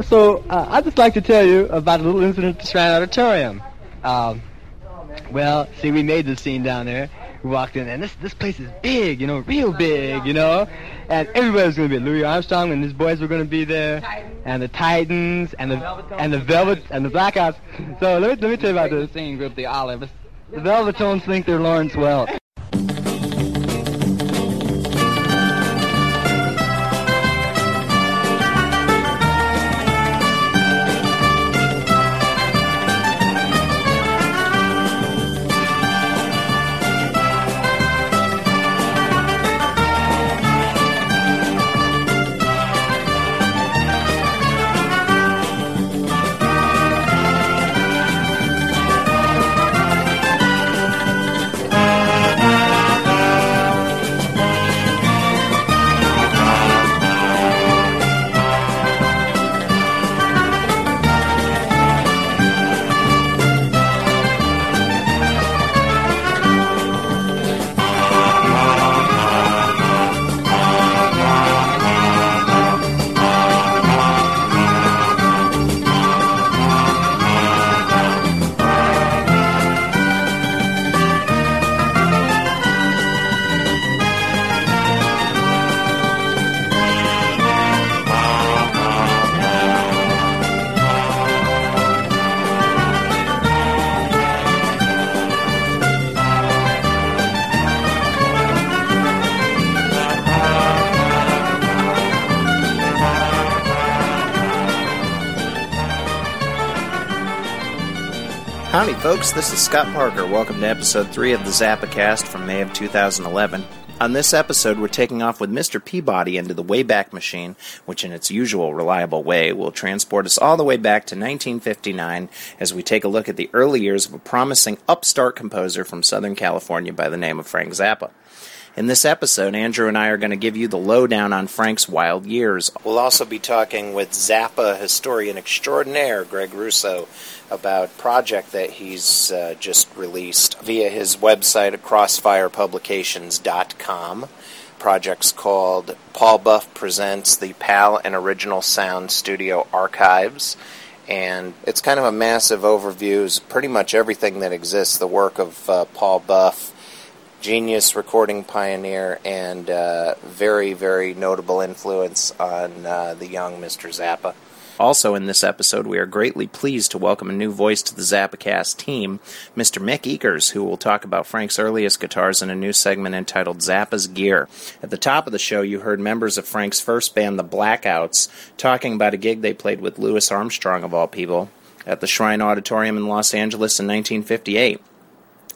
So uh, I'd just like to tell you about a little incident at the Shrine Auditorium. Um, well, see, we made this scene down there. We walked in, and this this place is big, you know, real big, you know. And everybody was going to be Louis Armstrong and his boys were going to be there, and the Titans, and the and the Velvet and the Blackouts. So let me let me tell you about this singing group, the Olives. The Velvetones think they're Lawrence Welk. Folks. This is Scott Parker. Welcome to episode 3 of the Zappacast from May of 2011. On this episode, we're taking off with Mr. Peabody into the Wayback Machine, which, in its usual reliable way, will transport us all the way back to 1959 as we take a look at the early years of a promising upstart composer from Southern California by the name of Frank Zappa. In this episode, Andrew and I are going to give you the lowdown on Frank's wild years. We'll also be talking with Zappa historian extraordinaire Greg Russo about project that he's uh, just released via his website at crossfirepublications.com. Project's called Paul Buff Presents the PAL and Original Sound Studio Archives. And it's kind of a massive overview, of pretty much everything that exists, the work of uh, Paul Buff genius recording pioneer and uh, very, very notable influence on uh, the young Mr. Zappa. Also, in this episode, we are greatly pleased to welcome a new voice to the Zappacast team, Mr. Mick Ekers, who will talk about Frank's earliest guitars in a new segment entitled Zappa's Gear. At the top of the show, you heard members of Frank's first band, the Blackouts, talking about a gig they played with Louis Armstrong, of all people, at the Shrine Auditorium in Los Angeles in 1958.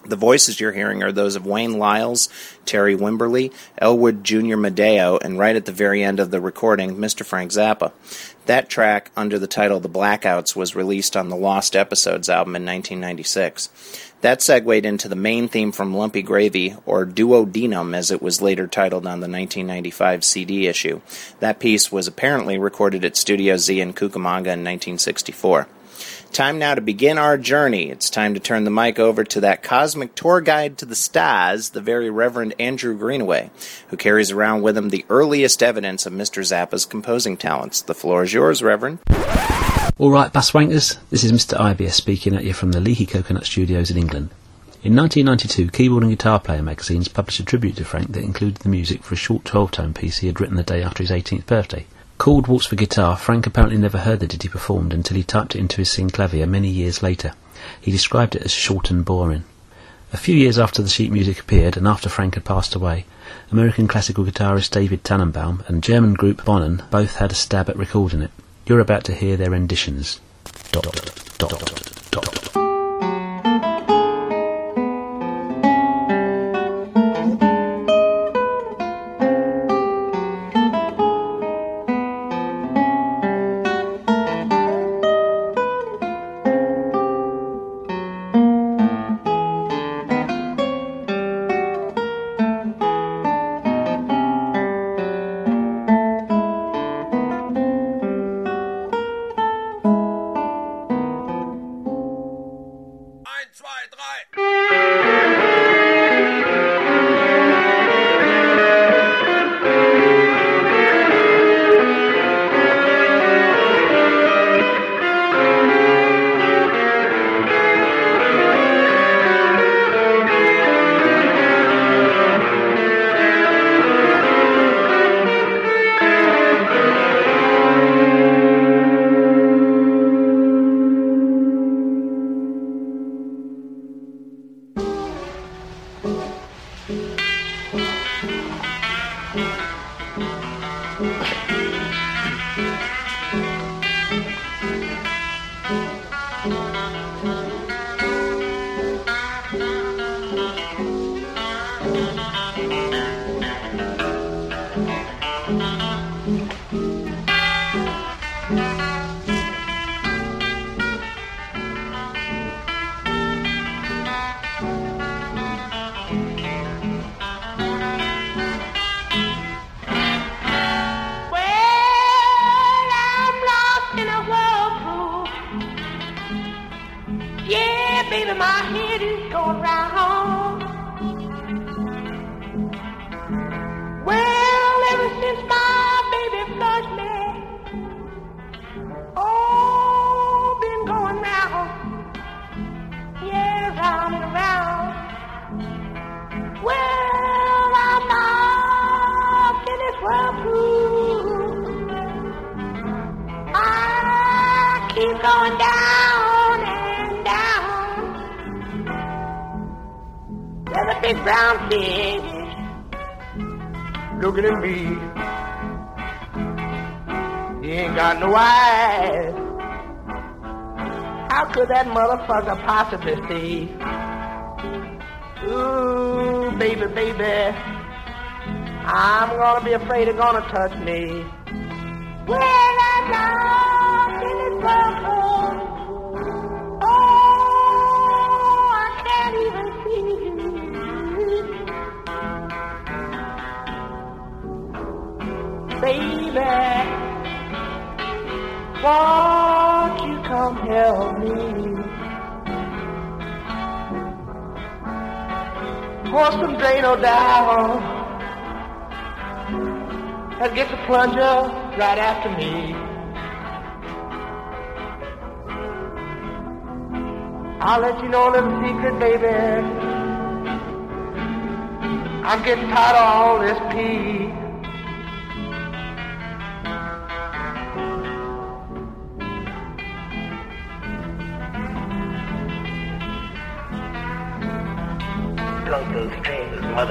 The voices you're hearing are those of Wayne Lyles, Terry Wimberly, Elwood Jr. Madeo, and right at the very end of the recording, Mr. Frank Zappa. That track, under the title The Blackouts, was released on the Lost Episodes album in 1996. That segued into the main theme from Lumpy Gravy, or Duodenum as it was later titled on the 1995 CD issue. That piece was apparently recorded at Studio Z in Cucamonga in 1964. Time now to begin our journey. It's time to turn the mic over to that cosmic tour guide to the stars, the very Reverend Andrew Greenaway, who carries around with him the earliest evidence of Mr. Zappa's composing talents. The floor is yours, Reverend. All right, Basswankers, this is Mr. IBS speaking at you from the Leaky Coconut Studios in England. In 1992, Keyboard and Guitar Player magazines published a tribute to Frank that included the music for a short 12-tone piece he had written the day after his 18th birthday. Called Waltz for Guitar, Frank apparently never heard the ditty performed until he typed it into his synclavier many years later. He described it as short and boring. A few years after the sheet music appeared and after Frank had passed away, American classical guitarist David Tanenbaum and German group Bonnen both had a stab at recording it. You're about to hear their renditions. Dot, dot, dot. That motherfucker possibly see? Ooh, baby, baby. I'm gonna be afraid of gonna touch me. Well, I'm lost in this world. Oh, I can't even see you. Baby, won't you come help Pour some Drano down. And get the plunger right after me. I'll let you know a little secret, baby. I'm getting tired of all this pee.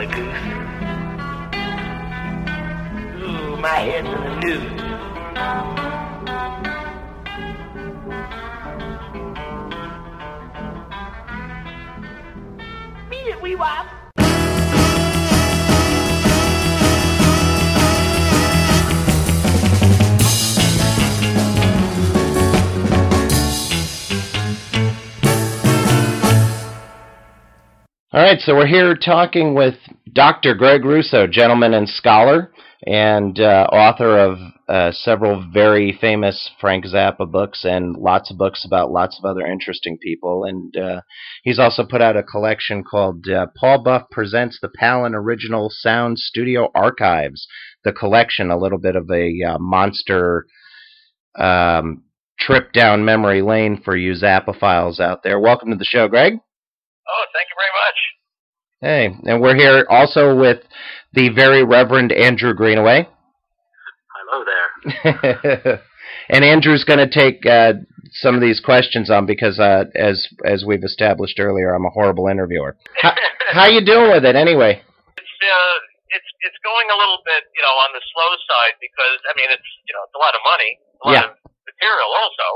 Goose. Ooh, my head's in the news. Beat it, wee wop. All right, so we're here talking with Dr. Greg Russo, gentleman and scholar, and uh, author of uh, several very famous Frank Zappa books and lots of books about lots of other interesting people. And uh, he's also put out a collection called uh, Paul Buff Presents the PAL and Original Sound Studio Archives. The collection, a little bit of a uh, monster um, trip down memory lane for you Zappophiles out there. Welcome to the show, Greg. Oh, thank you very much. Hey, and we're here also with the very Reverend Andrew Greenaway. Hello there. and Andrew's going to take uh, some of these questions on because, uh, as as we've established earlier, I'm a horrible interviewer. How, how you doing with it anyway? It's uh, it's it's going a little bit, you know, on the slow side because I mean, it's you know, it's a lot of money, a lot Yeah. of material, also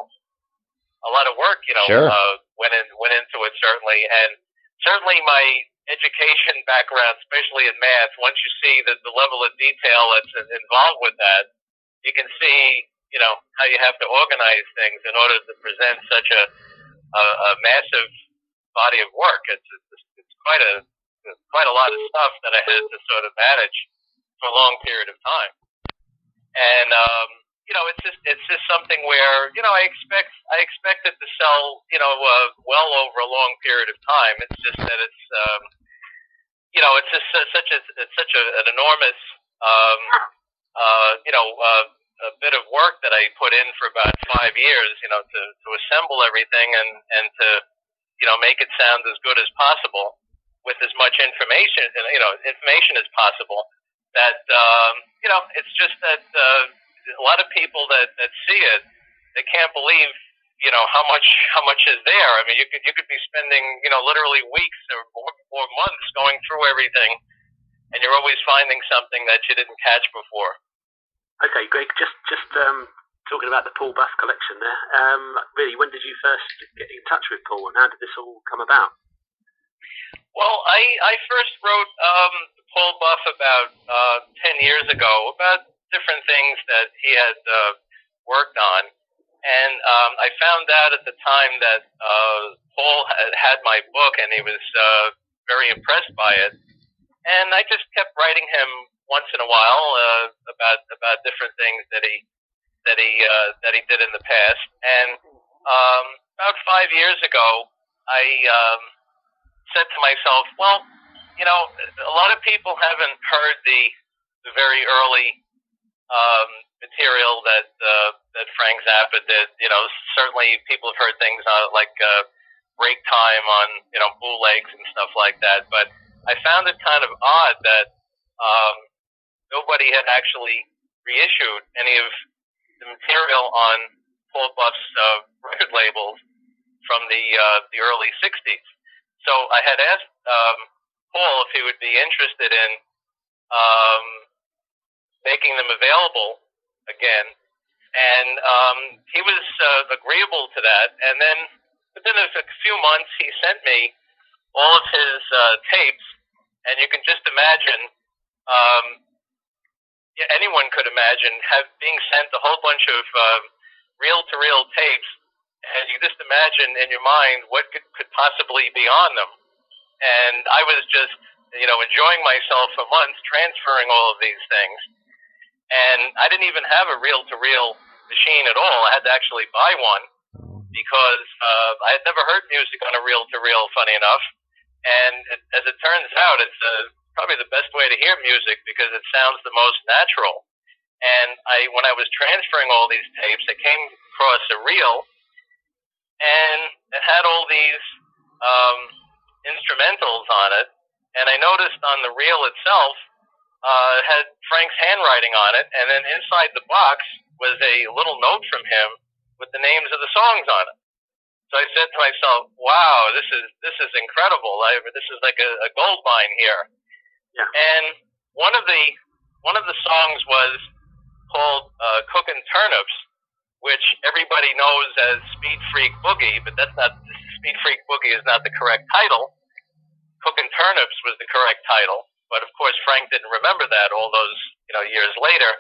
a lot of work, you know, Sure. uh, went in went into it certainly, and certainly my education background, especially in math, once you see the the level of detail that's involved with that, you can see, you know, how you have to organize things in order to present such a a, a massive body of work. It's, it's it's quite a quite a lot of stuff that I had to sort of manage for a long period of time. And um, you know, it's just it's just something where you know I expect I expect it to sell you know uh, well over a long period of time. It's just that it's um, you know it's just su- such a it's such a, an enormous um, uh, you know uh, a bit of work that I put in for about five years. You know to to assemble everything and and to you know make it sound as good as possible with as much information you know information as possible that um, you know it's just that uh, a lot of people that that see it they can't believe you know how much how much is there i mean you could you could be spending you know literally weeks or or, or months going through everything and you're always finding something that you didn't catch before Okay, Greg, just just um, talking about the Paul Buff collection there. Um, really, when did you first get in touch with Paul, and how did this all come about? Well, I I first wrote um, Paul Buff about uh, ten years ago about different things that he had uh, worked on, and um, I found out at the time that uh, Paul had, had my book, and he was uh, very impressed by it, and I just kept writing him once in a while uh, about about different things that he that he uh, that he did in the past, and um, about five years ago, I um, said to myself, well, you know, a lot of people haven't heard the the very early um, material that uh, that Frank Zappa did. You know, certainly people have heard things on like uh, break time on you know bootlegs and stuff like that. But I found it kind of odd that um, nobody had actually reissued any of the material on Paul Buff's uh, record labels from the uh, the early '60s. So I had asked um, Paul if he would be interested in um, making them available again, and um, he was uh, agreeable to that. And then within a few months, he sent me all of his uh, tapes, and you can just imagine. Um, anyone could imagine have being sent a whole bunch of uh, reel-to-reel tapes, and you just imagine in your mind what could, could possibly be on them. And I was just, you know, enjoying myself for months transferring all of these things. And I didn't even have a reel-to-reel machine at all. I had to actually buy one because uh, I had never heard music on a reel-to-reel. Funny enough, and it, as it turns out, it's uh, probably the best way to hear music because it sounds the most natural. And I, when I was transferring all these tapes, I came across a reel, and it had all these um, instrumentals on it. And I noticed on the reel itself uh, had Frank's handwriting on it, and then inside the box was a little note from him with the names of the songs on it. So I said to myself, "Wow, this is this is incredible! I, this is like a, a gold mine here." Yeah. And one of the one of the songs was called uh, "Cooking Turnips," which everybody knows as Speed Freak Boogie, but that's not Speed Freak Boogie is not the correct title. Cooking Turnips was the correct title, but of course Frank didn't remember that all those you know years later.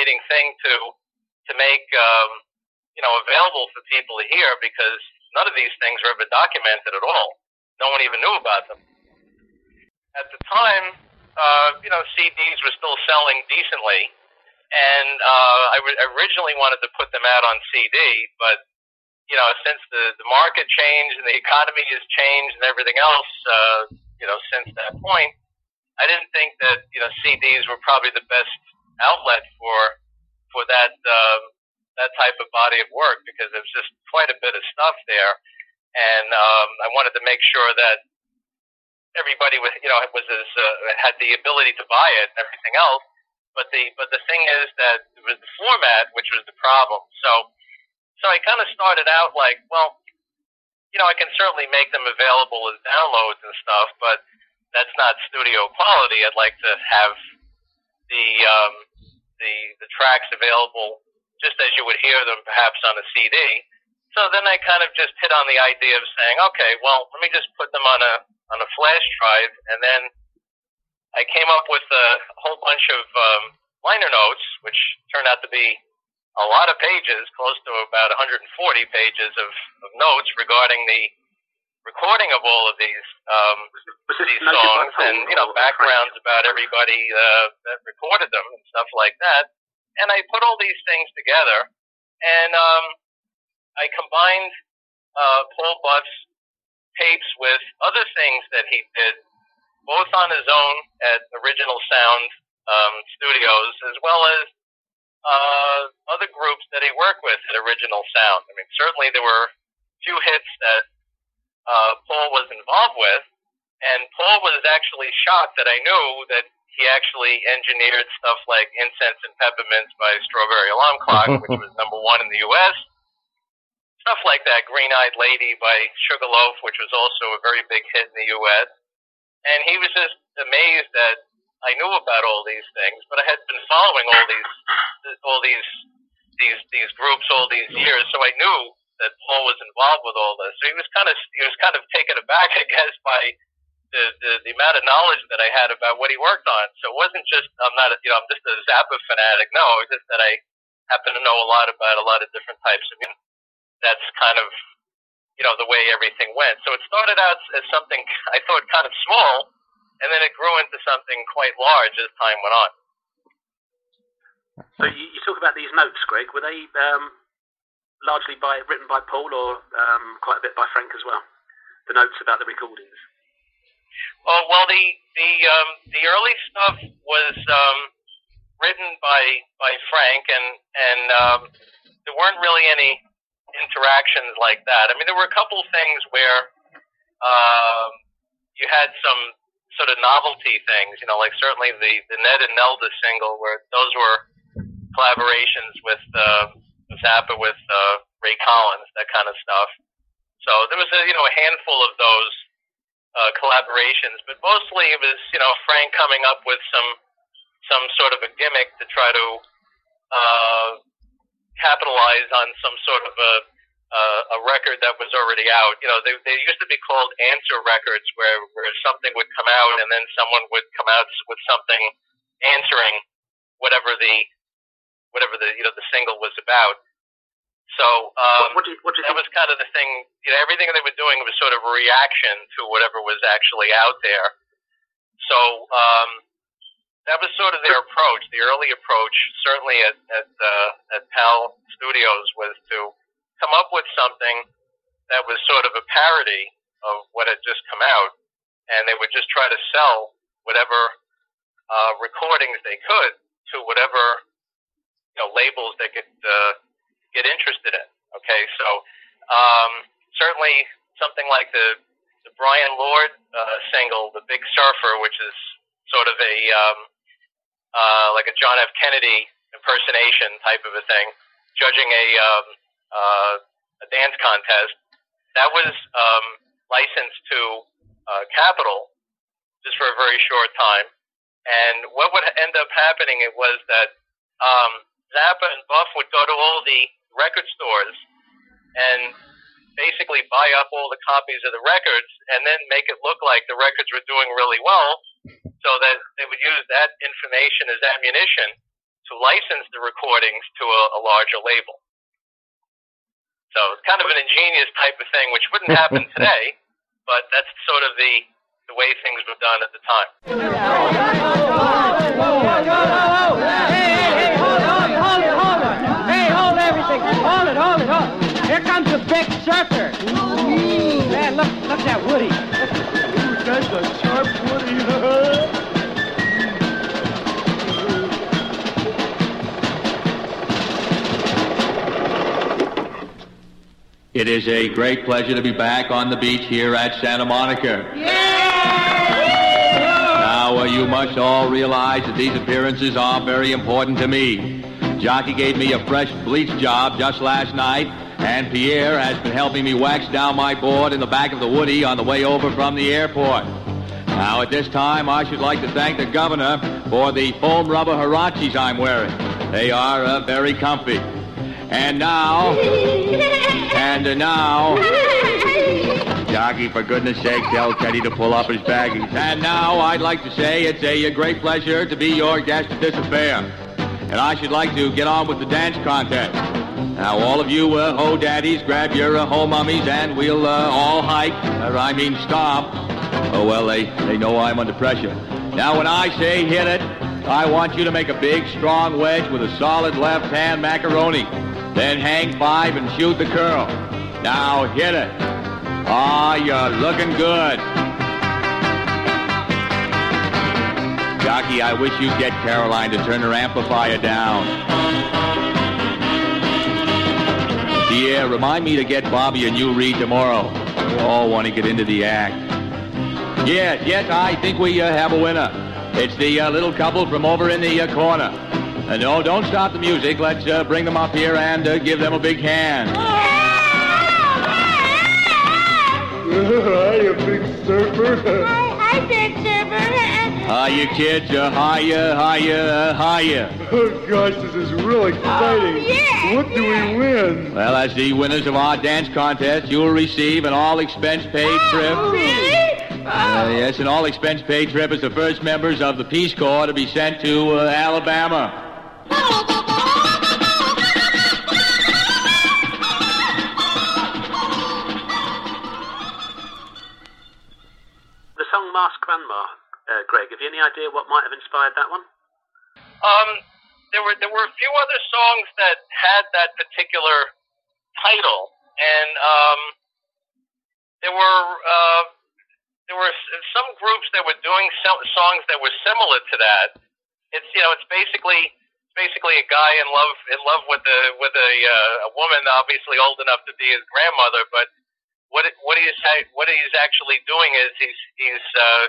Fascinating thing to to make um, you know available for people to hear because none of these things were ever documented at all. No one even knew about them. At the time, uh, you know, CDs were still selling decently, and uh, I w- originally wanted to put them out on CD, but you know, since the the market changed and the economy has changed and everything else, uh, you know, since that point, I didn't think that you know CDs were probably the best outlet for for that um, that type of body of work because there's just quite a bit of stuff there, and um, I wanted to make sure that everybody was you know was as uh, had the ability to buy it and everything else. But the but the thing is that it was the format which was the problem. So so I kind of started out like, well, you know, I can certainly make them available as downloads and stuff, but that's not studio quality. I'd like to have the um, the the tracks available just as you would hear them perhaps on a CD. So then I kind of just hit on the idea of saying, okay, well, let me just put them on a on a flash drive, and then I came up with a whole bunch of um, liner notes, which turned out to be a lot of pages, close to about 140 pages of, of notes regarding the recording of all of these um, these songs and you know backgrounds about everybody uh, that recorded them and stuff like that. And I put all these things together, and um, I combined uh, Paul Buff's tapes with other things that he did, both on his own at Original Sound um, Studios, as well as uh, other groups that he worked with at Original Sound. I mean, certainly there were few hits that uh, Paul was involved with, and Paul was actually shocked that I knew that he actually engineered stuff like Incense and Peppermints by Strawberry Alarm Clock, which was number one in the U.S stuff like that. Green Eyed Lady by Sugarloaf, which was also a very big hit in the U.S. And he was just amazed that I knew about all these things, but I had been following all these all these these these groups all these years, so I knew that Paul was involved with all this. So he was kind of he was kind of taken aback, I guess, by the, the the amount of knowledge that I had about what he worked on. So it wasn't just I'm not a, you know I'm just a Zappa fanatic. No, it was just that I happen to know a lot about a lot of different types of music that's kind of you know the way everything went. So it started out as something I thought kind of small, and then it grew into something quite large as time went on. So you, you talk about these notes, Greg. Were they um, largely by written by Paul, or um, quite a bit by Frank as well? The notes about the recordings. Oh well, the the um, the early stuff was um, written by by Frank, and and um, there weren't really any interactions like that. I mean, there were a couple things where um, you had some sort of novelty things, you know, like certainly the the Ned and Nelda single, where those were collaborations with uh, Zappa with uh, Ray Collins, that kind of stuff. So there was a you know a handful of those uh, collaborations, but mostly it was you know Frank coming up with some some sort of a gimmick to try to uh, capitalize on some sort of a uh, a record that was already out. You know, they, they used to be called answer records, where where something would come out and then someone would come out with something answering whatever the whatever the you know the single was about. So um, what, what do you, what do you that think? was kind of the thing. You know, everything they were doing was sort of a reaction to whatever was actually out there. So um, that was sort of their approach. The early approach, certainly at at, uh, at PAL Studios, was to come up with something that was sort of a parody of what had just come out, and they would just try to sell whatever uh, recordings they could to whatever know labels they could uh, get interested in. Okay, so um, certainly something like the the Brian Lord uh, single, "The Big Surfer," which is sort of a um, uh, like a John F. Kennedy impersonation type of a thing, judging a um, uh, a dance contest. That was um, licensed to uh, Capitol just for a very short time. And what would end up happening it was that um, Zappa and Buff would go to all the record stores and basically buy up all the copies of the records and then make it look like the records were doing really well so that they would use that information as ammunition to license the recordings to a, a larger label. So it's kind of an ingenious type of thing, which wouldn't happen today, but that's sort of the, the way things were done at the time. Big surfer. Man, look, look at that Woody. Ooh, That's a sharp Woody. It is a great pleasure to be back on the beach here at Santa Monica. Now, uh, you must all realize that these appearances are very important to me. Jockey gave me a fresh bleach job just last night, and Pierre has been helping me wax down my board in the back of the Woody on the way over from the airport. Now, at this time, I should like to thank the governor for the foam rubber Hirachis I'm wearing. They are uh, very comfy. And now, and uh, now, Jockey, for goodness sake, tell Teddy to pull up his baggies. And now, I'd like to say it's a, a great pleasure to be your guest at this affair. And I should like to get on with the dance contest. Now, all of you uh, ho daddies, grab your uh, ho mummies, and we'll uh, all hike, or I mean stomp. Oh, well, they, they know I'm under pressure. Now, when I say hit it, I want you to make a big, strong wedge with a solid left-hand macaroni. Then hang five and shoot the curl. Now, hit it. Ah, you're looking good. Jockey, I wish you'd get Caroline to turn her amplifier down. Pierre, remind me to get Bobby a new read tomorrow. We all want to get into the act. Yes, yes, I think we uh, have a winner. It's the uh, little couple from over in the uh, corner. Uh, no, don't stop the music. Let's uh, bring them up here and uh, give them a big hand. Hi, you big surfer. Hi, Big Surfer. Hiya, kids. Uh, hiya, hiya, hiya. Oh, gosh, this is really exciting. yeah, What do we win? Well, as the winners of our dance contest, you will receive an all-expense-paid trip. Really? Uh, yes, an all-expense-paid trip as the first members of the Peace Corps to be sent to uh, Alabama. Have you any idea what might have inspired that one? Um, there were there were a few other songs that had that particular title, and um, there were uh, there were some groups that were doing so- songs that were similar to that. It's you know it's basically it's basically a guy in love in love with a with a uh, a woman obviously old enough to be his grandmother, but what what he's what he's actually doing is he's he's uh,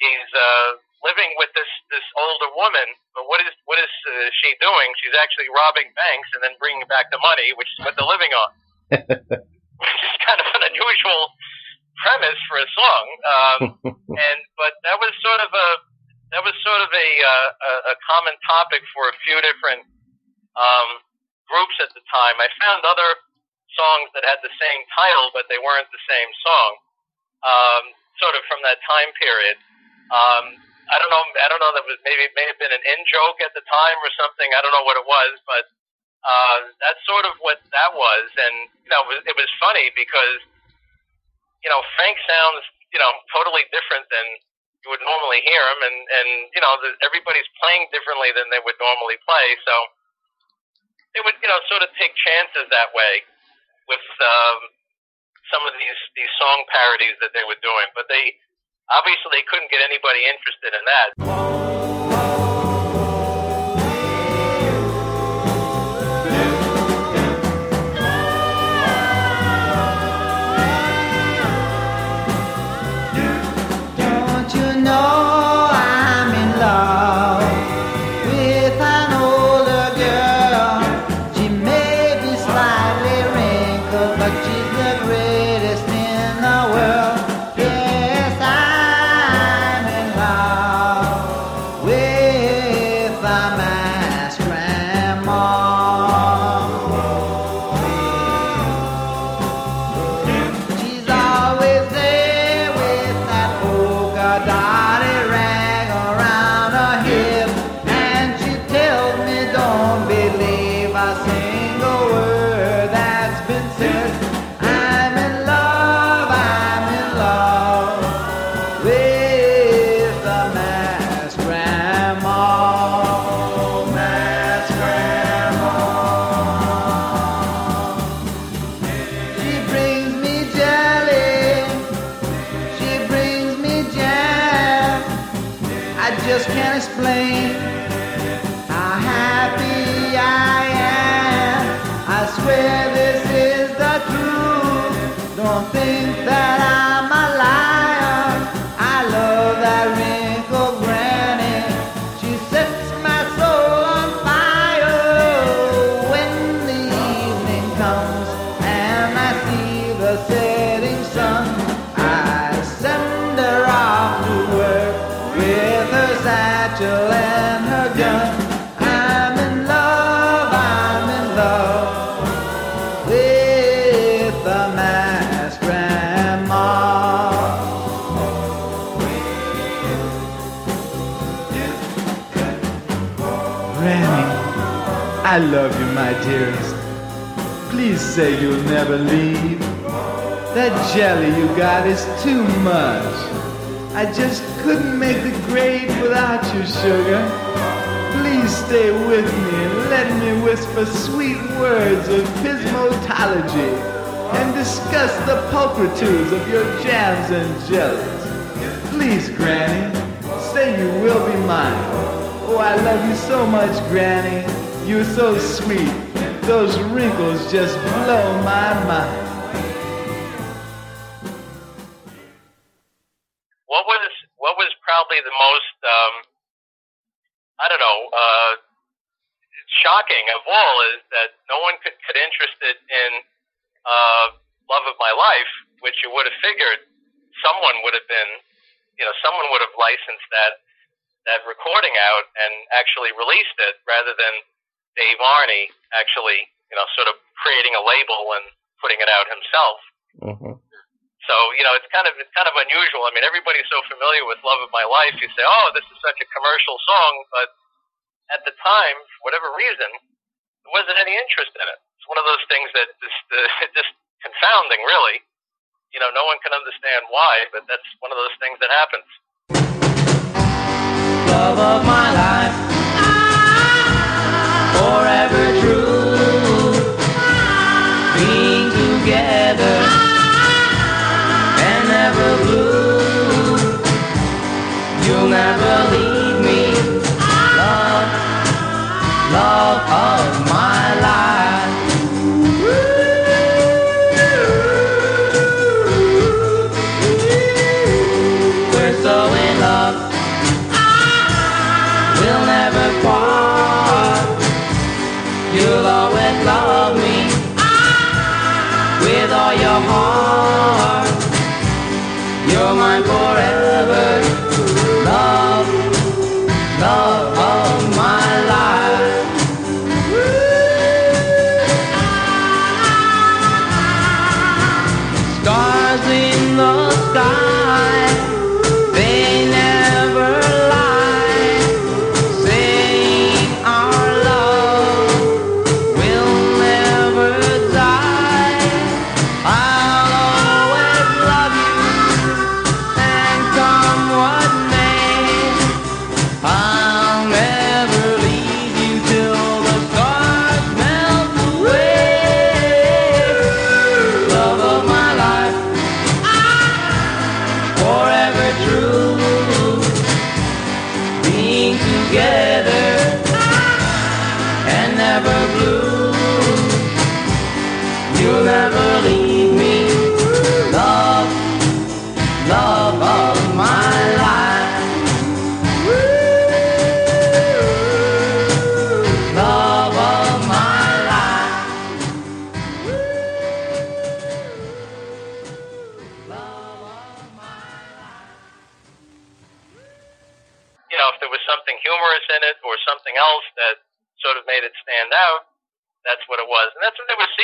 he's uh, living with this this older woman. But what is what is uh, she doing? She's actually robbing banks and then bringing back the money, which is what they're living on. which is kind of an unusual premise for a song. Um, and but that was sort of a that was sort of a uh, a, a common topic for a few different um, groups at the time. I found other songs that had the same title, but they weren't the same song. Um, sort of from that time period. Um, I don't know. I don't know. That was maybe it may have been an in joke at the time or something. I don't know what it was, but uh, that's sort of what that was. And you know, it was, it was funny because you know Frank sounds you know totally different than you would normally hear him, and and you know the, everybody's playing differently than they would normally play. So they would you know sort of take chances that way with um, some of these these song parodies that they were doing, but they obviously they couldn't get anybody interested in that. Say you'll never leave. That jelly you got is too much. I just couldn't make the grade without you, sugar. Please stay with me and let me whisper sweet words of pismotology and discuss the pulchritudes of your jams and jellies. Please, Granny, say you will be mine. Oh, I love you so much, Granny. You're so sweet. Those wrinkles just blow my mind. what was what was probably the most um, I don't know uh, shocking of all is that no one could get interested in uh, Love of My Life, which you would have figured someone would have been, you know, someone would have licensed that that recording out and actually released it rather than Dave Aerni actually, you know, sort of creating a label and putting it out himself. So you know, it's kind of it's kind of unusual. I mean, everybody's so familiar with "Love of My Life." You say, "Oh, this is such a commercial song," but at the time, for whatever reason, there wasn't any interest in it. It's one of those things that just uh, just confounding, really. You know, no one can understand why, but that's one of those things that happens. love of my life.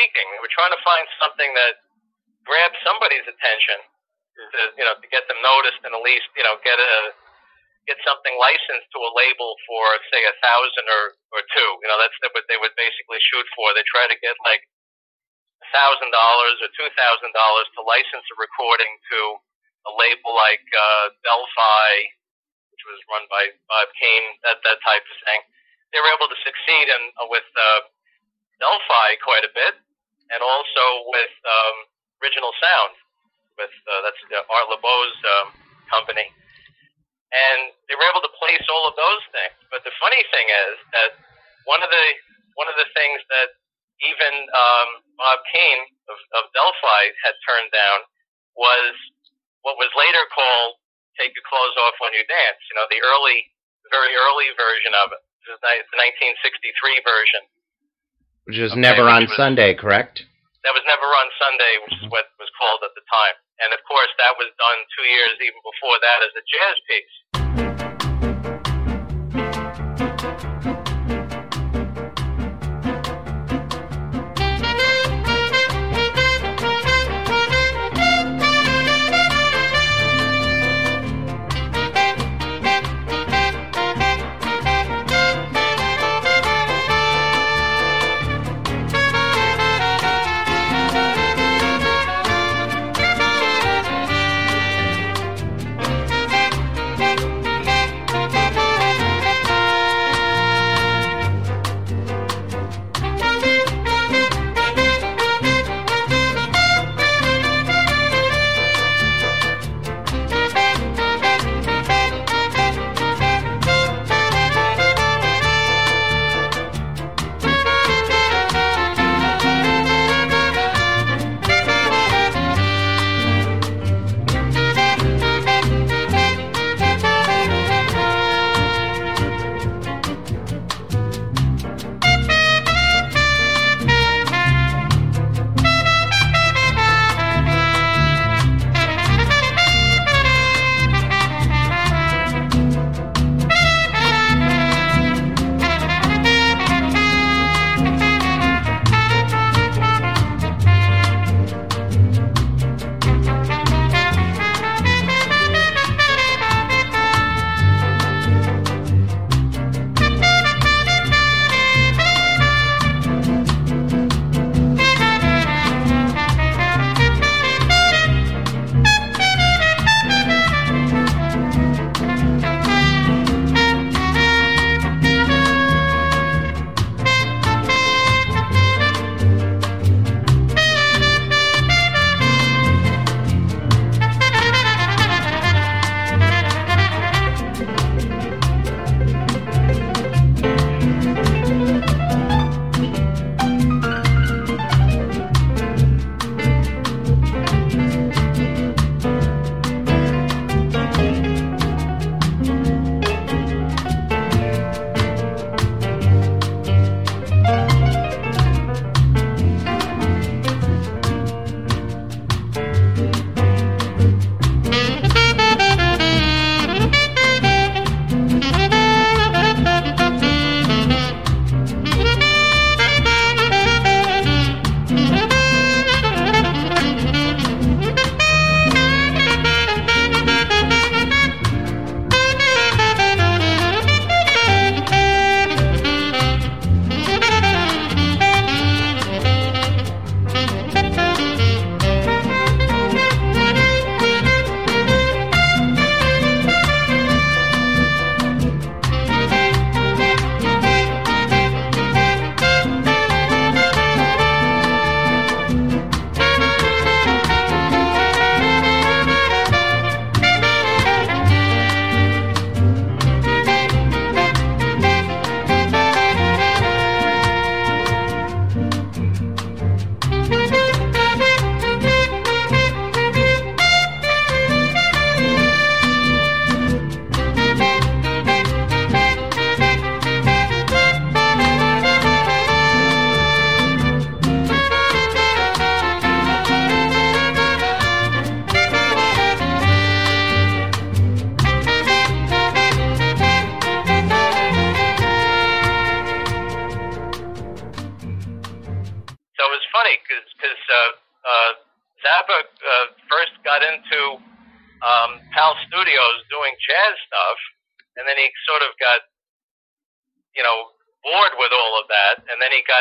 Seeking. They were trying to find something that grabbed somebody's attention to, you know, to get them noticed and at least, you know, get a, get something licensed to a label for, say, a thousand or, or two. You know, that's what they would basically shoot for. They try to get like a thousand dollars or two thousand dollars to license a recording to a label like, uh, Del-Fi, which was run by Bob Keane, that that type of thing. They were able to succeed in uh, with uh, Del-Fi quite a bit, and also with um, Original Sound, with uh, that's uh, Art Laboe's um, company. And they were able to place all of those things. But the funny thing is that one of the one of the things that even um, Bob Keane of, of Del-Fi had turned down was what was later called "Take Your Clothes Off When You Dance." You know, the early, very early version of it. This is the 1963 version. Which was Okay, never on was- Sunday, correct? That was never on Sunday, which is mm-hmm. what was called at the time. And of course, that was done two years even before that as a jazz piece.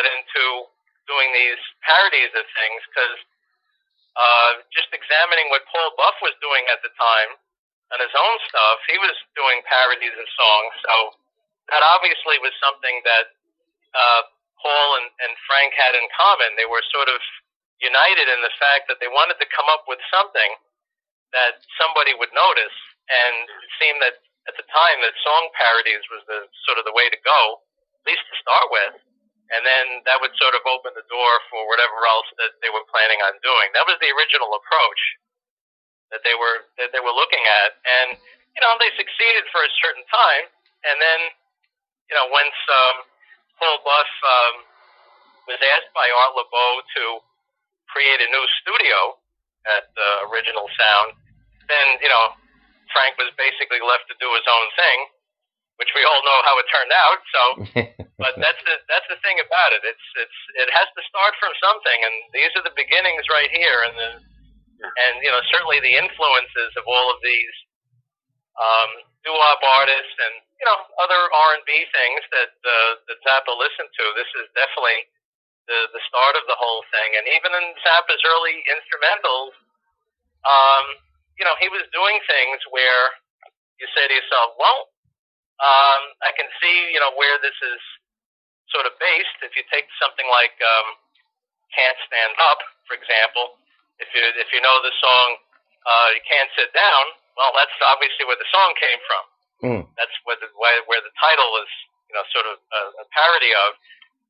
Got into doing these parodies of things because uh, just examining what Paul Buff was doing at the time and his own stuff, he was doing parodies of songs. So that obviously was something that uh, Paul and, and Frank had in common. They were sort of united in the fact that they wanted to come up with something that somebody would notice, and it seemed that at the time that song parodies was the sort of the way to go, at least to start with, and then that would sort of open the door for whatever else that they were planning on doing. That was the original approach that they were that they were looking at, and you know they succeeded for a certain time, and then you know once um, Paul Buff um, was asked by Art Laboe to create a new studio at uh, Original Sound, then you know Frank was basically left to do his own thing, which we all know how it turned out. So, but that's the that's the thing about it. It's it's it has to start from something, and these are the beginnings right here, and the, and you know certainly the influences of all of these um, doo-wop artists and you know other R and B things that uh, that Zappa listened to. This is definitely the the start of the whole thing, and even in Zappa's early instrumentals, um, you know, he was doing things where you say to yourself, well, um, I can see, you know, where this is sort of based. If you take something like um, "Can't Stand Up," for example, if you if you know the song uh, "You Can't Sit Down," well, that's obviously where the song came from. Mm. That's where the where, where the title is, you know, sort of a, a parody of.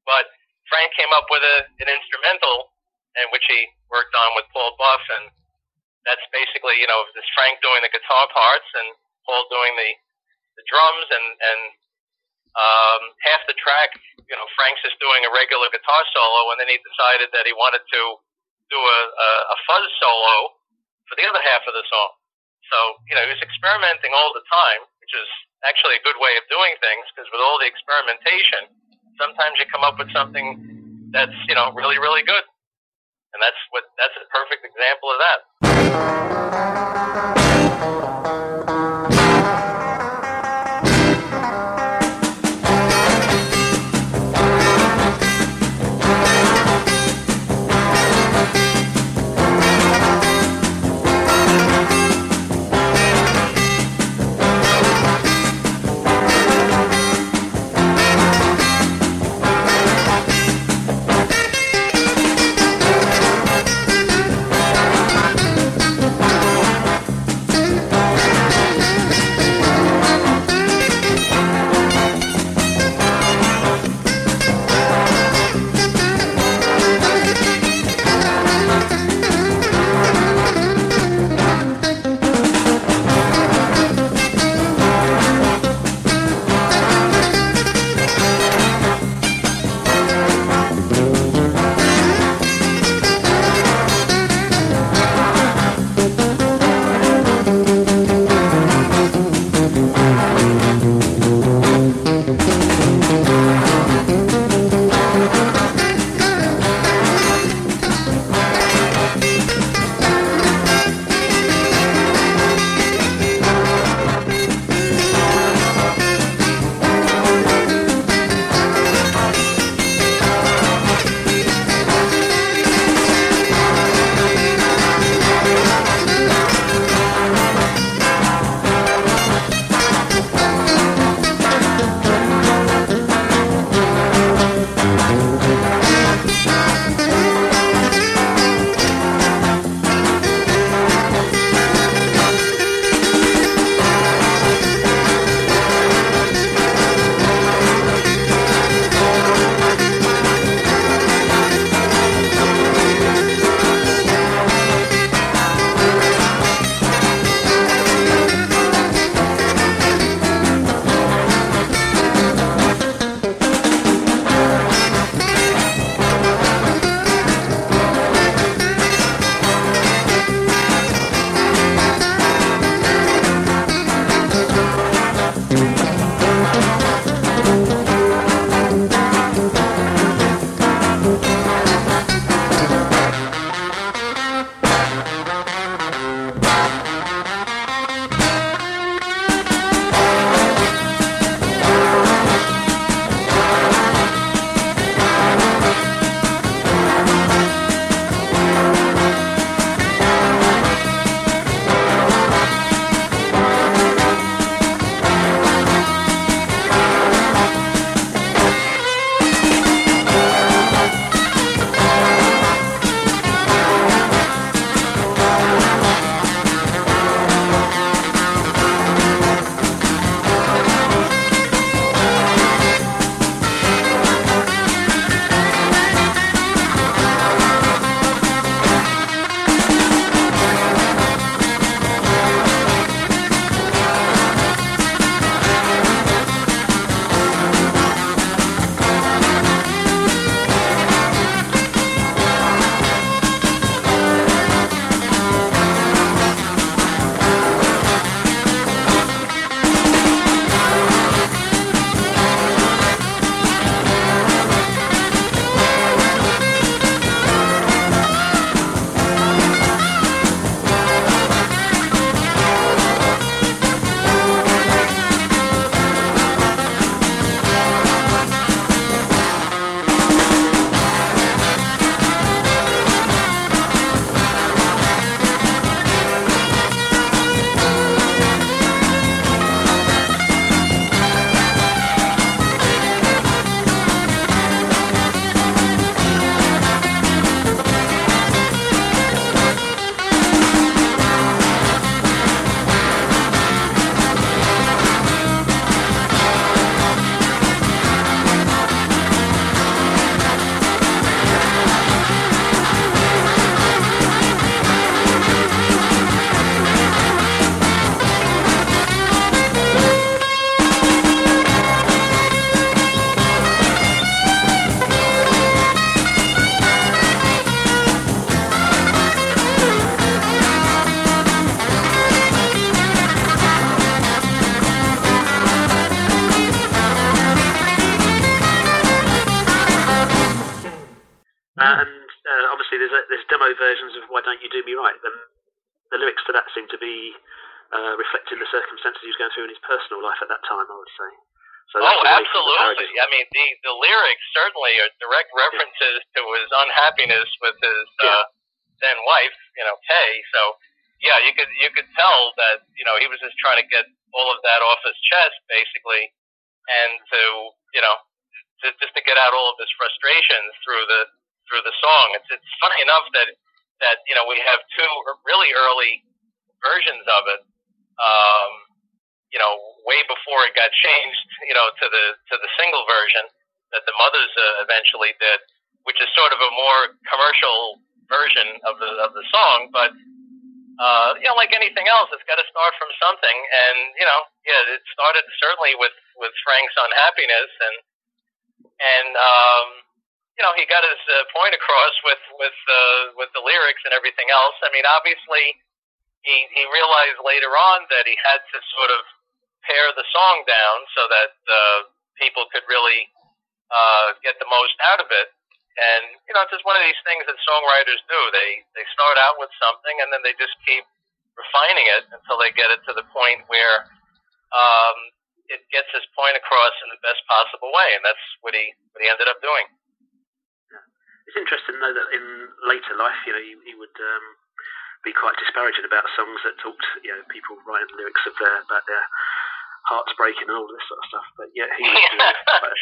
But Frank came up with a, an instrumental, in which he worked on with Paul Buff, and that's basically, you know, this Frank doing the guitar parts and Paul doing the the drums, and and um, half the track, you know, Frank's just doing a regular guitar solo, and then he decided that he wanted to do a, a, a fuzz solo for the other half of the song. So, you know, he was experimenting all the time, which is actually a good way of doing things because with all the experimentation, sometimes you come up with something that's, you know, really, really good. And that's what that's a perfect example of that. Mean, he he realized later on that he had to sort of pare the song down so that uh, people could really uh, get the most out of it. And you know, it's just one of these things that songwriters do. They they start out with something and then they just keep refining it until they get it to the point where um, it gets his point across in the best possible way. And that's what he what he ended up doing. It's interesting though that in later life, you know, he, he would um, be quite disparaging about songs that talked, you know, people writing lyrics of their about their hearts breaking and all this sort of stuff. But yeah, he was.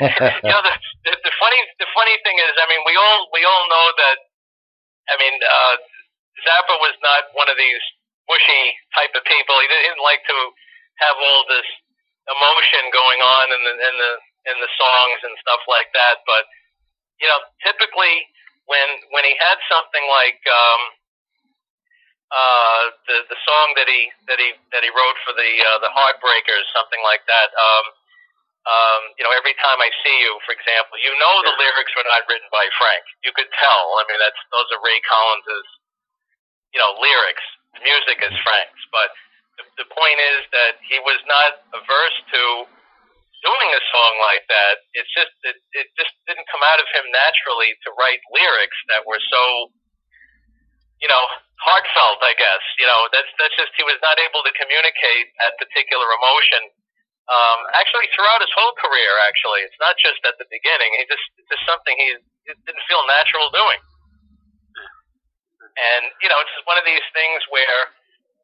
you know, the, the, the funny the funny thing is, I mean, we all we all know that. I mean, uh, Zappa was not one of these mushy type of people. He didn't like to have all this emotion going on in the in the in the songs and stuff like that. But you know, typically when when he had something like um, uh, the the song that he that he that he wrote for the uh, the Heartbreakers, something like that. Um, um, you know, every time I see you, for example, you know the lyrics were not written by Frank. You could tell. I mean, that's those are Ray Collins's, you know, lyrics. The music is Frank's, but the, the point is that he was not averse to doing a song like that. It's just it, it just didn't come out of him naturally to write lyrics that were so you know, heartfelt, I guess. You know, that's that's just he was not able to communicate that particular emotion. Um, actually, throughout his whole career, actually, it's not just at the beginning. He just it's just something he didn't feel natural doing. And you know, it's one of these things where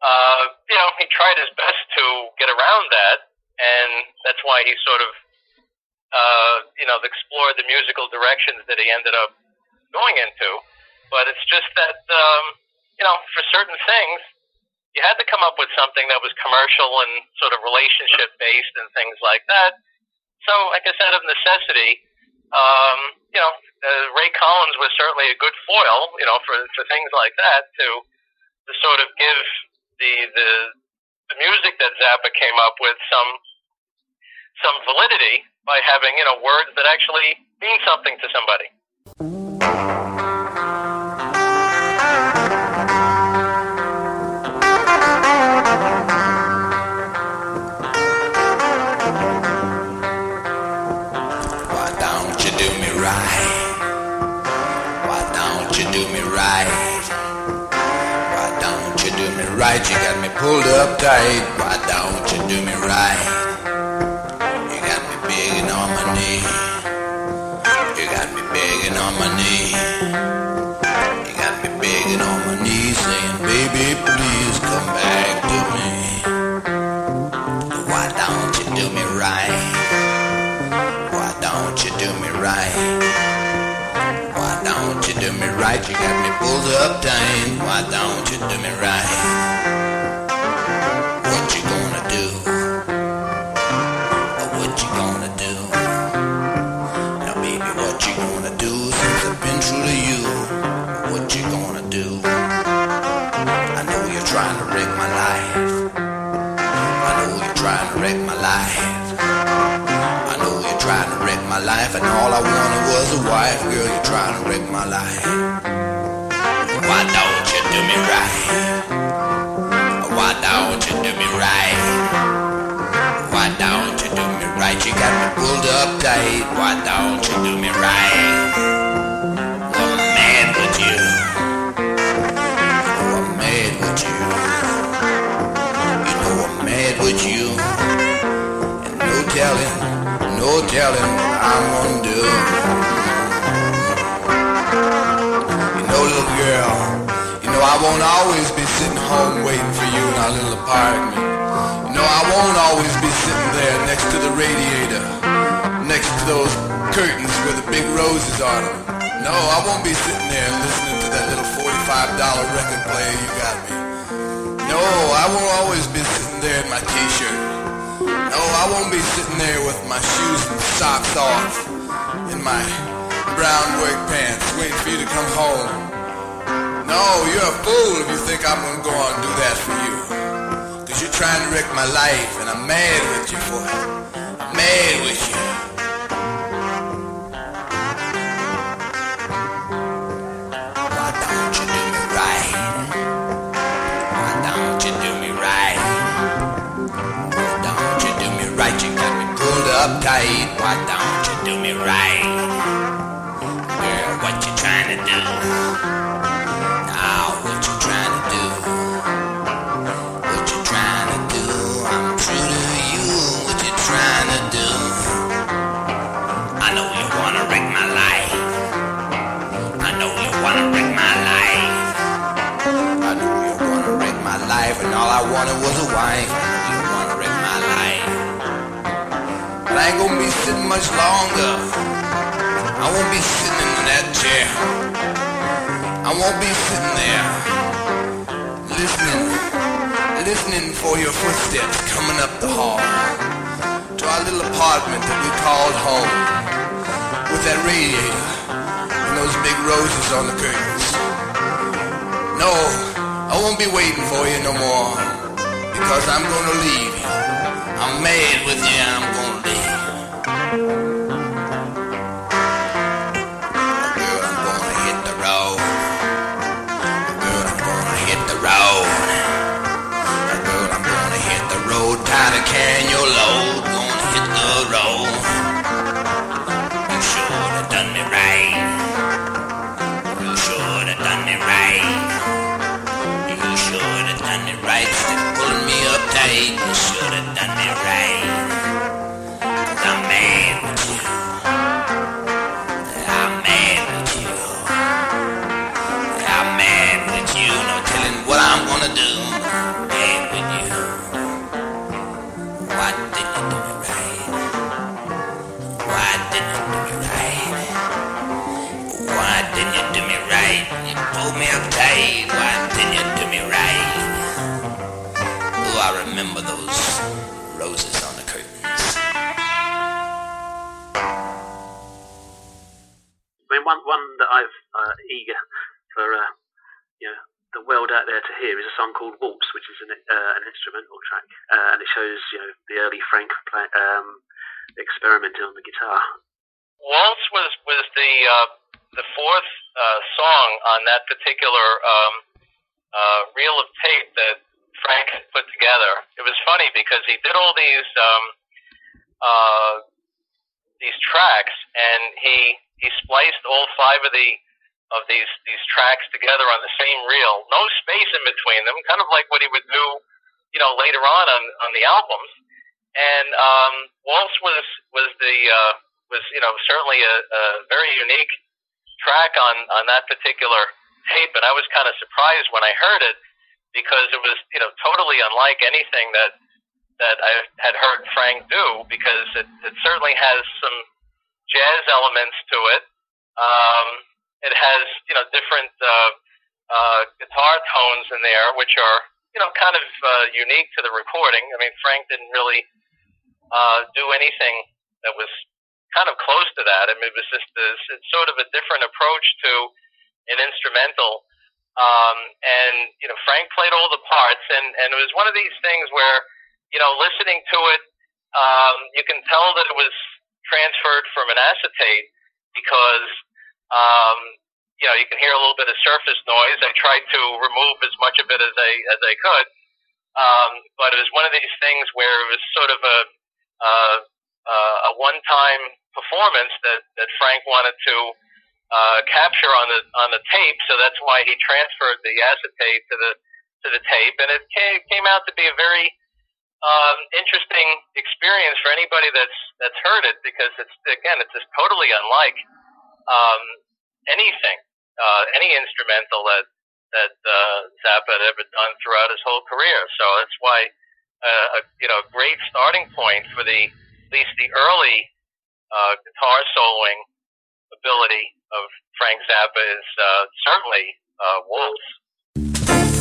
uh, you know he tried his best to get around that, and that's why he sort of uh, you know explored the musical directions that he ended up going into. But it's just that, um, you know, for certain things, you had to come up with something that was commercial and sort of relationship based and things like that. So, like I said, of necessity, um, you know, uh, Ray Collins was certainly a good foil, you know, for for things like that to to sort of give the the the music that Zappa came up with some some validity by having you know words that actually mean something to somebody. Pulled up tight. Why don't you do me right? You got me begging on my knee. You got me begging on my knee. You got me begging on my knee, saying, baby, please come back to me. Why don't you do me right? Why don't you do me right? Why don't you do me right? You got me pulled up tight. Why don't you do me right? Life, and all I wanted was a wife. Girl, you're trying to wreck my life. Why don't you do me right? Why don't you do me right? Why don't you do me right? You got me pulled up tight. Why don't you do me right? Telling what I'm gonna do. You know, little girl, you know I won't always be sitting home waiting for you in our little apartment. You know I won't always be sitting there next to the radiator, next to those curtains where the big roses them. No, I won't be sitting there listening to that little $45 record player you got me. No, I won't always be sitting there in my t-shirt. No, I won't be sitting there with my shoes and socks off in my brown work pants waiting for you to come home. No, you're a fool if you think I'm gonna go on and do that for you. Cause you're trying to wreck my life and I'm mad with you for it. I'm mad with you. Me pulled up tight. Why don't you do me right? Girl, what you trying to do? Now, what you trying to do? What you trying to do? I'm true to you. What you trying to do? I know you wanna wreck my life. I know you wanna wreck my life. I know you wanna wreck my life, and all I wanted was a wife. I ain't gonna be sitting much longer. I won't be sitting in that chair. I won't be sitting there listening, listening for your footsteps coming up the hall to our little apartment that we called home with that radiator and those big roses on the curtains. No, I won't be waiting for you no more because I'm gonna leave. I'm mad with you, I'm road. Tired of carrying your load. Roses on the curtains. I mean, one one that I've uh, eager for uh, you know the world out there to hear is a song called Waltz, which is an uh, an instrumental track, uh, and it shows you know the early Frank play, um, experimenting on the guitar. Waltz was was the uh, the fourth uh, song on that particular um, uh, reel of tape that Frank had put together. It was funny because he did all these um, uh, these tracks, and he he spliced all five of the of these these tracks together on the same reel, no space in between them, kind of like what he would do, you know, later on on, on the albums. And um, Waltz was was the uh, was you know certainly a, a very unique track on on that particular tape, and I was kind of surprised when I heard it because it was you know totally unlike anything that that I had heard Frank do because it, it certainly has some jazz elements to it. Um, it has you know different uh, uh, guitar tones in there, which are you know kind of uh, unique to the recording. I mean, Frank didn't really uh, do anything that was kind of close to that. I mean, it was just this, it's sort of a different approach to an instrumental. Um, and you know, Frank played all the parts, and and it was one of these things where you know, listening to it, um, you can tell that it was transferred from an acetate because um, you know you can hear a little bit of surface noise. I tried to remove as much of it as I as I could, um, but it was one of these things where it was sort of a uh, uh, a one-time performance that that Frank wanted to uh, capture on the on the tape. So that's why he transferred the acetate to the to the tape, and it came, came out to be a very um, interesting experience for anybody that's that's heard it because it's again it's just totally unlike um, anything, uh, any instrumental that that uh, Zappa had ever done throughout his whole career. So that's why uh, a you know a great starting point for the at least the early uh, guitar soloing ability of Frank Zappa is uh, certainly uh, Waltz.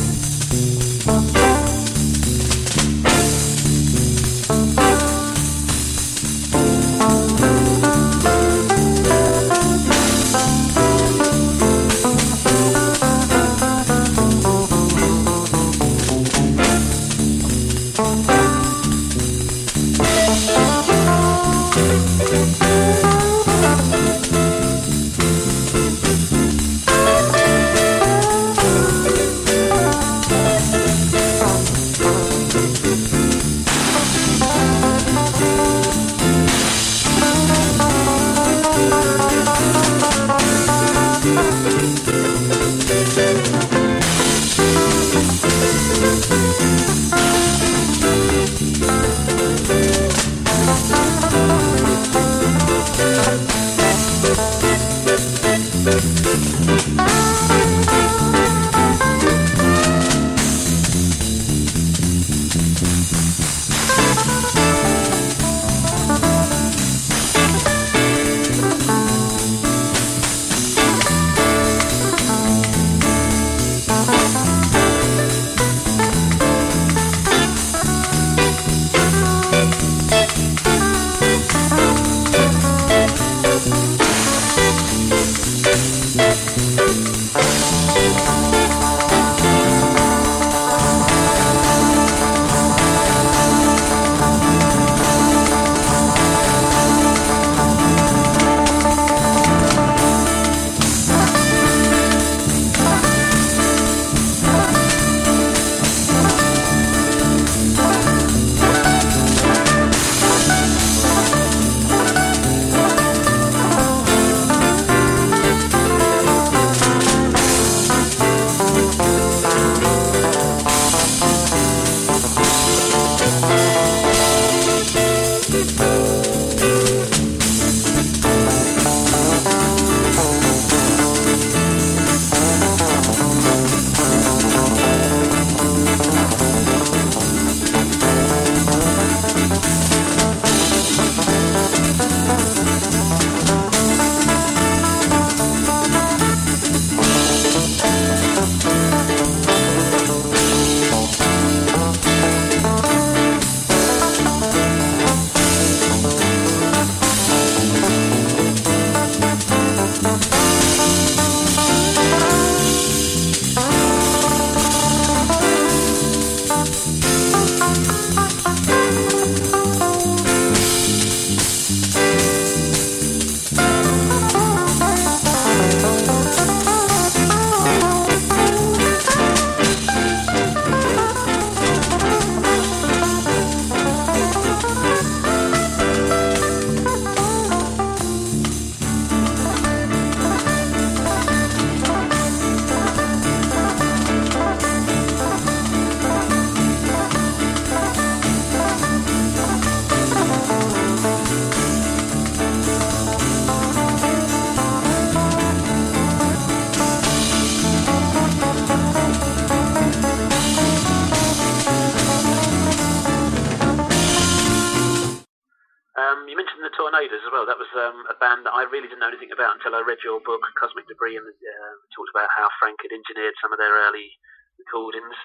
Well. That was um, a band that I really didn't know anything about until I read your book, Cosmik Debris, and uh, talked about how Frank had engineered some of their early recordings.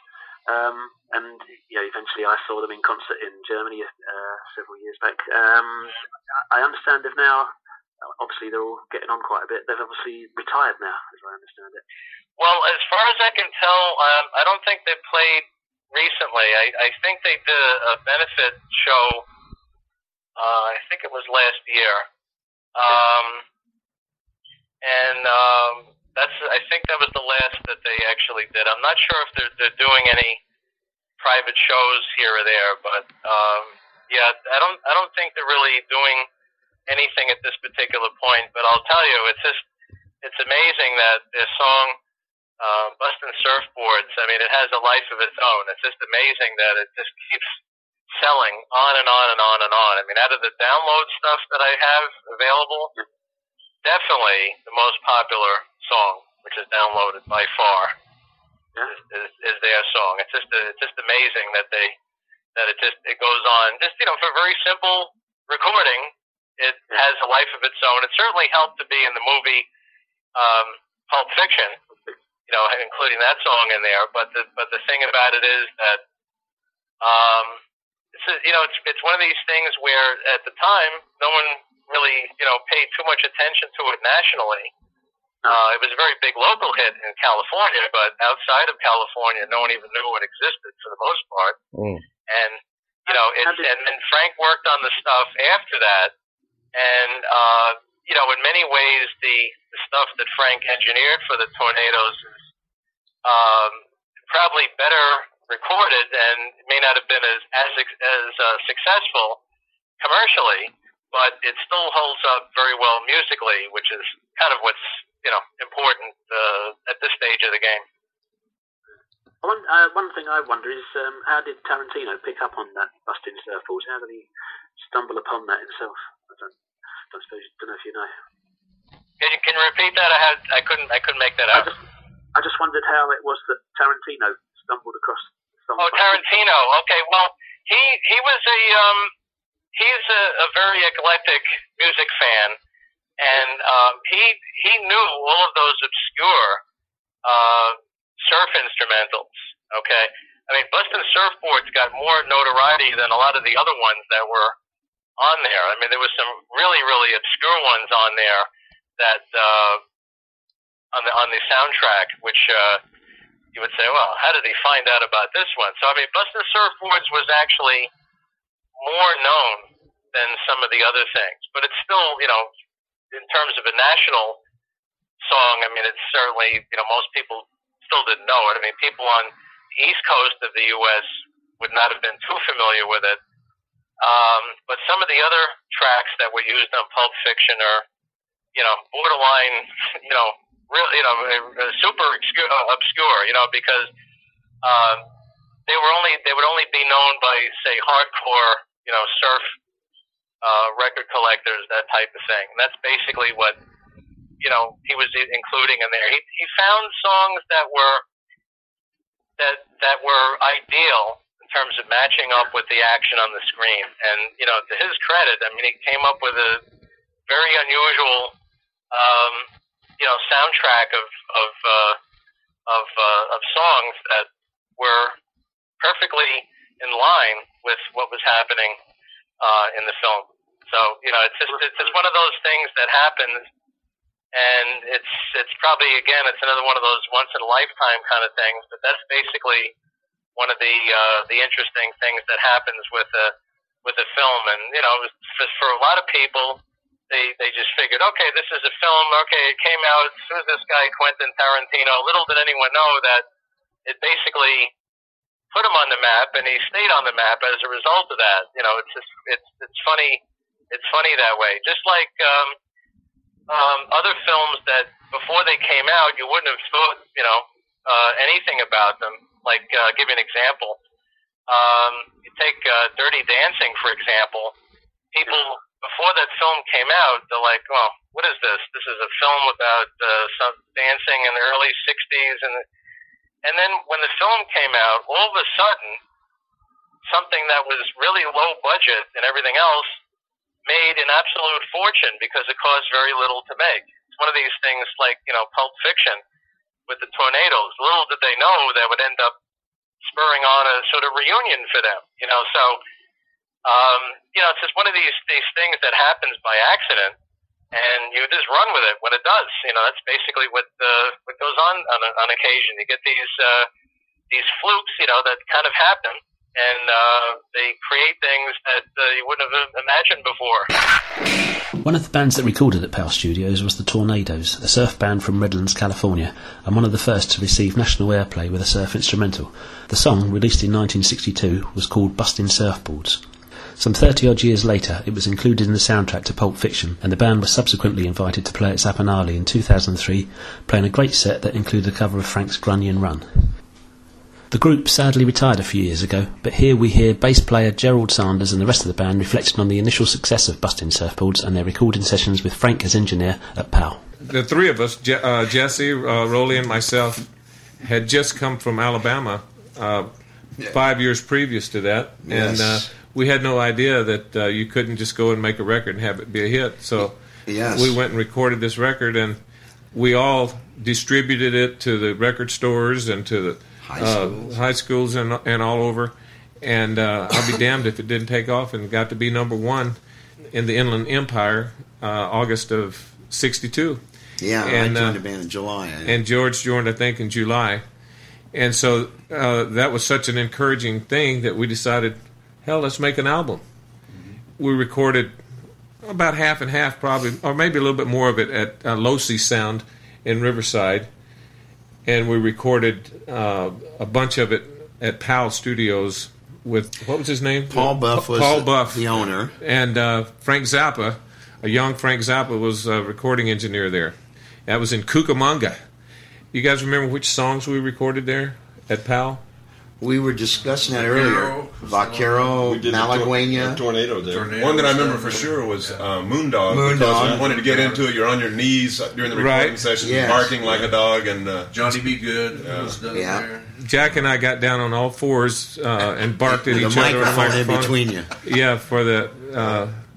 Um, and you know, eventually I saw them in concert in Germany uh, several years back. Um, I understand they've now, obviously, they're all getting on quite a bit. They've obviously retired now, as I understand it. Well, as far as I can tell, um, I don't think they played recently. I, I think they did a benefit show. Uh, I think it was last year, um, and um, that's. I think that was the last that they actually did. I'm not sure if they're they're doing any private shows here or there, but um, yeah, I don't. I don't think they're really doing anything at this particular point. But I'll tell you, it's just. It's amazing that their song uh, Bustin' Surfboards. I mean, it has a life of its own. It's just amazing that it just keeps selling on and on and on and on. I mean, out of the download stuff that I have available, definitely the most popular song, which is downloaded by far, is, is, is their song. It's just it's just amazing that they that it just it goes on just you know for a very simple recording, it has a life of its own. It certainly helped to be in the movie um, Pulp Fiction, you know, including that song in there. But the but the thing about it is that um, it's a, you know it's it's one of these things where at the time no one really you know paid too much attention to it nationally. Uh, it was a very big local hit in California, but outside of California, no one even knew it existed for the most part. Mm. And you know, it's and then Frank worked on the stuff after that, and uh, you know, in many ways, the, the stuff that Frank engineered for the tornadoes is um, probably better recorded and may not have been as as as uh, successful commercially, but it still holds up very well musically, which is kind of what's you know important uh, at this stage of the game. One, uh, one thing I wonder is um, how did Tarantino pick up on that busting surfboards? How did he stumble upon that himself? I don't, don't suppose, don't know if you know. Can you, can you repeat that? I had I couldn't I couldn't make that I out. just, I just wondered how it was that Tarantino stumbled across. Oh, Tarantino. Okay, well, he he was a um, he's a, a very eclectic music fan, and um, he he knew all of those obscure uh, surf instrumentals. Okay, I mean, Bustin' Surfboards got more notoriety than a lot of the other ones that were on there. I mean, there was some really really obscure ones on there that uh, on the on the soundtrack, which. Uh, you would say, well, how did he find out about this one? So, I mean, Bustin' Surfboards was actually more known than some of the other things, but it's still, you know, in terms of a national song, I mean, it's certainly, you know, most people still didn't know it. I mean, people on the East Coast of the U.S. would not have been too familiar with it. Um, but some of the other tracks that were used on Pulp Fiction are, you know, borderline, you know, really, you know, super obscure, uh, obscure, you know, because um, they were only they would only be known by say hardcore, you know, surf uh, record collectors, that type of thing. And that's basically what you know he was including in there. He he found songs that were that that were ideal in terms of matching up with the action on the screen. And you know, to his credit, I mean, he came up with a very unusual. Um, you know soundtrack of of uh, of uh, of songs that were perfectly in line with what was happening uh, in the film. So you know, it's just it's just one of those things that happens, and it's it's probably again it's another one of those once in a lifetime kind of things. But that's basically one of the uh, the interesting things that happens with a with a film, and you know, for, for a lot of people they they just figured, okay, this is a film. Okay, it came out. Who's this guy, Quentin Tarantino? Little did anyone know that it basically put him on the map, and he stayed on the map as a result of that. You know, it's just it's it's funny. It's funny that way. Just like um, um, other films that before they came out, you wouldn't have thought, you know, uh, anything about them. Like, uh, give you an example. Um, you take uh, Dirty Dancing, for example. People before that film came out, they're like, "Well, what is this? This is a film about uh, some dancing in the early '60s," and and then when the film came out, all of a sudden, something that was really low budget and everything else made an absolute fortune because it cost very little to make. It's one of these things like you know Pulp Fiction with the tornadoes. Little did they know that would end up spurring on a sort of reunion for them. You know, so um, you know, it's just one of these these things that happens by accident, and you just run with it when it does. You know, that's basically what uh, what goes on on, on occasion. You get these uh, these flukes, you know, that kind of happen, and uh, they create things that uh, you wouldn't have imagined before. One of the bands that recorded at Powell Studios was the Tornadoes, a surf band from Redlands, California, and one of the first to receive national airplay with a surf instrumental. The song, released in 1962, was called Bustin' Surfboards. Some 30 odd years later, it was included in the soundtrack to Pulp Fiction, and the band was subsequently invited to play at Zappanale in 2003, playing a great set that included a cover of Frank's Grunion Run. The group sadly retired a few years ago, but here we hear bass player Gerald Sanders and the rest of the band reflecting on the initial success of Busting Surfboards and their recording sessions with Frank as engineer at PAL. the three of us, Je- uh, Jesse, uh, Rolly, and myself, had just come from Alabama uh, five years previous to that, and uh, we had no idea that uh, you couldn't just go and make a record and have it be a hit. So Yes. we went and recorded this record, and we all distributed it to the record stores and to the High uh, schools. high schools and and all over. And uh, I'll be damned if it didn't take off and got to be number one in the Inland Empire, uh, August of '62 Yeah, And, I joined uh, the band in July. and George joined, I think, in July. And so uh, that was such an encouraging thing that we decided, hell, let's make an album. We recorded about half and half, probably, or maybe a little bit more of it at uh, Losi Sound in Riverside, and we recorded uh, a bunch of it at Powell Studios with what was his name? Paul Buff was Paul the- Buff, the owner. and uh, Frank Zappa, a young Frank Zappa, was a recording engineer there. That was in Cucamonga. You guys remember which songs we recorded there at PAL? We were discussing that earlier. Vaquero, We did the tor- Malagueña. tornado there. Tornado One that I remember for sure was uh, Moondog. Moondog. Because you wanted to get into it. You're on your knees during the recording Right. session, Yes. barking like a dog, and uh, Johnny Be Good was done Yeah. there. Jack and I got down on all fours uh, and barked at With a each other. on microphone in between you. Yeah, for the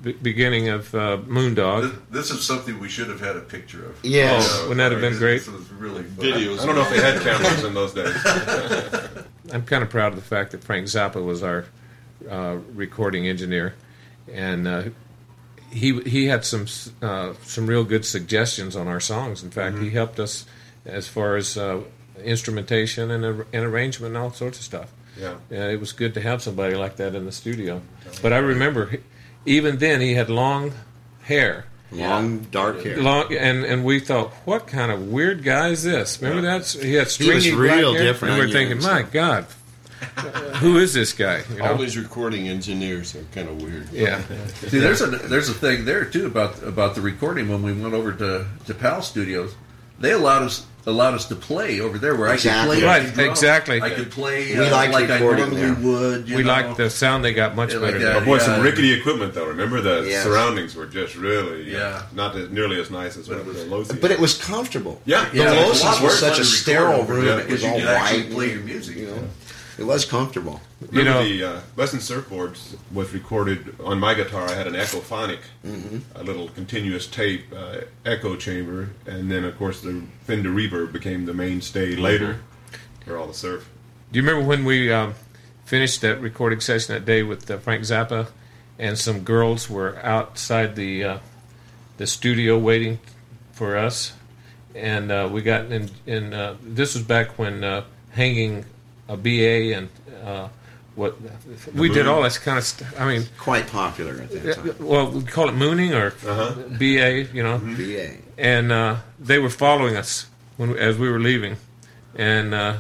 uh, beginning of uh, Moondog. Th- This is something we should have had a picture of. Yes. Oh, wouldn't that have been great? This was really fun. videos. I don't know if they had cameras in those days. I'm kind of proud of the fact that Frank Zappa was our uh, recording engineer, and uh, he he had some uh, some real good suggestions on our songs. In fact, he helped us as far as uh, instrumentation and, ar- and arrangement and all sorts of stuff. Yeah. Yeah, it was good to have somebody like that in the studio. But I remember, he- even then, he had long hair. Long, dark hair. Long, and and we thought, what kind of weird guy is this? Remember that he had stringy he was black real hair? different And we're thinking, my stuff. God, who is this guy? You All these recording engineers are kind of weird. Yeah, See, there's a there's a thing there too about about the recording when we went over to to PAL Studios. They allowed us allowed us to play over there where Exactly. I could play Right, the drums. exactly. I could play We uh, liked like I normally there. would. You we know. liked the sound they got much Yeah, like better. that. Oh, boy, some rickety equipment though. Remember the Yes. surroundings were just really uh, Yeah. not as, nearly as nice as what the Losi. But it was comfortable. Yeah. The Yeah, Losis it's a lot was such a sterile room. there It was all could white. play your music. You know, it was comfortable. You Remember know- the uh, Lesson Surfboards was recorded on my guitar. I had an Echophonic, a little continuous tape uh, echo chamber, and then of course the Fender Reverb became the mainstay later for all the surf. Do you remember when we um, finished that recording session that day with uh, Frank Zappa, and some girls were outside the uh, the studio waiting for us, and uh, we got in. in uh, this was back when uh, hanging a BA and uh, what we did all this kind of stuff. I mean, Quite popular at that time. well, we call it mooning or Uh-huh. BA, you know BA. and uh, they were following us when as we were leaving. And uh,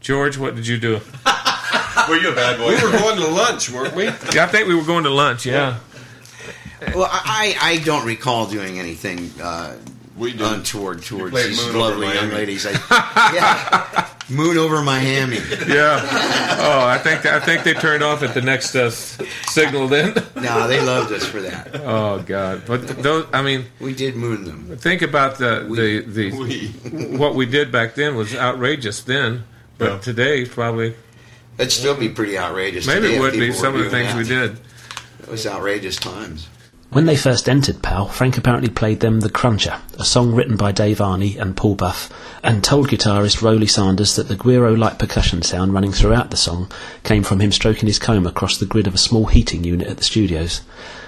George, what did you do? Were you a bad boy? We were going to lunch, weren't we? Yeah, I think we were going to lunch. Yeah, Well, I, I don't recall doing anything uh, We did. untoward towards played these Moon lovely young ladies. I, yeah, Moon over Miami. yeah. Oh, I think I think they turned off at the next uh, signal. Then. No, they loved us for that. Oh God! But those, I mean, We did moon them. think about the the, the We. what we did back then was outrageous then, but Yeah. today probably It'd still be pretty outrageous. maybe today it would be some of the things we did. It was outrageous times. When they first entered PAL, Frank apparently played them The Cruncher, a song written by Dave Aerni and Paul Buff, and told guitarist Roley Sanders that the Guiro-like percussion sound running throughout the song came from him stroking his comb across the grid of a small heating unit at the studios.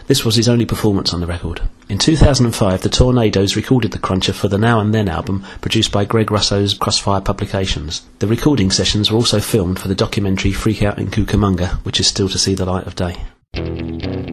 This was his only performance on the record. In 2005, the Tornadoes recorded The Cruncher for the Now and Then album produced by Greg Russo's Crossfire Publications. The recording sessions were also filmed for the documentary Freak Out in Cucamonga, which is still to see the light of day.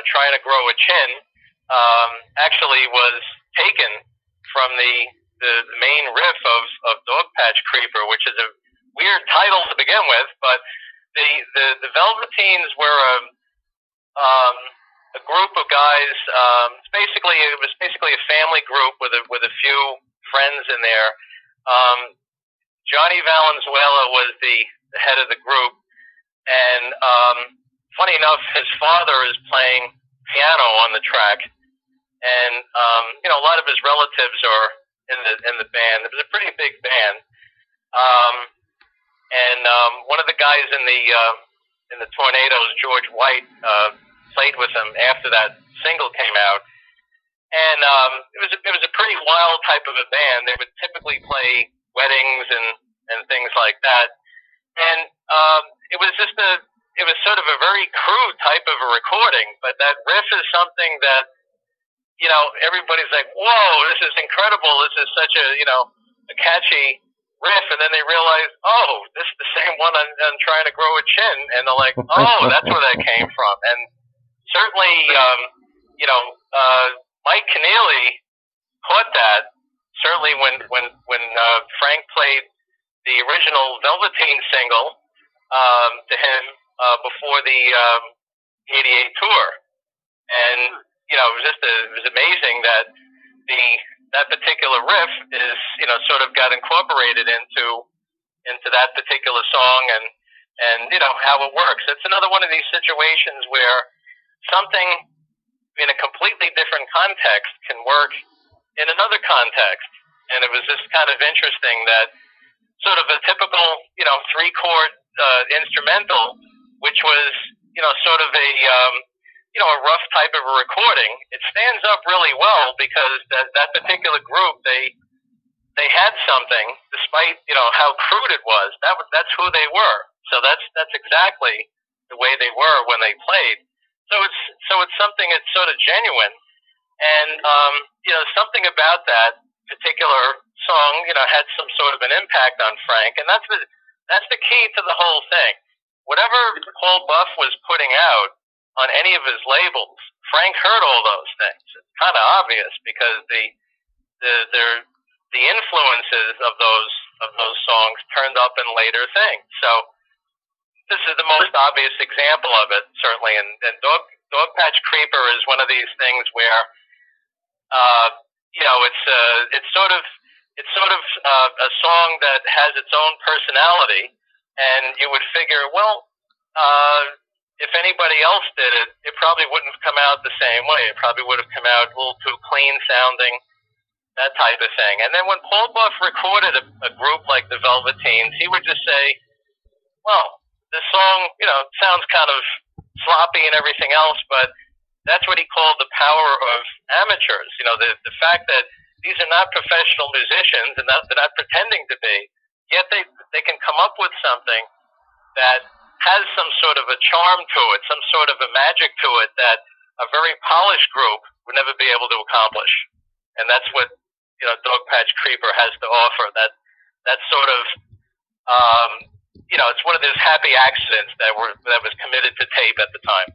Uh, trying to grow a chin um, actually was taken from the, the main riff of of Dog Patch Creeper, which is a weird title to begin with, but the the, the Velveteens were a um, a group of guys. Um, it's basically it was basically a family group with a with a few friends in there. Um, Johnny Valenzuela was the, the head of the group, and um, funny enough, his father is playing piano on the track, and um, you know a lot of his relatives are in the in the band. It was a pretty big band, um, and um, one of the guys in the uh, in the Tornadoes, George White, uh, played with him after that single came out. And um, it was a, it was a pretty wild type of a band. They would typically play weddings and and things like that. And um, it was just a it was sort of a very crude type of a recording, but that riff is something that you know everybody's like, whoa, this is incredible. This is such a you know a catchy riff, and then they realize, oh, this is the same one on, on trying to grow a chin, and they're like, oh, that's where that came from. And certainly, um, you know, uh, Mike Keneally caught that. Certainly, when when when uh, Frank played the original Velveteen single um, to him uh, before the um, '88 tour, and you know, it was just a, it was amazing that the that particular riff is you know sort of got incorporated into into that particular song and and you know how it works. It's another one of these situations where something in a completely different context can work in another context. And it was just kind of interesting that sort of a typical, you know, three chord uh, instrumental, which was, you know, sort of a, um, you know, a rough type of a recording. It stands up really well because that, that particular group, they, they had something, despite you know how crude it was. That was that's who they were. So that's that's exactly the way they were when they played. So it's so it's something that's sort of genuine, and um, you know something about that particular song, you know, had some sort of an impact on Frank, and that's the that's the key to the whole thing. Whatever Paul Buff was putting out on any of his labels, Frank heard all those things. It's kind of obvious because the the the the influences of those of those songs turned up in later things. So this is the most obvious example of it, certainly. And, and Dog, Dog Patch Creeper is one of these things where, uh, you know, it's uh, it's sort of it's sort of uh, a song that has its own personality, and you would figure, well, uh, if anybody else did it, it probably wouldn't have come out the same way. It probably would have come out a little too clean sounding, that type of thing. And then when Paul Buff recorded a, a group like the Velveteens, he would just say, well, this song, you know, sounds kind of sloppy and everything else, but that's what he called the power of amateurs. You know, the the fact that these are not professional musicians and that they're not pretending to be, yet they they can come up with something that has some sort of a charm to it, some sort of a magic to it that a very polished group would never be able to accomplish. And that's what you know Dog Patch Creeper has to offer. That that sort of um, you know, it's one of those happy accidents that were that was committed to tape at the time.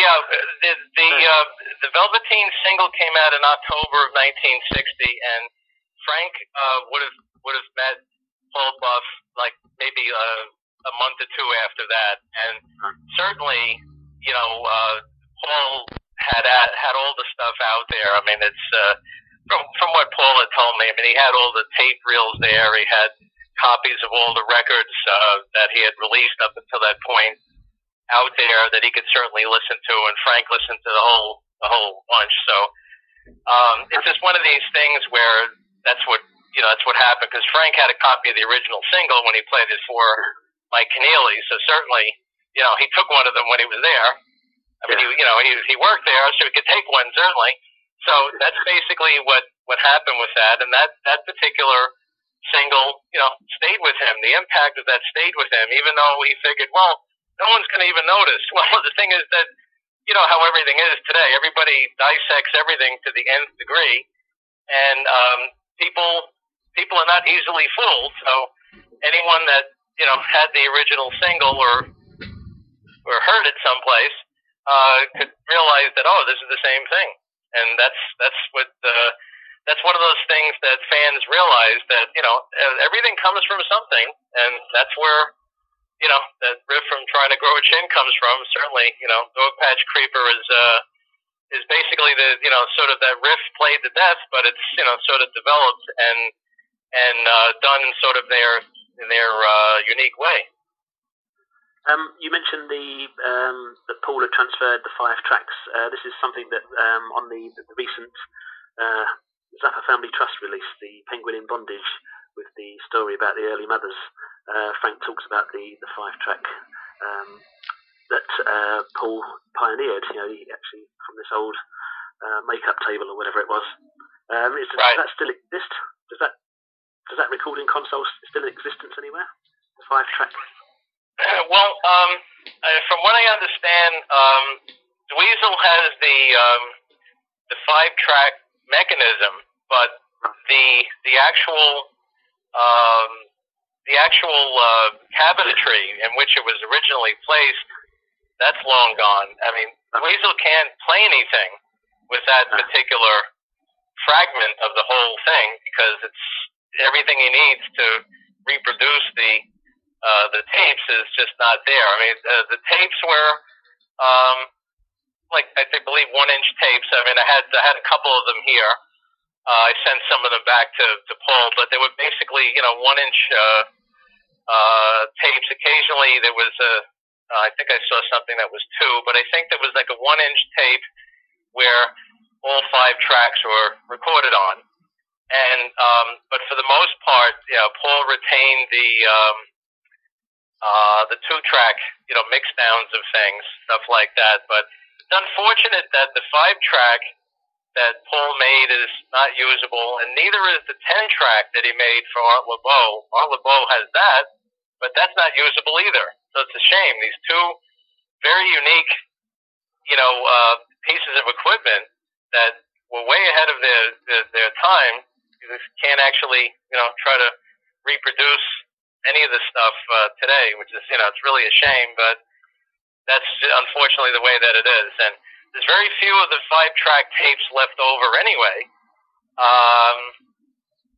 Yeah, the the uh, the Velveteen single came out in October of 1960, and Frank uh, would have would have met Paul Buff like maybe a, a month or two after that, and certainly, you know, uh, Paul had at, had all the stuff out there. I mean, it's uh, from from what Paul had told me. I mean, he had all the tape reels there. He had copies of all the records uh, that he had released up until that point out there that he could certainly listen to, and Frank listened to the whole the whole bunch. So um, it's just one of these things where that's what you know that's what happened because Frank had a copy of the original single when he played it for Mike Keneally. So certainly, you know, he took one of them when he was there. I mean, he, you know, he he worked there, so he could take one certainly. So that's basically what what happened with that, and that that particular single, you know, stayed with him. The impact of that stayed with him, even though he figured, well, no one's going to even notice. Well, the thing is that, you know, how everything is today. Everybody dissects everything to the nth degree, and um, people people are not easily fooled. So anyone that you know had the original single or or heard it someplace uh, could realize that oh, this is the same thing, and that's that's what. Uh, that's one of those things that fans realize that you know everything comes from something, and that's where you know that riff from trying to grow a chin comes from. Certainly, you know, Dog Patch Creeper is uh, is basically the you know sort of that riff played to death, but it's you know sort of developed and and uh, done in sort of their in their uh, unique way. Um, you mentioned the um, that Paul had transferred the five tracks. Uh, this is something that um, on the, the recent uh, Zappa Family Trust release, the Penguin in Bondage, with the story about the early mothers. Uh, Frank talks about the the five track um, that uh, Paul pioneered. You know, he actually from this old uh, makeup table or whatever it was. Um, is, right. Does that still exist? Does that does that recording console still in existence anywhere? The five track. Well, um, uh, from what I understand, um, Dweezil has the um, the five track mechanism, but the the actual um, the actual uh, cabinetry in which it was originally placed that's long gone. I mean, Dweezil can't play anything with that particular fragment of the whole thing because it's everything he needs to reproduce the uh, the tapes is just not there. I mean, the, the tapes were um, like I think, believe one inch tapes. I mean, I had I had a couple of them here. Uh, I sent some of them back to to Paul, but they were basically you know one inch uh, uh, tapes. Occasionally there was a uh, I think I saw something that was two, but I think there was like a one inch tape where all five tracks were recorded on. And um, but for the most part, you know, Paul retained the um, uh, the two track, you know, mix downs of things, stuff like that. But it's unfortunate that the five track that Paul made is not usable, and neither is the ten track that he made for Art Laboe. Art Laboe has that, but that's not usable either. So it's a shame. These two very unique, you know, uh, pieces of equipment that were way ahead of their their, their time. Can't actually, you know, try to reproduce any of this stuff uh, today, which is, you know, it's really a shame, but that's unfortunately the way that it is. And there's very few of the five track tapes left over anyway. Um,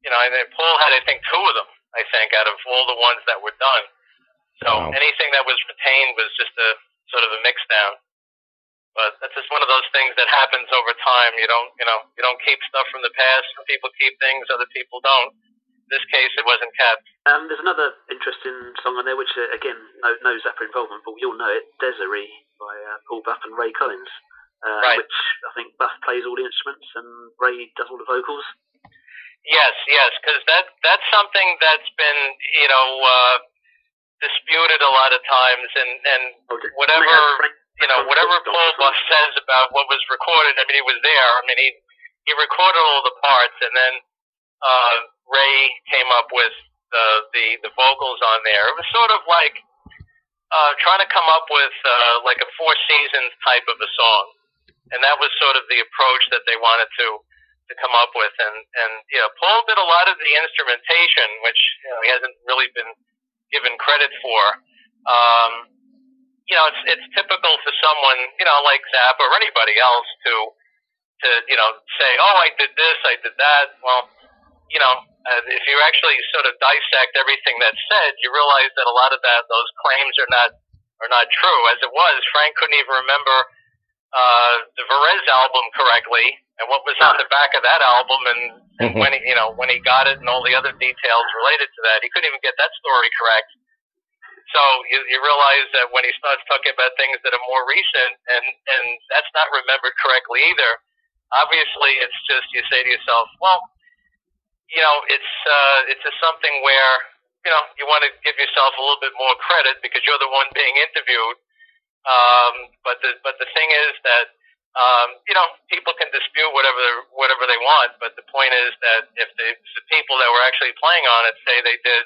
you know, and Paul had, I think, two of them, I think, out of all the ones that were done. So Wow. anything that was retained was just a sort of a mix down. But that's just one of those things that happens over time. You don't, you know, you don't keep stuff from the past. Some people keep things, other people don't. In this case, it wasn't kept. Um, there's another interesting song on there, which uh, again, no, no Zappa involvement, but we all know it, Desiree by uh, Paul Buff and Ray Collins, uh, Right. which I think Buff plays all the instruments and Ray does all the vocals. Yes, yes, because that that's something that's been you know uh, disputed a lot of times, and and whatever you know whatever Paul Buff says about what was recorded. I mean, he was there. I mean, he he recorded all the parts, and then uh, Ray came up with the the the vocals on there. It was sort of like uh, trying to come up with uh, like a Four Seasons type of a song, and that was sort of the approach that they wanted to to come up with. And and you know, Paul did a lot of the instrumentation, which you know, he hasn't really been given credit for. Um, you know, it's it's typical for someone you know like Zappa or anybody else to to you know say, oh, I did this, I did that. Well, you know, uh, if you actually sort of dissect everything that's said, you realize that a lot of that those claims are not are not true. As it was, Frank couldn't even remember uh, the Varese album correctly and what was on the back of that album and, and when he you know when he got it and all the other details related to that, he couldn't even get that story correct. So you, you realize that when he starts talking about things that are more recent and and that's not remembered correctly either. Obviously, it's just you say to yourself, well, you know, it's uh, it's just something where you know you want to give yourself a little bit more credit because you're the one being interviewed. Um, but the but the thing is that um, you know people can dispute whatever whatever they want. But the point is that if the, if the people that were actually playing on it say they did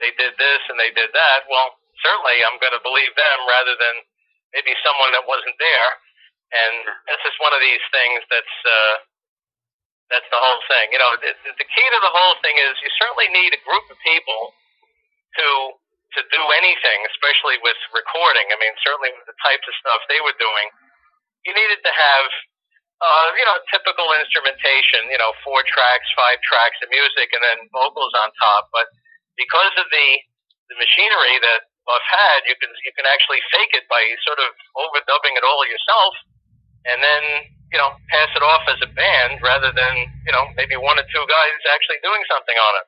they did this and they did that, well, certainly I'm going to believe them rather than maybe someone that wasn't there. And it's just one of these things that's uh, that's the whole thing. You know, the, the key to the whole thing is you certainly need a group of people to to do anything, especially with recording. I mean, certainly with the types of stuff they were doing, you needed to have uh, you know typical instrumentation. You know, four tracks, five tracks of music, and then vocals on top. But because of the the machinery that Buff had, you can you can actually fake it by sort of overdubbing it all yourself, and then you know pass it off as a band rather than you know maybe one or two guys actually doing something on it.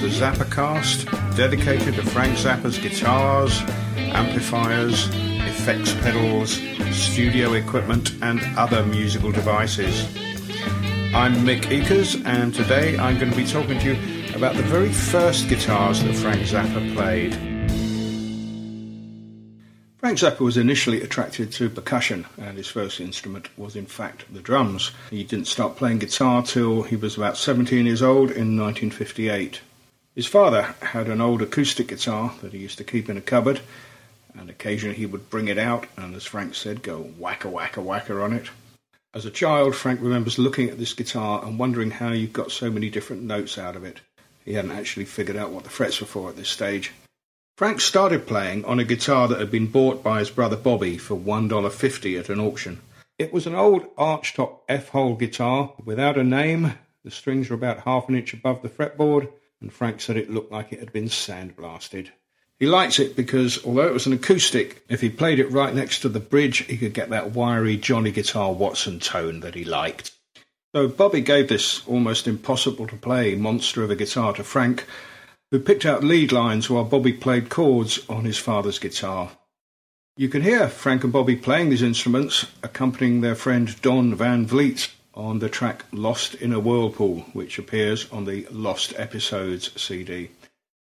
The Zappa cast dedicated to Frank Zappa's guitars, amplifiers, effects pedals, studio equipment, and other musical devices. I'm Mick Ekers, and today I'm going to be talking to you about the very first guitars that Frank Zappa played. Frank Zappa was initially attracted to percussion, and his first instrument was, in fact, the drums. He didn't start playing guitar till he was about 17 years old in 1958. His father had an old acoustic guitar that he used to keep in a cupboard, and occasionally he would bring it out and, as Frank said, go whacker, whacker, whacker on it. As a child, Frank remembers looking at this guitar and wondering how you got so many different notes out of it. He hadn't actually figured out what the frets were for at this stage. Frank started playing on a guitar that had been bought by his brother Bobby for $1.50 at an auction. It was an old archtop F-hole guitar without a name. The strings were about half an inch above the fretboard, and Frank said it looked like it had been sandblasted. He liked it because, although it was an acoustic, if he played it right next to the bridge, he could get that wiry Johnny Guitar Watson tone that he liked. So Bobby gave this almost impossible to play monster of a guitar to Frank, who picked out lead lines while Bobby played chords on his father's guitar. You can hear Frank and Bobby playing these instruments, accompanying their friend Don Van Vliet on the track Lost in a Whirlpool, which appears on the Lost Episodes CD.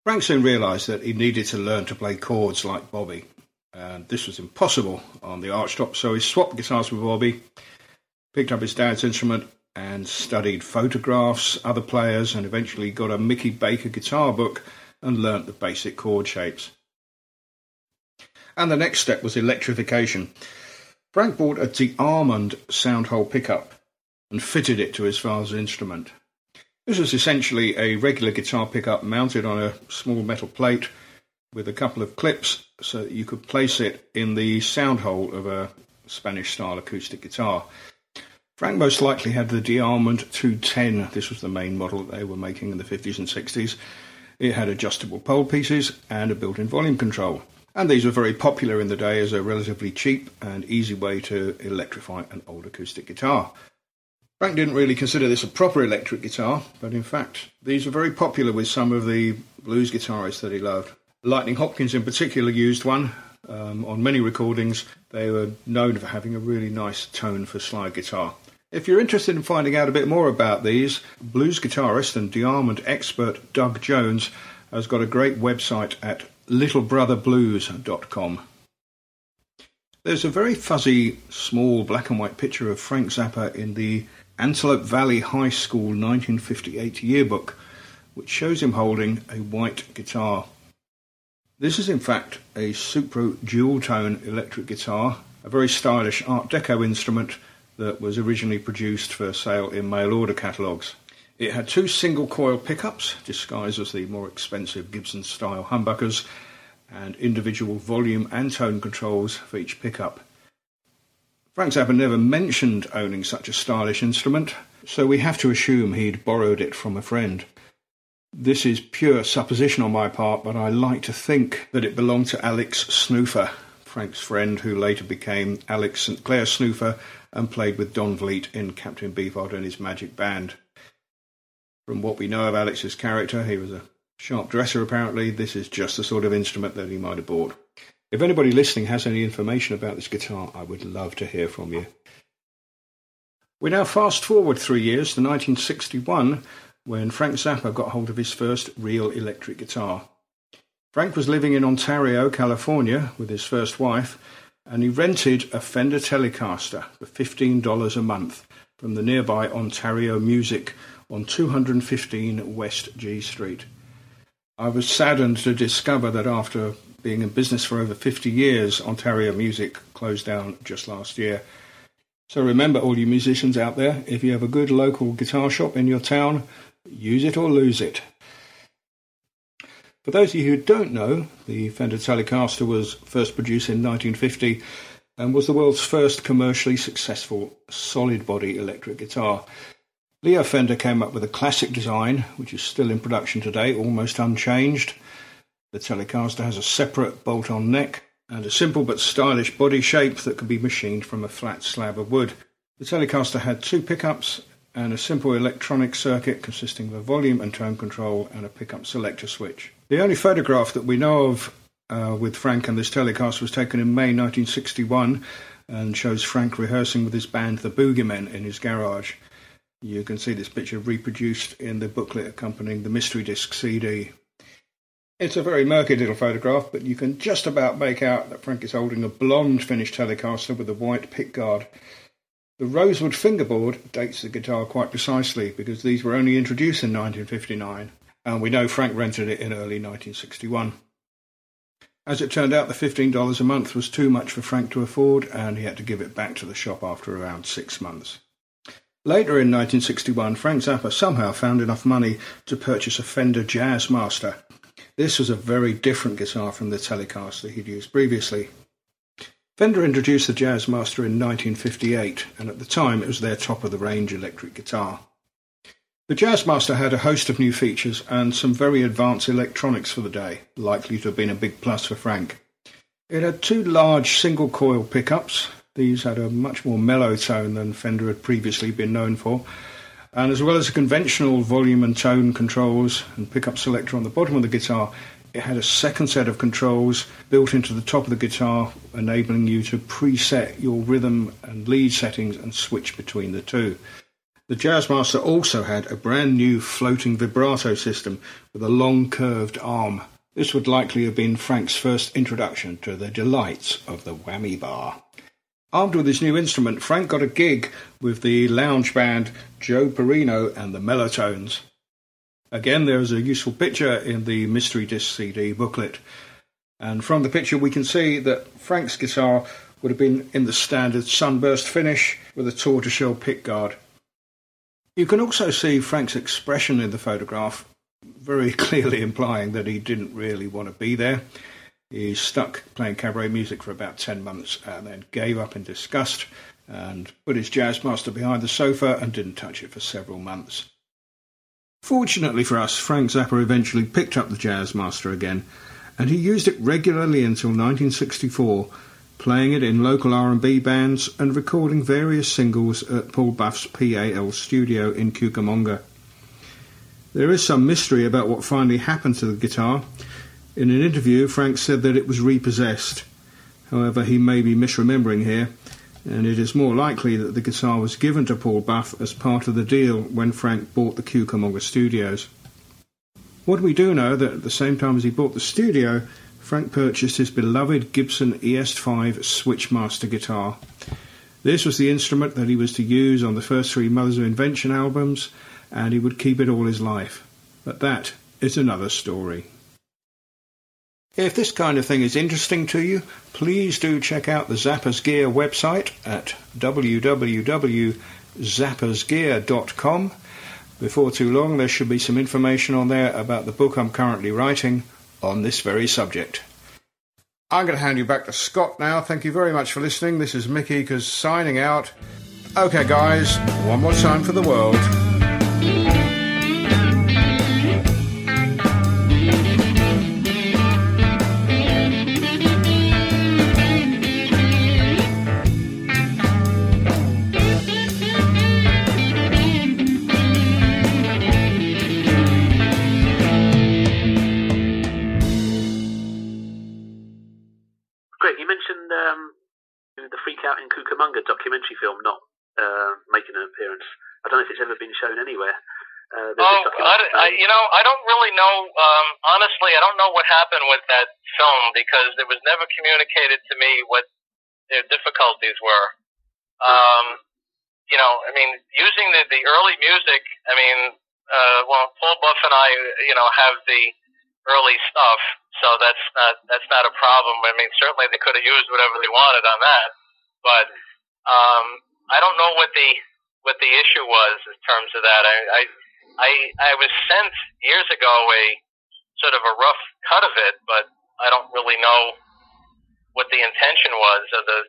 Frank soon realised that he needed to learn to play chords like Bobby, and this was impossible on the archtop, so he swapped guitars with Bobby, picked up his dad's instrument, and studied photographs, other players, and eventually got a Mickey Baker guitar book and learnt the basic chord shapes. And the next step was electrification. Frank bought a DeArmond soundhole pickup and fitted it to his father's instrument. This was essentially a regular guitar pickup mounted on a small metal plate with a couple of clips so that you could place it in the sound hole of a Spanish style acoustic guitar. Frank most likely had the DeArmond 210. This was the main model that they were making in the 50s and 60s. It had adjustable pole pieces and a built in volume control. And these were very popular in the day as a relatively cheap and easy way to electrify an old acoustic guitar. Frank didn't really consider this a proper electric guitar, but in fact, these were very popular with some of the blues guitarists that he loved. Lightning Hopkins, in particular, used one. Um, on many recordings, they were known for having a really nice tone for slide guitar. If you're interested in finding out a bit more about these, blues guitarist and DeArmond expert Doug Jones has got a great website at littlebrotherblues.com. There's a very fuzzy, small black and white picture of Frank Zappa in the Antelope Valley High School 1958 yearbook, which shows him holding a white guitar. This is in fact a Supro dual tone electric guitar, a very stylish Art Deco instrument that was originally produced for sale in mail order catalogues. It had two single coil pickups, disguised as the more expensive Gibson style humbuckers, and individual volume and tone controls for each pickup. Frank Zappa never mentioned owning such a stylish instrument, so we have to assume he'd borrowed it from a friend. This is pure supposition on my part, but I like to think that it belonged to Alex Snouffer, Frank's friend who later became Alex St. Clair Snouffer and played with Don Vliet in Captain Beefheart and his Magic Band. From what we know of Alex's character, he was a sharp dresser apparently. This is just the sort of instrument that he might have bought. If anybody listening has any information about this guitar, I would love to hear from you. We now fast forward three years to 1961 when Frank Zappa got hold of his first real electric guitar. Frank was living in Ontario, California with his first wife, and he rented a Fender Telecaster for $15 a month from the nearby Ontario Music on 215 West G Street. I was saddened to discover that after being in business for over 50 years, Ontario Music closed down just last year. So remember, all you musicians out there, if you have a good local guitar shop in your town, use it or lose it. For those of you who don't know, the Fender Telecaster was first produced in 1950 and was the world's first commercially successful solid body electric guitar. Leo Fender came up with a classic design, which is still in production today, almost unchanged. The Telecaster has a separate bolt on neck and a simple but stylish body shape that can be machined from a flat slab of wood. The Telecaster had two pickups and a simple electronic circuit consisting of a volume and tone control and a pickup selector switch. The only photograph that we know of uh, with Frank and this Telecaster was taken in May 1961 and shows Frank rehearsing with his band The Boogeymen in his garage. You can see this picture reproduced in the booklet accompanying the Mystery Disc CD. It's a very murky little photograph, but you can just about make out that Frank is holding a blonde finished Telecaster with a white pickguard. The rosewood fingerboard dates the guitar quite precisely because these were only introduced in 1959, and we know Frank rented it in early 1961. As it turned out, the $15 a month was too much for Frank to afford, and he had to give it back to the shop after around six months. Later in 1961, Frank Zappa somehow found enough money to purchase a Fender Jazzmaster. This was a very different guitar from the Telecaster he'd used previously. Fender introduced the Jazzmaster in 1958, and at the time it was their top of the range electric guitar. The Jazzmaster had a host of new features and some very advanced electronics for the day, likely to have been a big plus for Frank. It had two large single coil pickups. These had a much more mellow tone than Fender had previously been known for, and as well as the conventional volume and tone controls and pickup selector on the bottom of the guitar, it had a second set of controls built into the top of the guitar, enabling you to preset your rhythm and lead settings and switch between the two. The Jazzmaster also had a brand new floating vibrato system with a long curved arm. This would likely have been Frank's first introduction to the delights of the whammy bar. Armed with his new instrument, Frank got a gig with the lounge band Joe Perino and the Mellotones. Again, there is a useful picture in the Mystery Disc CD booklet. And from the picture, we can see that Frank's guitar would have been in the standard sunburst finish with a tortoiseshell pickguard. You can also see Frank's expression in the photograph, very clearly implying that he didn't really want to be there. He stuck playing cabaret music for about 10 months and then gave up in disgust and put his Jazzmaster behind the sofa and didn't touch it for several months. Fortunately for us, Frank Zappa eventually picked up the Jazzmaster again, and he used it regularly until 1964, playing it in local R&B bands and recording various singles at Paul Buff's PAL studio in Cucamonga. There is some mystery about what finally happened to the guitar. In an interview, Frank said that it was repossessed. However, he may be misremembering here, and it is more likely that the guitar was given to Paul Buff as part of the deal when Frank bought the Cucamonga Studios. What we do know that at the same time as he bought the studio, Frank purchased his beloved Gibson ES5 Switchmaster guitar. This was the instrument that he was to use on the first three Mothers of Invention albums, and he would keep it all his life. But that is another story. If this kind of thing is interesting to you, please do check out the Zappa's Gear website at www.zappasgear.com. Before too long, there should be some information on there about the book I'm currently writing on this very subject. I'm going to hand you back to Scott now. Thank you very much for listening. This is Mick Ekers signing out. Okay, guys, one more time for the world. Documentary film not uh, making an appearance. I don't know if it's ever been shown anywhere. Uh, Oh, I, I, you know, I don't really know. Um, honestly, I don't know what happened with that film because it was never communicated to me what their difficulties were. Um, you know, I mean, using the the early music. I mean, uh, well, Paul Buff and I, you know, have the early stuff, so that's not that's not a problem. I mean, certainly they could have used whatever they wanted on that, but um, I don't know what the what the issue was in terms of that. I I I, I was sent years ago a sort of a rough cut of it, but I don't really know what the intention was of the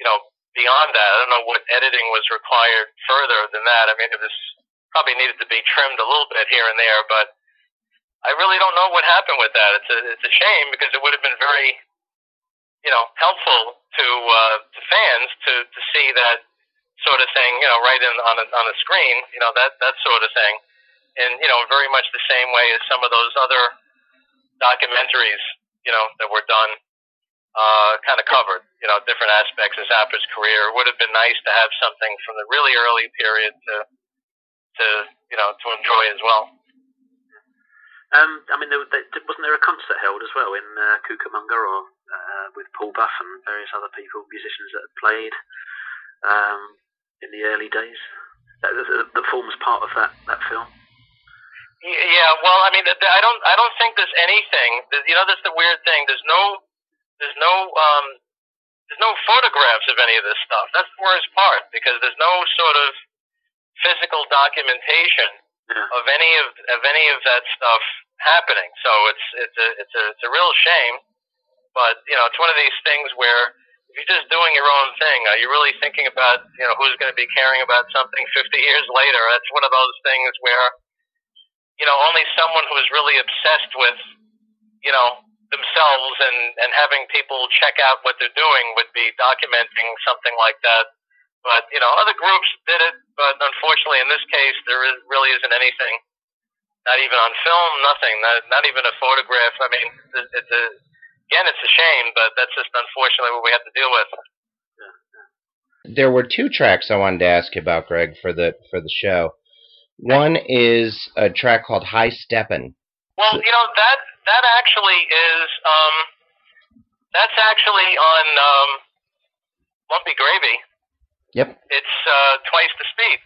you know beyond that. I don't know what editing was required further than that. I mean, it was probably needed to be trimmed a little bit here and there, but I really don't know what happened with that. It's a it's a shame because it would have been very, you know, helpful to uh, to fans to to see that sort of thing, you know, right in on a on a screen, you know, that that sort of thing, and you know, very much the same way as some of those other documentaries, you know, that were done, uh, kind of covered, you know, different aspects of Zappa's career. It would have been nice to have something from the really early period to to you know to enjoy as well. Um, I mean, there, there, wasn't there a concert held as well in uh, Cucamonga or uh, with Paul Buff and various other people, musicians that had played um, in the early days? That, that, that forms part of that, that film. Yeah, well, I mean, I don't, I don't think there's anything. th- You know, that's the weird thing. There's no, there's no, um, there's no photographs of any of this stuff. That's the worst part because there's no sort of physical documentation of any of of any of that stuff happening. So it's it's a it's a it's a real shame. But you know, it's one of these things where if you're just doing your own thing, are you really thinking about you know who's going to be caring about something 50 years later? That's one of those things where you know only someone who's really obsessed with you know themselves and and having people check out what they're doing would be documenting something like that. But you know, other groups did it, but unfortunately, in this case, there is, really isn't anything not even on film, nothing, not, not even a photograph. I mean, it- it's a, again, it's a shame, but that's just unfortunately what we have to deal with. There were two tracks I wanted to ask you about, Greg, for the for the show. One is a track called High Steppin'. Well, you know that that actually is um, that's actually on um, Lumpy Gravy. Yep. It's uh, twice the speed,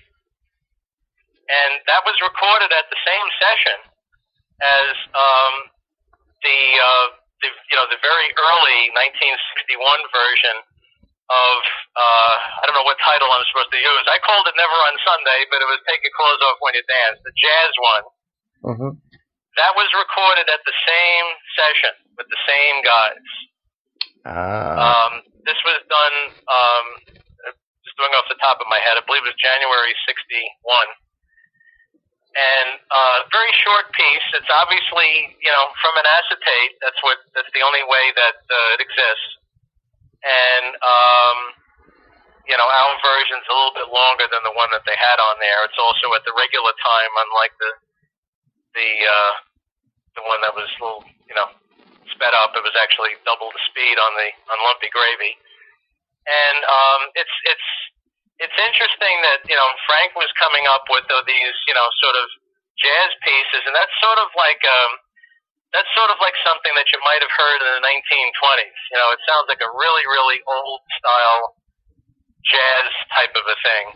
and that was recorded at the same session as um, the uh, the you know the very early 1961 version of uh, I don't know what title I'm supposed to use. I called it Never on Sunday, but it was Take Your Clothes Off When You Dance, the jazz one. Mm-hmm. That was recorded at the same session with the same guys. Ah. Um, this was done, um, just doing off the top of my head, I believe it was January 61. And uh, very short piece. It's obviously, you know, from an acetate. That's what. That's the only way that uh, it exists. And um, you know, our version's a little bit longer than the one that they had on there. It's also at the regular time, unlike the the uh, the one that was a little, you know, sped up. It was actually double the speed on the on Lumpy Gravy. And um, it's it's it's interesting that you know Frank was coming up with uh, these you know sort of jazz pieces, and that's sort of like um, that's sort of like something that you might have heard in the 1920s. You know, it sounds like a really really old style jazz type of a thing.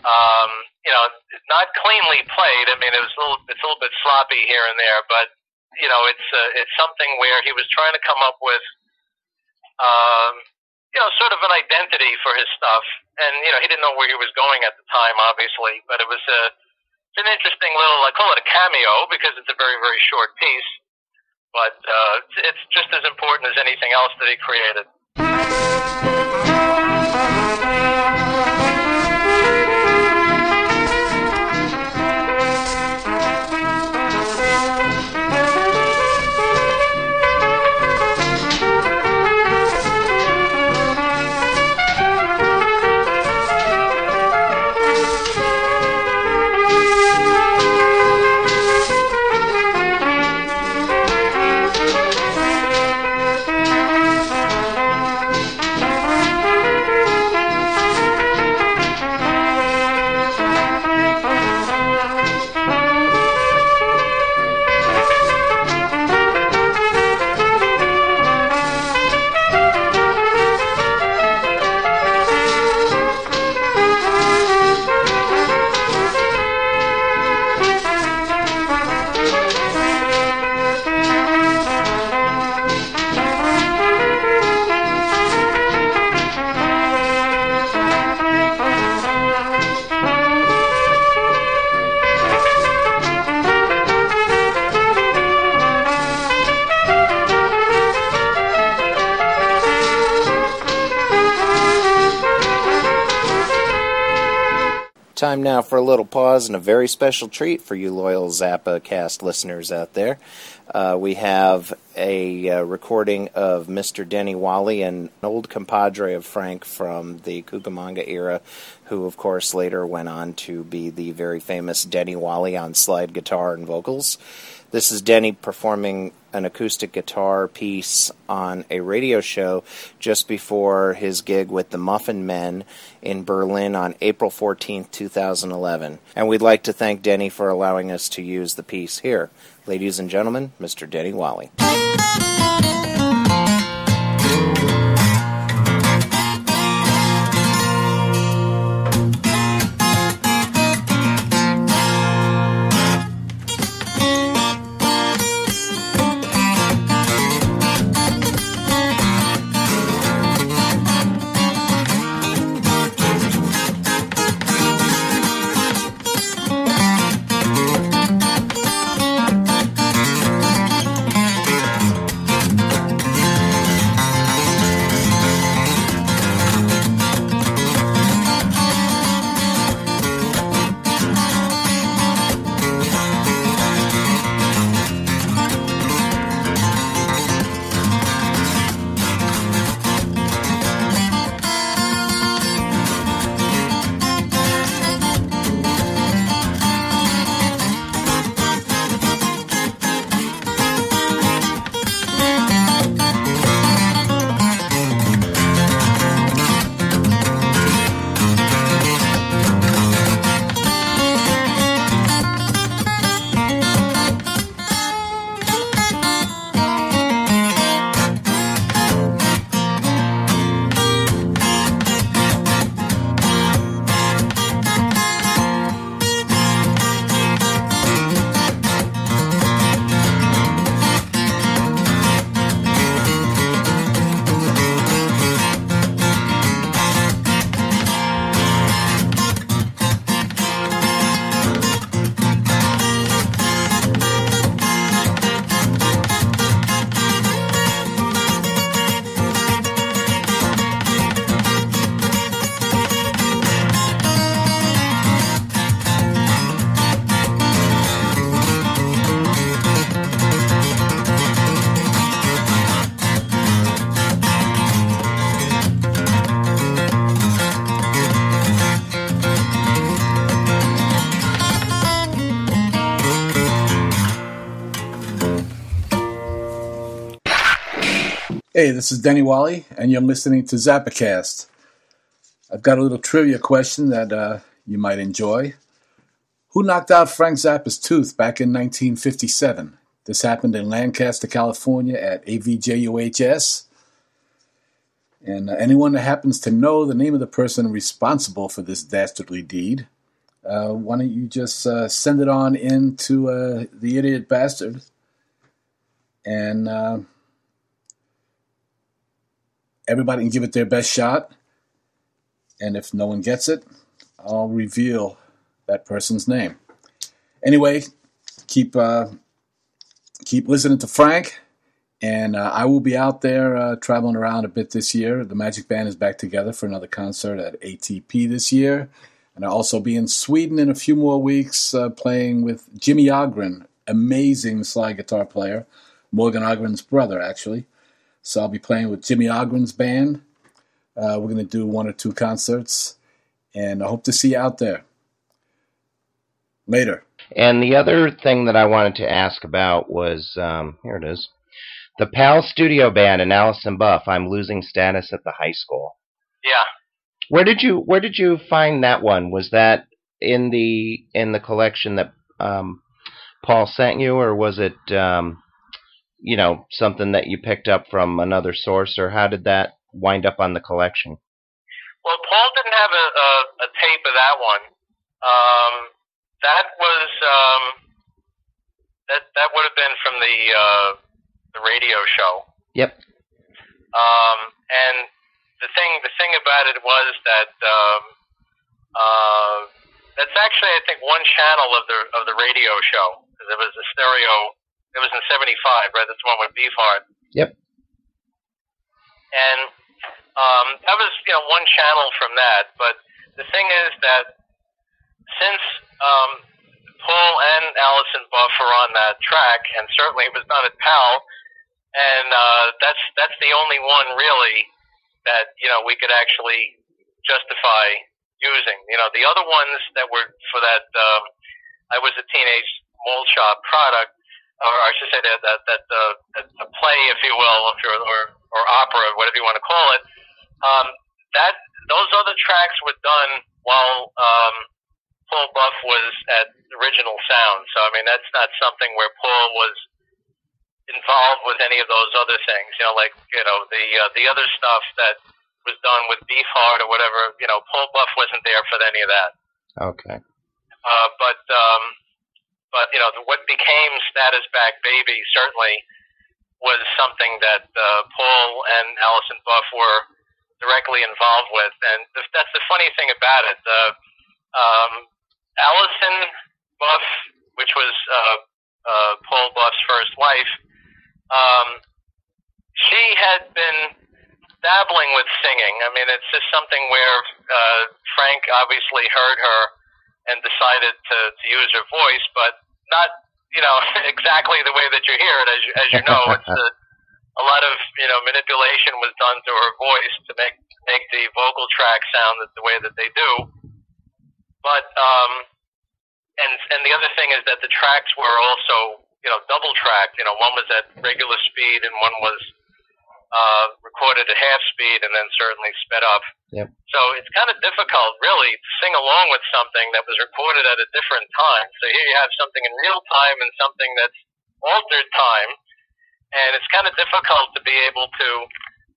Um, you know, not cleanly played. I mean, it was a little it's a little bit sloppy here and there, but you know, it's uh, it's something where he was trying to come up with. Um, you know, sort of an identity for his stuff. And, you know, he didn't know where he was going at the time, obviously, but it was a, it's an interesting little, I call it a cameo because it's a very, very short piece, but, uh, it's, it's just as important as anything else that he created. Time now for a little pause and a very special treat for you loyal Zappacast listeners out there. Uh, we have a uh, recording of Mr. Denny Walley, an old compadre of Frank from the Cucamonga era, who, of course, later went on to be the very famous Denny Walley on slide guitar and vocals. This is Denny performing an acoustic guitar piece on a radio show just before his gig with the Muffin Men in Berlin on April 14th, 2011. And we'd like to thank Denny for allowing us to use the piece here. Ladies and gentlemen, Mr. Denny Walley. Hey, this is Denny Walley, and you're listening to Zappacast. I've got a little trivia question that uh, you might enjoy. Who knocked out Frank Zappa's tooth back in 1957? This happened in Lancaster, California at AVJUHS. And uh, anyone that happens to know the name of the person responsible for this dastardly deed, uh, why don't you just uh, send it on in to uh, the idiot bastard and uh, everybody can give it their best shot. And if no one gets it, I'll reveal that person's name. Anyway, keep uh, keep listening to Frank, and uh, I will be out there uh, traveling around a bit this year. The Magic Band is back together for another concert at ATP this year, and I'll also be in Sweden in a few more weeks uh, playing with Jimmy Ågren, amazing slide guitar player, Morgan Ågren's brother actually. So I'll be playing with Jimmy Ågren's band. Uh, we're going to do one or two concerts, and I hope to see you out there. Later. And the other thing that I wanted to ask about was um, here it is the PAL Studio Band and Allison Buff. I'm losing status at the high school. Yeah. Where did you Where did you find that one? Was that in the in the collection that um, Paul sent you, or was it um, you know something that you picked up from another source, or how did that wind up on the collection? Well, Paul didn't have a, a, a tape of that one. Um, that was um, that that would have been from the uh, the radio show. Yep. Um, and the thing the thing about it was that um, uh, that's actually I think one channel of the of the radio show. It was a stereo. It was in '75, right? That's the one with Beefheart. Yep. and um, that was you know one channel from that. But the thing is that since um, Paul and Allison Buff are on that track, and certainly it was done at PAL, and uh, that's that's the only one really that you know we could actually justify using. You know, the other ones that were for that um, I was a teenage malt shop product, or I should say that that that uh, that the play, if you will, if you're, or or opera, whatever you want to call it. Um, that those other tracks were done while um, Paul Buff was at Original Sound. So I mean, that's not something where Paul was involved with any of those other things. You know, like you know the uh, the other stuff that was done with Beefheart or whatever. You know, Paul Buff wasn't there for any of that. Okay. Uh, but um, but you know the, what became Status Back Baby certainly was something that uh, Paul and Allison Buff were directly involved with, and th- that's the funny thing about it. Uh, um, Allison Buff, which was uh, uh, Paul Buff's first wife, um, she had been dabbling with singing. I mean, it's just something where uh, Frank obviously heard her and decided to, to use her voice, but not, you know, exactly the way that you hear it. As you, as you know, it's a, a lot of you know manipulation was done to her voice to make make the vocal track sound the way that they do. But um, and and the other thing is that the tracks were also you know double tracked. You know, one was at regular speed and one was uh, recorded at half speed and then certainly sped up. Yep. So it's kind of difficult, really, to sing along with something that was recorded at a different time. So here you have something in real time and something that's altered time, and it's kind of difficult to be able to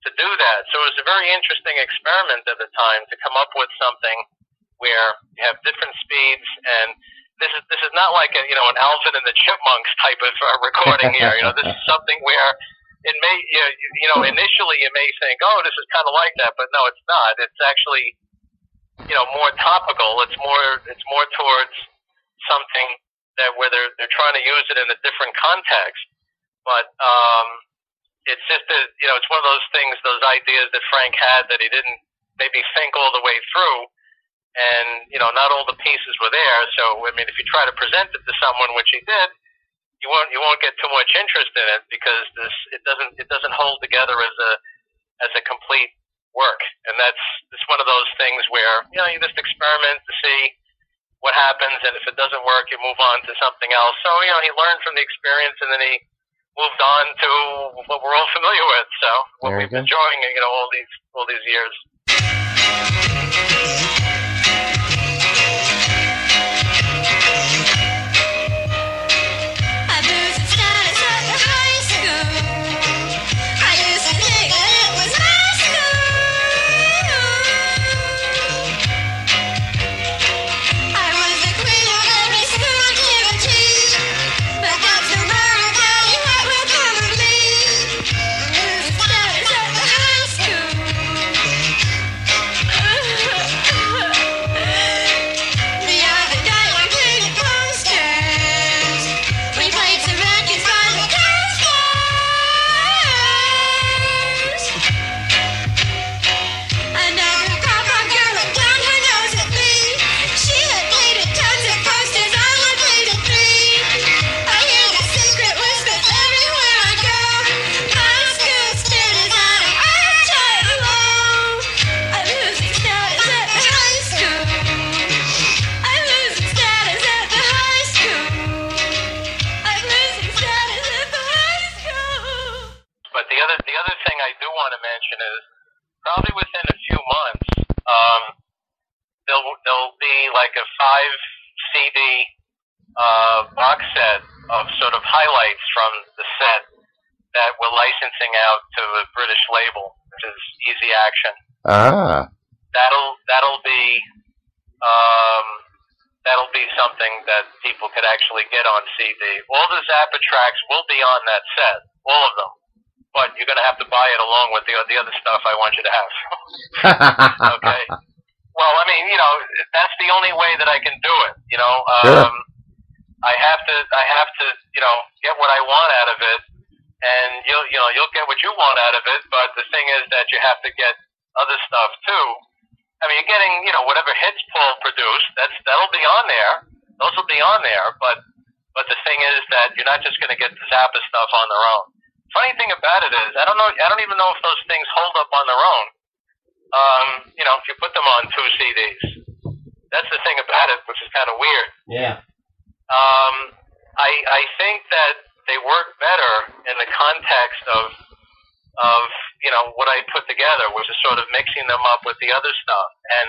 to do that. So it was a very interesting experiment at the time to come up with something where you have different speeds and this is this is not like a you know an Alvin and the Chipmunks type of uh, recording here. You know, this is something where it may you know, you- know initially you may think, oh, this is kind of like that, but no, it's not. It's actually you know more topical. It's more it's more towards something that where they're they're trying to use it in a different context. But um, it's just that you know it's one of those things, those ideas that Frank had that he didn't maybe think all the way through and you know not all the pieces were there. So I mean, if you try to present it to someone, which he did, you won't you won't get too much interest in it because this it doesn't it doesn't hold together as a as a complete work. And that's it's one of those things where you know you just experiment to see what happens, and if it doesn't work, you move on to something else. So you know he learned from the experience, and then he moved on to what we're all familiar with. So what we've been enjoying, you know, all these all these years. Probably within a few months, um, there'll there'll be like a five CD uh, box set of sort of highlights from the set that we're licensing out to a British label, which is Easy Action. Ah. That'll that'll be um, that'll be something that people could actually get on CD. All the Zappa tracks will be on that set, all of them. But you're going to have to buy it along with the the other stuff I want you to have. okay. Well, I mean, you know, that's the only way that I can do it. You know, um, Sure. I have to, I have to, you know, get what I want out of it, and you'll, you know, you'll get what you want out of it. But the thing is that you have to get other stuff too. I mean, you're getting, you know, whatever hits Paul produced. That's that'll be on there. Those will be on there. But but the thing is that you're not just going to get the Zappa stuff on their own. Funny thing about it is, I don't know, I don't even know if those things hold up on their own. Um, you know, if you put them on two CDs, that's the thing about it, which is kind of weird. Yeah. Um, I I think that they work better in the context of of you know what I put together, which is sort of mixing them up with the other stuff. And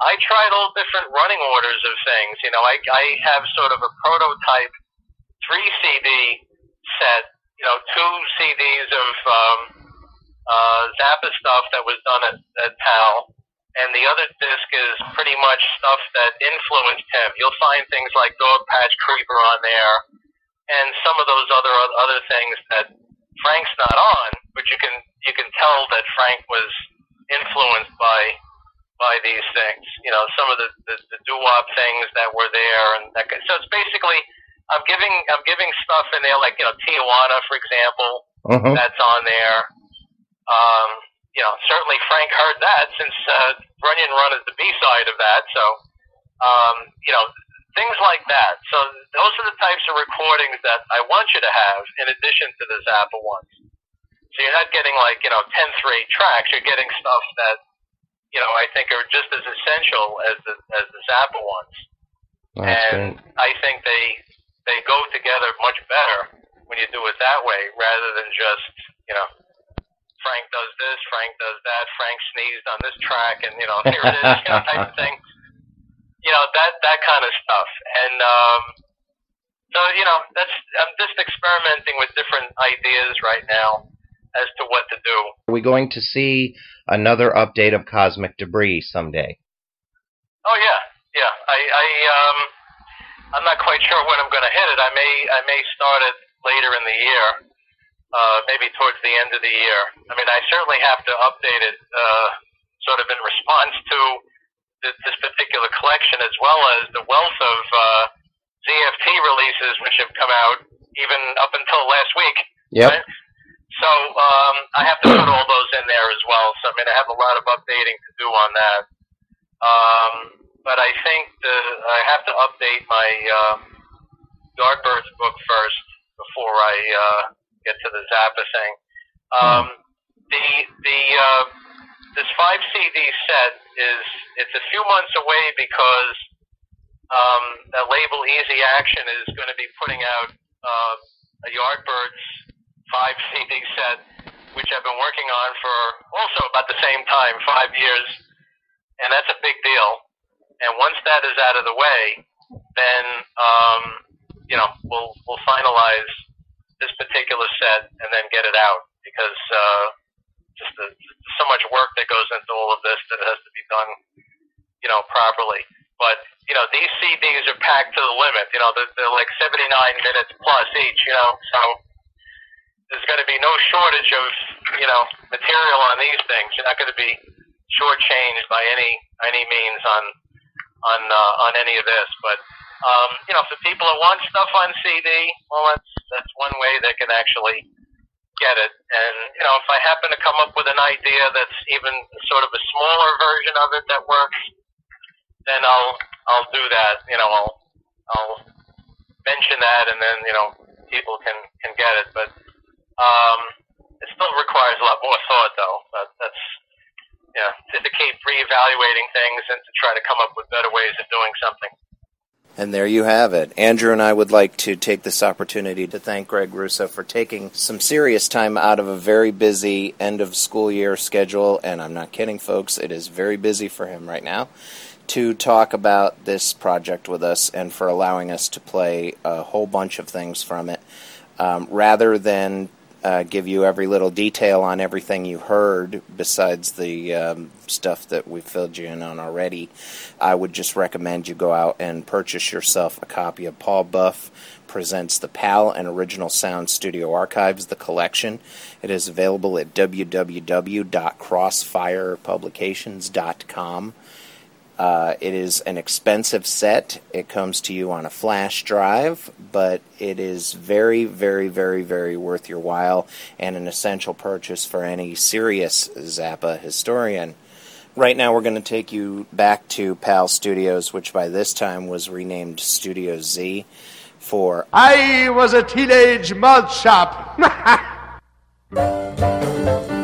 I tried all different running orders of things. You know, I I have sort of a prototype three CD set. You know, two CDs of um, uh, Zappa stuff that was done at, at PAL, and the other disc is pretty much stuff that influenced him. You'll find things like Dog Patch Creeper on there, and some of those other other things that Frank's not on, but you can you can tell that Frank was influenced by by these things. You know, some of the the, the doo wop things that were there, and that, so it's basically I'm giving I'm giving stuff in there like you know Tijuana, for example, Mhm. that's on there. Um, you know, certainly Frank heard that since uh, Runyon Run is the B side of that. So, um, you know, things like that. So those are the types of recordings that I want you to have in addition to the Zappa ones. So you're not getting like you know tenth rate tracks. You're getting stuff that you know I think are just as essential as the as the Zappa ones. That's and great. I think they they go together much better when you do it that way rather than just you know Frank does this, Frank does that, Frank sneezed on this track, and you know here it is, you know, type of thing. You know that that kind of stuff, and um, so you know that's I'm just experimenting with different ideas right now as to what to do. Are we going to see another update of Cosmik Debris someday? Oh yeah, yeah. I, I um, I'm not quite sure when I'm going to hit it. I may, I may start it later in the year, uh, maybe towards the end of the year. I mean, I certainly have to update it, uh, sort of in response to th- this particular collection, as well as the wealth of uh, ZFT releases which have come out even up until last week. Yep. Right? So um, I have to put all those in there as well. So I mean, I have a lot of updating to do on that. Um, but I think the, I have to update my uh, Yardbirds book first before I uh, get to the Zappa thing. Um, the the uh, this five CD set is it's a few months away because um, the label Easy Action is going to be putting out uh, a Yardbirds five CD set, which I've been working on for also about the same time, five years, and that's a big deal. And once that is out of the way, then um, you know we'll we'll finalize this particular set and then get it out because uh, just the, so much work that goes into all of this that has to be done, you know, properly. But you know, these CDs are packed to the limit. You know, they're, they're like 79 minutes plus each. You know, so there's going to be no shortage of you know material on these things. You're not going to be shortchanged by any any means on on uh, on any of this. But um, you know, for people that want stuff on CD, well, that's that's one way they can actually get it. And you know, if I happen to come up with an idea that's even sort of a smaller version of it that works, then I'll I'll do that. You know, I'll I'll mention that, and then you know people can can get it. But um, it still requires a lot more thought, though. That, that's yeah, to, to keep reevaluating things and to try to come up with better ways of doing something. And there you have it. Andrew and I would like to take this opportunity to thank Greg Russo for taking some serious time out of a very busy end of school year schedule. And I'm not kidding, folks, it is very busy for him right now to talk about this project with us and for allowing us to play a whole bunch of things from it. Um, rather than uh, give you every little detail on everything you heard besides the um, stuff that we filled you in on already, I would just recommend you go out and purchase yourself a copy of Paul Buff Presents the PAL and Original Sound Studio Archives, the collection. It is available at www.crossfirepublications.com. Uh, it is an expensive set. It comes to you on a flash drive, but it is very, very, very, very worth your while and an essential purchase for any serious Zappa historian. Right now, we're going to take you back to PAL Studios, which by this time was renamed Studio Z, for I was a teenage malt shop.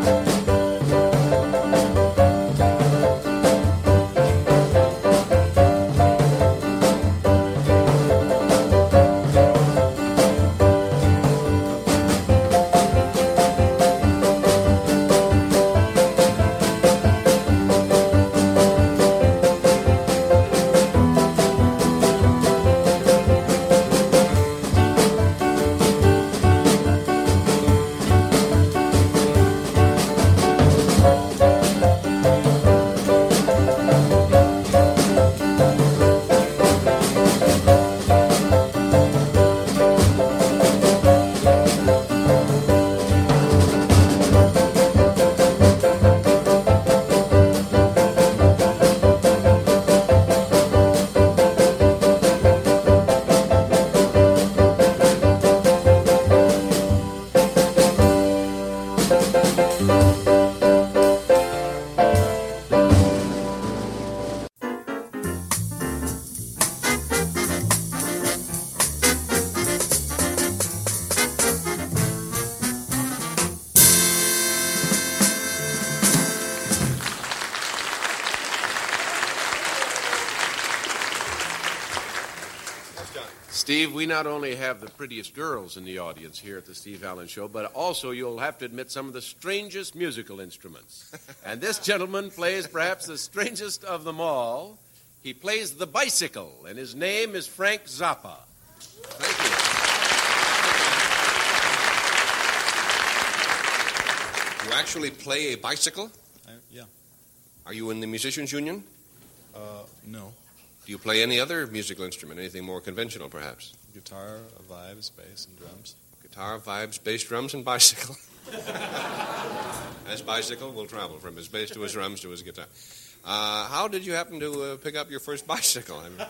Steve, we not only have the prettiest girls in the audience here at the Steve Allen Show, but also you'll have to admit some of the strangest musical instruments. and this gentleman plays perhaps the strangest of them all. He plays the bicycle, and his name is Frank Zappa. Thank you You actually play a bicycle? yeah. Are you in the musicians union? Uh, no. Do you play any other musical instrument? Anything more conventional, perhaps? Guitar, vibes, bass, and drums. Guitar, vibes, bass, drums, and bicycle. As bicycle we'll travel from his bass to his drums to his guitar. Uh, how did you happen to uh, pick up your first bicycle? I mean,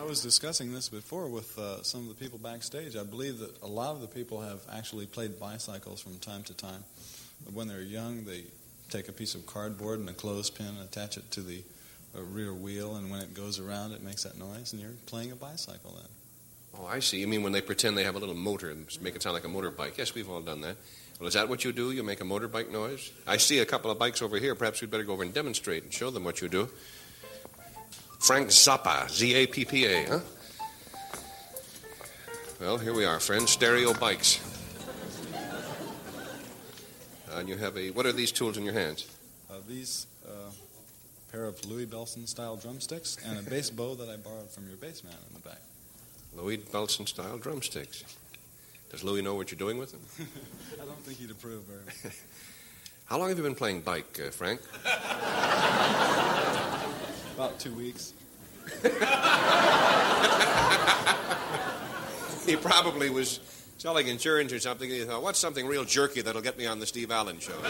I was discussing this before with uh, some of the people backstage. I believe that a lot of the people have actually played bicycles from time to time. When they're young, they take a piece of cardboard and a clothespin and attach it to the uh, rear wheel, and when it goes around, it makes that noise, and you're playing a bicycle then. oh, I see. You mean when they pretend they have a little motor and make it sound like a motorbike? Yes, we've all done that. Well, is that what you do? You make a motorbike noise? I see a couple of bikes over here. Perhaps we'd better go over and demonstrate and show them what you do. Frank Zappa, Z A P P A, huh? Well, here we are, friends. Stereo bikes. And you have a. What are these tools in your hands? Uh, these uh, pair of Louis Bellson style drumsticks and a bass bow that I borrowed from your bass man in the back. Louis Bellson style drumsticks. Does Louis know what you're doing with them? I don't think he'd approve very much. How long have you been playing bike, uh, Frank? About two weeks. he probably was selling insurance or something. And he thought, what's something real jerky that'll get me on the Steve Allen show?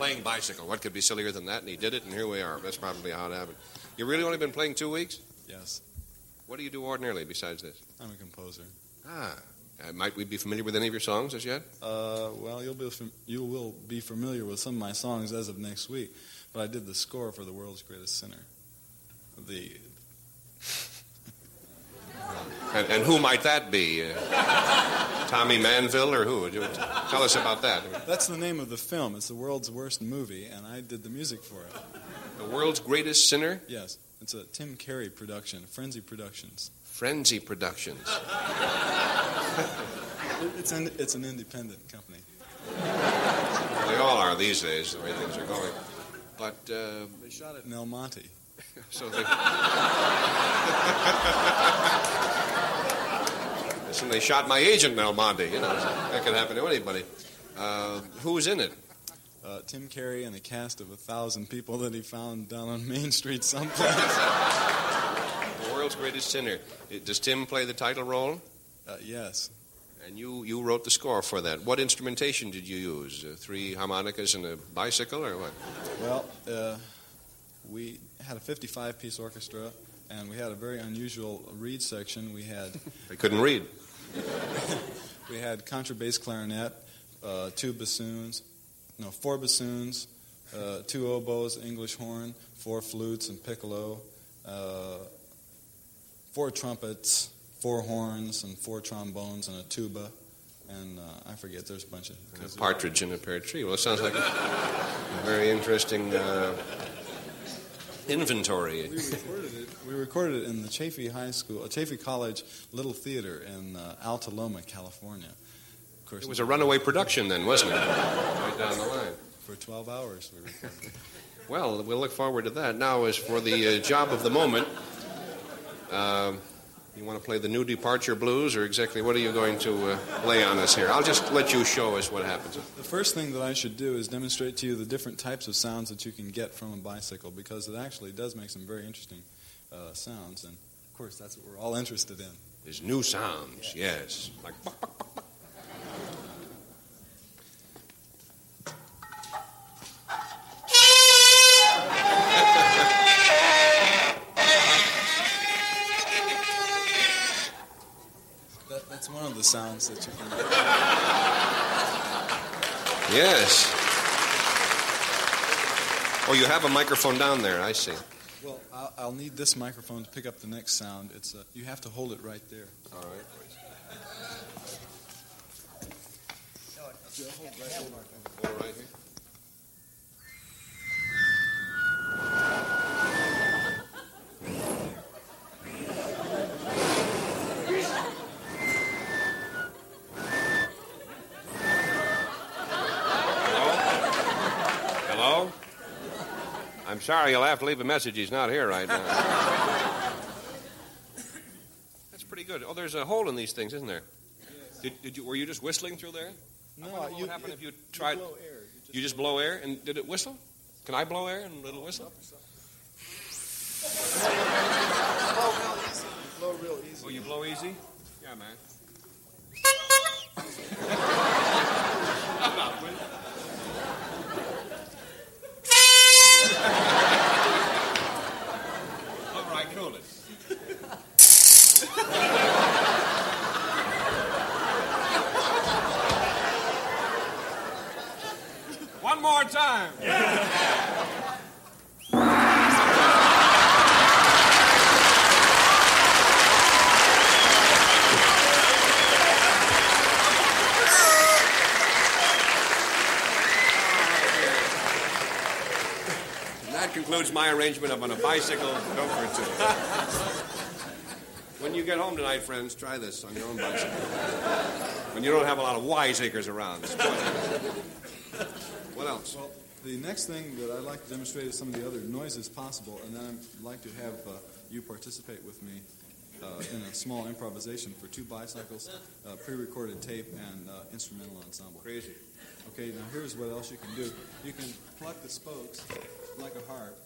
Playing bicycle. What could be sillier than that? And he did it, and here we are. That's probably how it happened. You really only been playing two weeks? Yes, What do you do ordinarily besides this? I'm a composer. Ah. Uh, might we be familiar with any of your songs as yet? Uh, well, you'll be fam- you will be familiar with some of my songs as of next week, but I did the score for the world's greatest sinner. The And, and who might that be? Uh, Tommy Manville or who? Tell us about that. that's the name of the film. It's the world's worst movie, and I did the music for it. The world's greatest sinner? Yes, it's a Tim Carey production, Frenzy Productions. Frenzy Productions. It's an it's an independent company. They all are these days, the way things are going. But, uh, They shot it in El Monte. So they. Listen, they shot my agent, Mel Monte. You know, that could happen to anybody. Uh, was in it? Uh, Tim Carey and a cast of a thousand people that he found down on Main Street someplace. The world's greatest sinner. Does Tim play the title role? Uh, yes. And you, you wrote the score for that. What instrumentation did you use? Uh, three harmonicas and a bicycle, or what? Well, uh, we had a 55 piece orchestra, and we had a very unusual reed section. We had I couldn't read. we had contrabass clarinet, uh, two bassoons, no, four bassoons, uh, two oboes, English horn, four flutes and piccolo, uh, four trumpets, four horns, and four trombones, and a tuba. And uh, I forget, there's a bunch of. A partridge in a pear tree. Well, it sounds like a very interesting uh, inventory. We recorded it. We recorded it in the Chaffee High School, uh, Chaffee College Little Theater in uh, Alta Loma, California. Of course, It was a runaway production then, wasn't it? Right down the line. for 12 hours. We recorded. Well, we'll look forward to that. Now, as for the uh, job of the moment, um, you want to play the new departure blues, or exactly what are you going to uh, lay on us here? I'll just let you show us what happens. The first thing that I should do is demonstrate to you the different types of sounds that you can get from a bicycle because it actually does make some very interesting uh, sounds. And of course, that's what we're all interested in. There's new sounds, yes. Like that's one of the sounds that you can. Yes. Oh, you have a microphone down there. I see. Well, I'll, I'll need this microphone to pick up the next sound. It's uh, you have to hold it right there. All right. Hold it right sorry, you'll have to leave a message. He's not here right now. That's pretty good. Oh, there's a hole in these things, isn't there? Did, did you? Were you just whistling through there? No, what you- would happen you- if you tried. blow air. You just blow air, and did it whistle? Can I blow air and it'll whistle? Blow real easy. Blow real easy. Oh, you blow easy? Yeah, man. All right, cool it. One more time. That concludes my arrangement of on a bicycle go for two. When you get home tonight, friends, try this on your own bicycle. When you don't have a lot of wiseacres around. What else? Well, the next thing that I'd like to demonstrate is some of the other noises possible, and then I'd like to have uh, you participate with me uh, in a small improvisation for two bicycles, uh, pre-recorded tape, and uh, instrumental ensemble. Crazy. Okay, now here's what else you can do. You can pluck the spokes like a harp.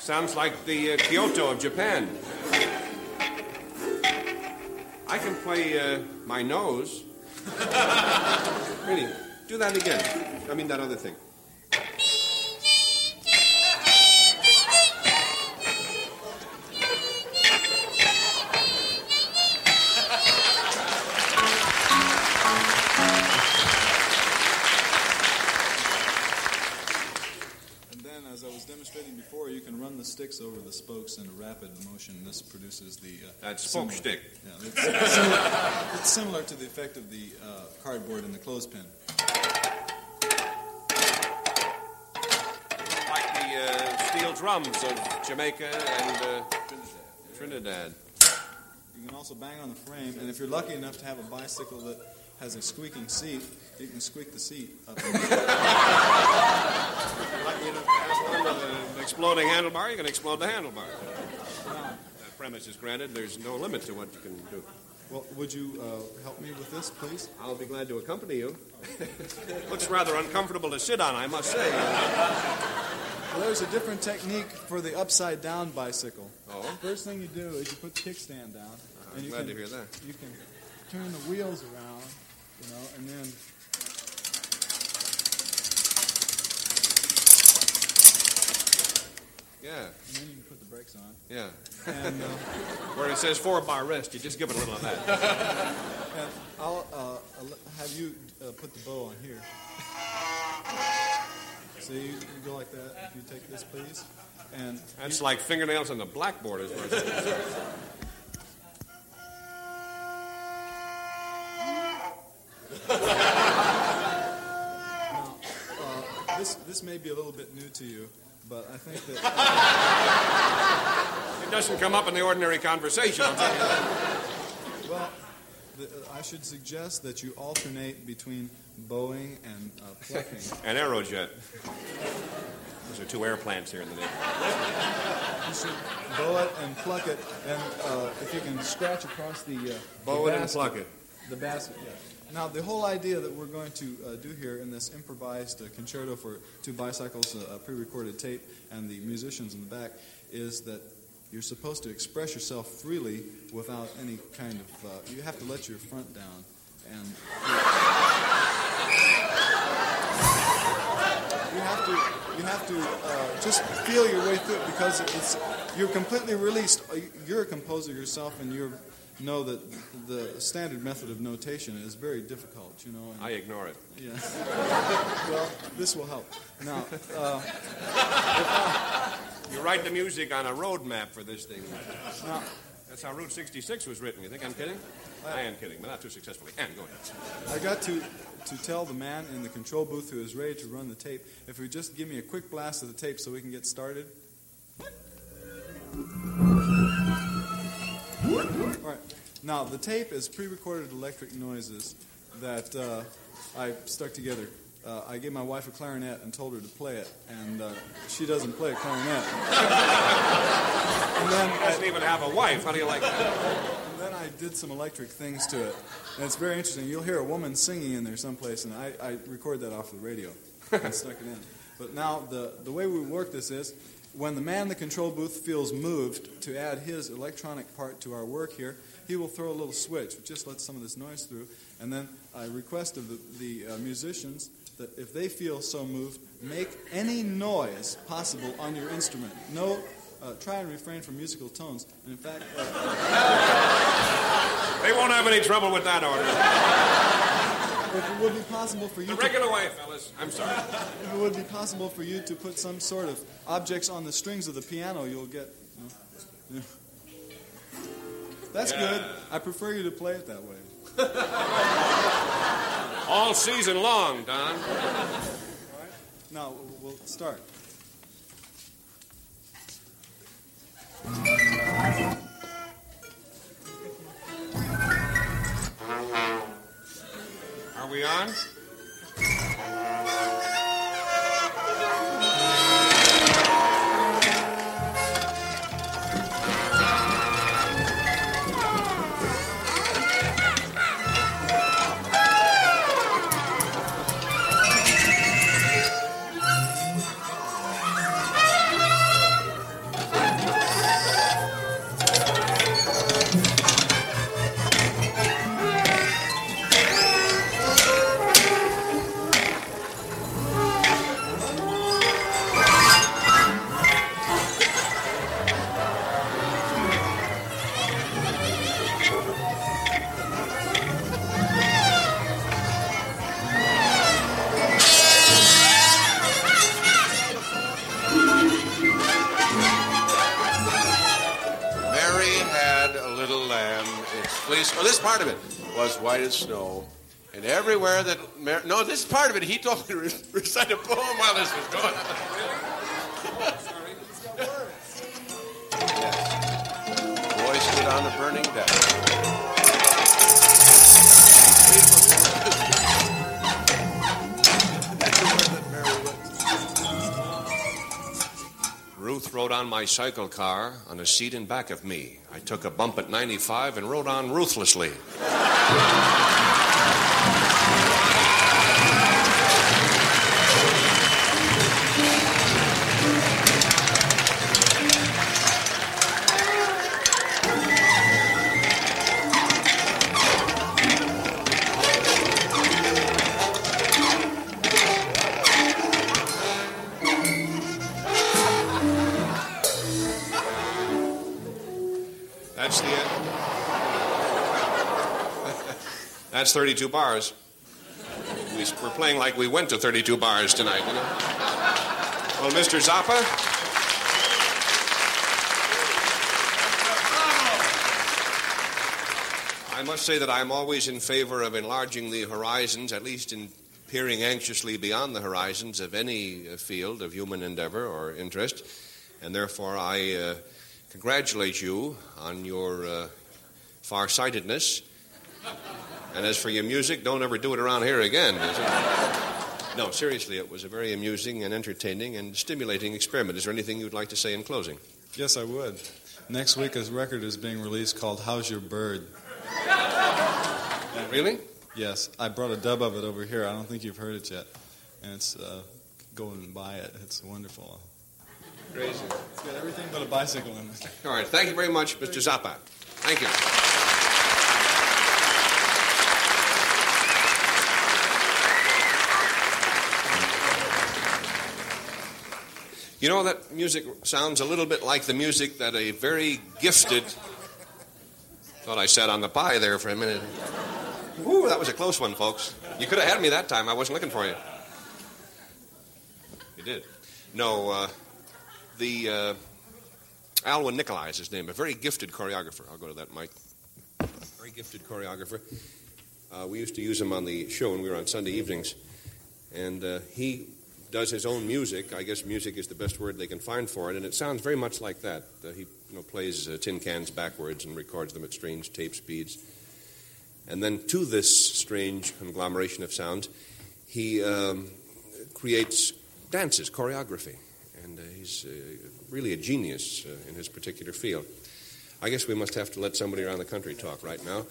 Sounds like the uh, koto of Japan. I can play uh, my nose. really, do that again. I mean, that other thing. The spokes in a rapid motion. This produces the. Uh, That spoke similar- stick. Yeah, it's, similar, it's similar to the effect of the uh, cardboard in the clothespin. Like the uh, steel drums of Jamaica and uh, Trinidad. You can also bang on the frame, and if you're lucky enough to have a bicycle that has a squeaking seat, you can squeak the seat up. Lucky enough to have one with an exploding handlebar, you can explode the handlebar. That premise is granted. There's no limit to what you can do. Well, would you uh, help me with this, please? I'll be glad to accompany you. Looks rather uncomfortable to sit on, I must say. Well, there's a different technique for the upside down bicycle. Oh? First thing you do is you put the kickstand down. I'm you glad can, to hear that. You can turn the wheels around, you know, and then Yeah, and then you can put the brakes on. yeah. And, uh, Where it says four bar rest, you just give it a little of that. and I'll uh, I'll have you uh, put the bow on here. See, you, you go like that. If you take this, please. And That's you- like fingernails on the blackboard, as far as Now, uh, this this may be a little bit new to you, but I think that It doesn't come up in the ordinary conversation, I'll tell you that. well, the, uh, I should suggest that you alternate between bowing and uh, plucking. An Aerojet. Those are two air plants here in the neighborhood. You should bow it and pluck it, and uh, if you can scratch across the uh, Bow the it and basket- pluck it. The basket. Yeah. Now, the whole idea that we're going to uh, do here in this improvised uh, concerto for two bicycles, uh, a pre-recorded tape, and the musicians in the back, is that you're supposed to express yourself freely without any kind of. Uh, you have to let your front down, and you have to you have to uh, just feel your way through it because it's you're completely released. Uh, You're a composer yourself, and you know that the standard method of notation is very difficult. You know. And, I ignore it. yeah. well, this will help. Now, uh, You write the music on a road map for this thing. Now- That's how Route 66 was written. You think I'm kidding? I am kidding, but not too successfully. And go ahead. I got to to tell the man in the control booth who is ready to run the tape if he would just give me a quick blast of the tape so we can get started. All right. Now the tape is pre-recorded electric noises that uh, I stuck together. Uh, I gave my wife a clarinet and told her to play it, and uh, she doesn't play a clarinet. and then doesn't even have a wife. How do you like that? and then I did some electric things to it. And it's very interesting. You'll hear a woman singing in there someplace, and I, I record that off the radio and stuck it in. But now, the, the way we work this is when the man in the control booth feels moved to add his electronic part to our work here, he will throw a little switch, which just lets some of this noise through. And then I request of the, the uh, musicians that if they feel so moved, make any noise possible on your instrument. No, uh, try and refrain from musical tones. And in fact, uh, They won't have any trouble with that order. if it would be possible for you The to, regular way, fellas. I'm sorry. if it would be possible for you to put some sort of objects on the strings of the piano, you'll get. you know. That's Yeah. good. I prefer you to play it that way. All season long, Don. All right. Now we'll we'll start. Are we on? Snow. And everywhere that. Mar- no, this is part of it, he told me to re- recite a poem while this was going on. Yes. Boy stood on a burning deck. Ruth rode on my cycle car on a seat in back of me. I took a bump at 95 and rode on ruthlessly. That's 32 bars. We, we're playing like we went to 32 bars tonight, you know? Well, Mr. Zappa, I must say that I'm always in favor of enlarging the horizons, at least in peering anxiously beyond the horizons of any uh, field of human endeavor or interest. And therefore, I uh, congratulate you on your uh, farsightedness. And as for your music, don't ever do it around here again. No, seriously, it was a very amusing and entertaining and stimulating experiment. Is there anything you'd like to say in closing? Yes, I would. Next week, a record is being released called "How's Your Bird." Really? Yes, I brought a dub of it over here. I don't think you've heard it yet, and it's uh, go and buy it. It's wonderful. Crazy. It's got everything but a bicycle in it. All right, thank you very much, Mr. Zappa. Thank you. You know, that music sounds a little bit like the music that a very gifted. Thought I sat on the pie there for a minute. Ooh, that was a close one, folks. You could have had me that time. I wasn't looking for you. You did. No, uh, the uh, Alwin Nikolais is his name, a very gifted choreographer. I'll go to that mic. Very gifted choreographer. Uh, we used to use him on the show when we were on Sunday evenings, and uh, he does his own music. I guess music is the best word they can find for it, and it sounds very much like that. Uh, he you know, plays uh, tin cans backwards and records them at strange tape speeds. And then to this strange conglomeration of sounds, he um, creates dances, choreography, and uh, he's uh, really a genius uh, in his particular field. I guess we must have to let somebody around the country talk right now.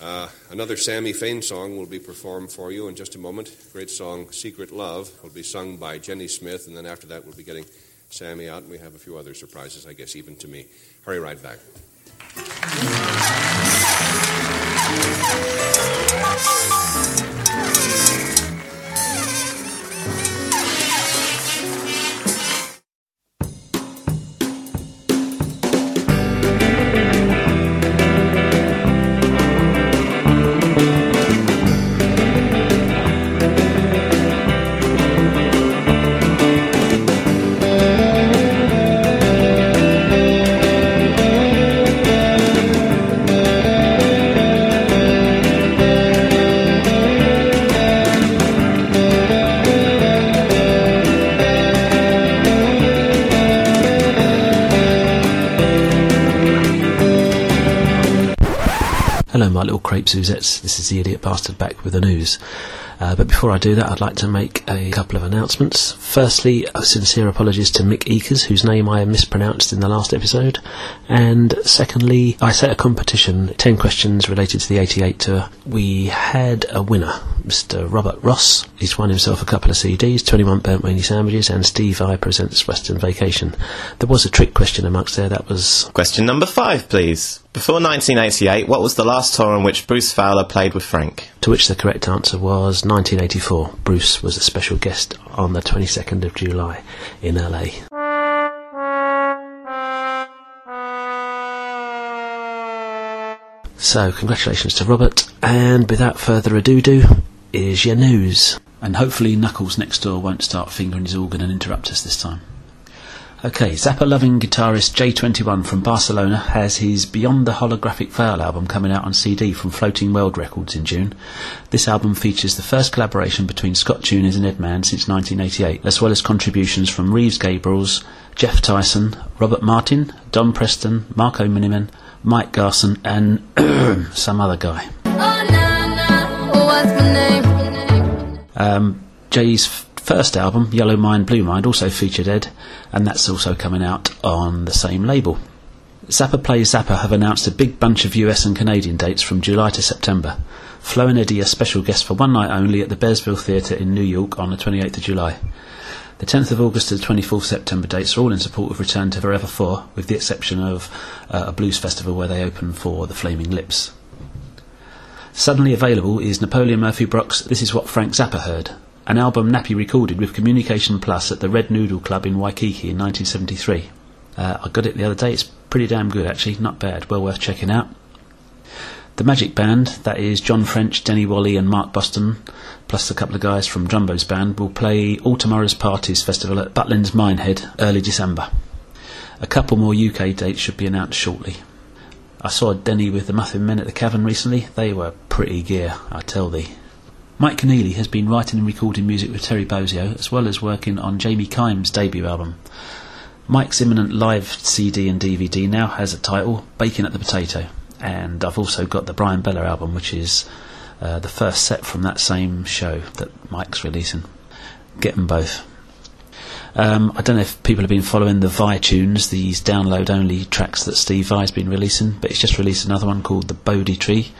Uh, another Sammy Fain song will be performed for you in just a moment. Great song, Secret Love, will be sung by Jenny Smith, and then after that, we'll be getting Sammy out, and we have a few other surprises, I guess, even to me. Hurry right back. Hello, my crepe Suzettes. This is the idiot bastard back with the news. Uh, but before I do that, I'd like to make a couple of announcements. Firstly, a sincere apologies to Mick Ekers, whose name I mispronounced in the last episode. And secondly, I set a competition, 10 questions related to the 88 tour. We had a winner, Mr. Robert Ross. He's won himself a couple of CDs, 21 Burnt Weenie Sandwiches, and Steve Vai Presents Western Vacation. There was a trick question amongst there, that was... Question number five, please. Before 1988, what was the last tour on which Bruce Fowler played with Frank? To which the correct answer was 1984. Bruce was a special guest on the 22nd of July in LA. So, congratulations to Robert, and without further ado, do is your news. And hopefully, Knuckles next door won't start fingering his organ and interrupt us this time. Okay, Zappa loving guitarist J21 from Barcelona has his Beyond the Holographic Veil album coming out on CD from Floating World Records in June. This album features the first collaboration between Scott Thunes and Ed Mann since 1988, as well as contributions from Reeves Gabrels, Jeff Tyson, Robert Martin, Don Preston, Marco Minnemann, Mike Garson, and some other guy. Oh, what's my name? Um, Jay's first album, Yellow Mind, Blue Mind, also featured Ed, and that's also coming out on the same label. Zappa Plays Zappa have announced a big bunch of US and Canadian dates from July to September. Flo and Eddie are special guests for one night only at the Bearsville Theatre in New York on the 28th of July. The 10th of August to the 24th September dates are all in support of Return to Forever 4, with the exception of uh, a blues festival where they open for the Flaming Lips. Suddenly available is Napoleon Murphy Brock's This Is What Frank Zappa Heard, an album Nappy recorded with Communication Plus at the Red Noodle Club in Waikiki in 1973. Uh, I got it the other day, it's pretty damn good actually, not bad, well worth checking out. The Magic Band, that is John French, Denny Walley, and Mark Boston, plus a couple of guys from Jumbo's band, will play All Tomorrow's Parties Festival at Butlins Minehead early December. A couple more UK dates should be announced shortly. I saw Denny with the Muffin Men at the Cavern recently. They were pretty gear, I tell thee. Mike Keneally has been writing and recording music with Terry Bozzio, as well as working on Jamie Kime's debut album. Mike's imminent live CD and DVD now has a title, Baking at the Potato, and I've also got the Bryan Beller album, which is uh, the first set from that same show that Mike's releasing. Get them both. Um, I don't know if people have been following the Vai tunes, these download only tracks that Steve Vai's been releasing, but he's just released another one called The Bodhi Tree.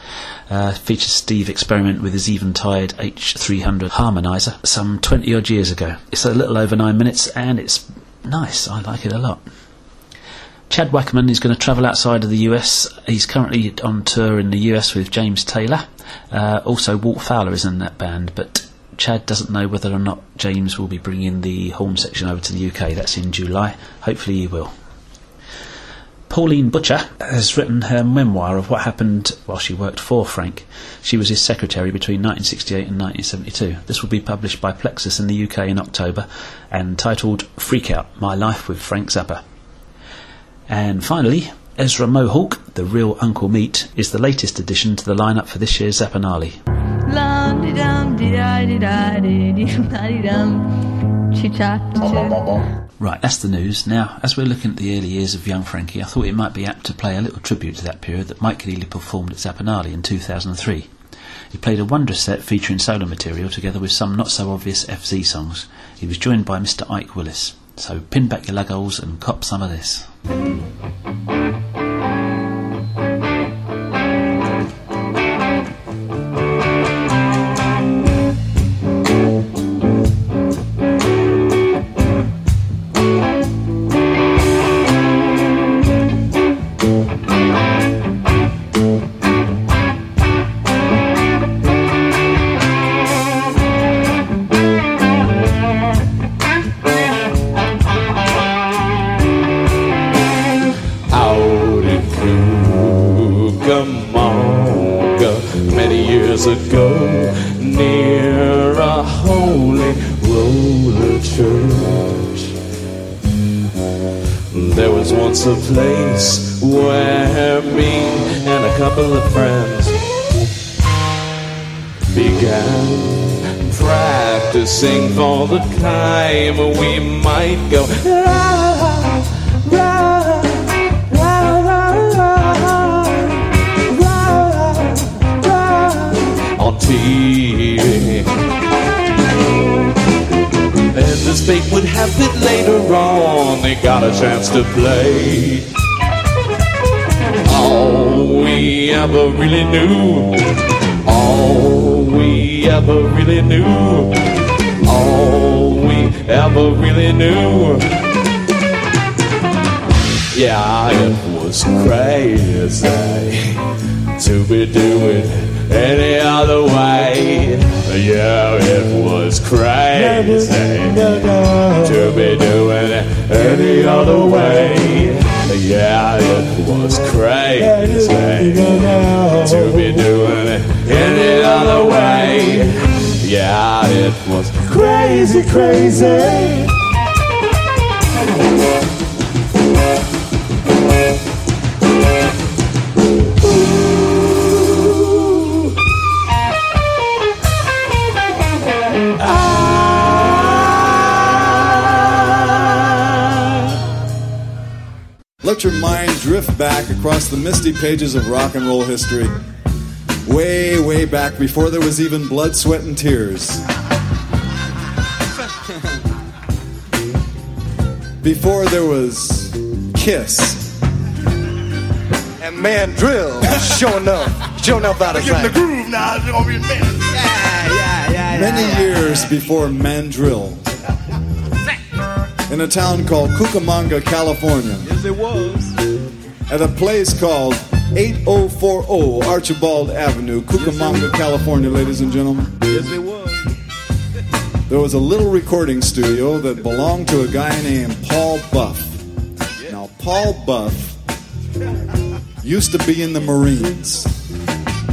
Uh, features Steve experiment with his Eventide H300 harmonizer some 20 odd years ago. It's a little over nine minutes and it's nice, I like it a lot. Chad Wackerman is going to travel outside of the US. He's currently on tour in the US with James Taylor. Uh, also, Walt Fowler is in that band, but Chad doesn't know whether or not James will be bringing the horn section over to the UK. That's in July. Hopefully, he will. Pauline Butcher has written her memoir of what happened while she worked for Frank. She was his secretary between 1968 and 1972. This will be published by Plexus in the UK in October and titled Freak Out My Life with Frank Zappa. And finally, Essra Mohawk, the real Uncle Meat, is the latest addition to the lineup for this year's Right, that's the news. Now, as we're looking at the early years of young Frankie, I thought it might be apt to play a little tribute to that period that Mike Keneally performed at Zappanale in 2003. He played a wondrous set featuring solo material together with some not so obvious FZ songs. He was joined by Mr. Ike Willis. So pin back your luggles and cop some of this. A place where me and a couple of friends began practicing for the time we might go. on TV. As fate would have it later on, they got a chance to play. All we ever really knew, all we ever really knew, all we ever really knew. Yeah, it was crazy to be doing any other way. Yeah, it was crazy to be doing it any other way. Yeah, it was crazy to be doing it any other way. Yeah, it was crazy, crazy. Let your mind drift back across the misty pages of rock and roll history. Way, way back before there was even blood, sweat, and tears. Before there was Kiss. And Mandrill showing up, showing up out of Get in the groove now, it's gonna be a minute. Yeah, yeah, yeah, Many years before Mandrill. In a town called Cucamonga, California. Yes, it was. At a place called 8040 Archibald Avenue, Cucamonga, California, ladies and gentlemen. Yes, it was. There was a little recording studio that belonged to a guy named Paul Buff. Now, Paul Buff used to be in the Marines.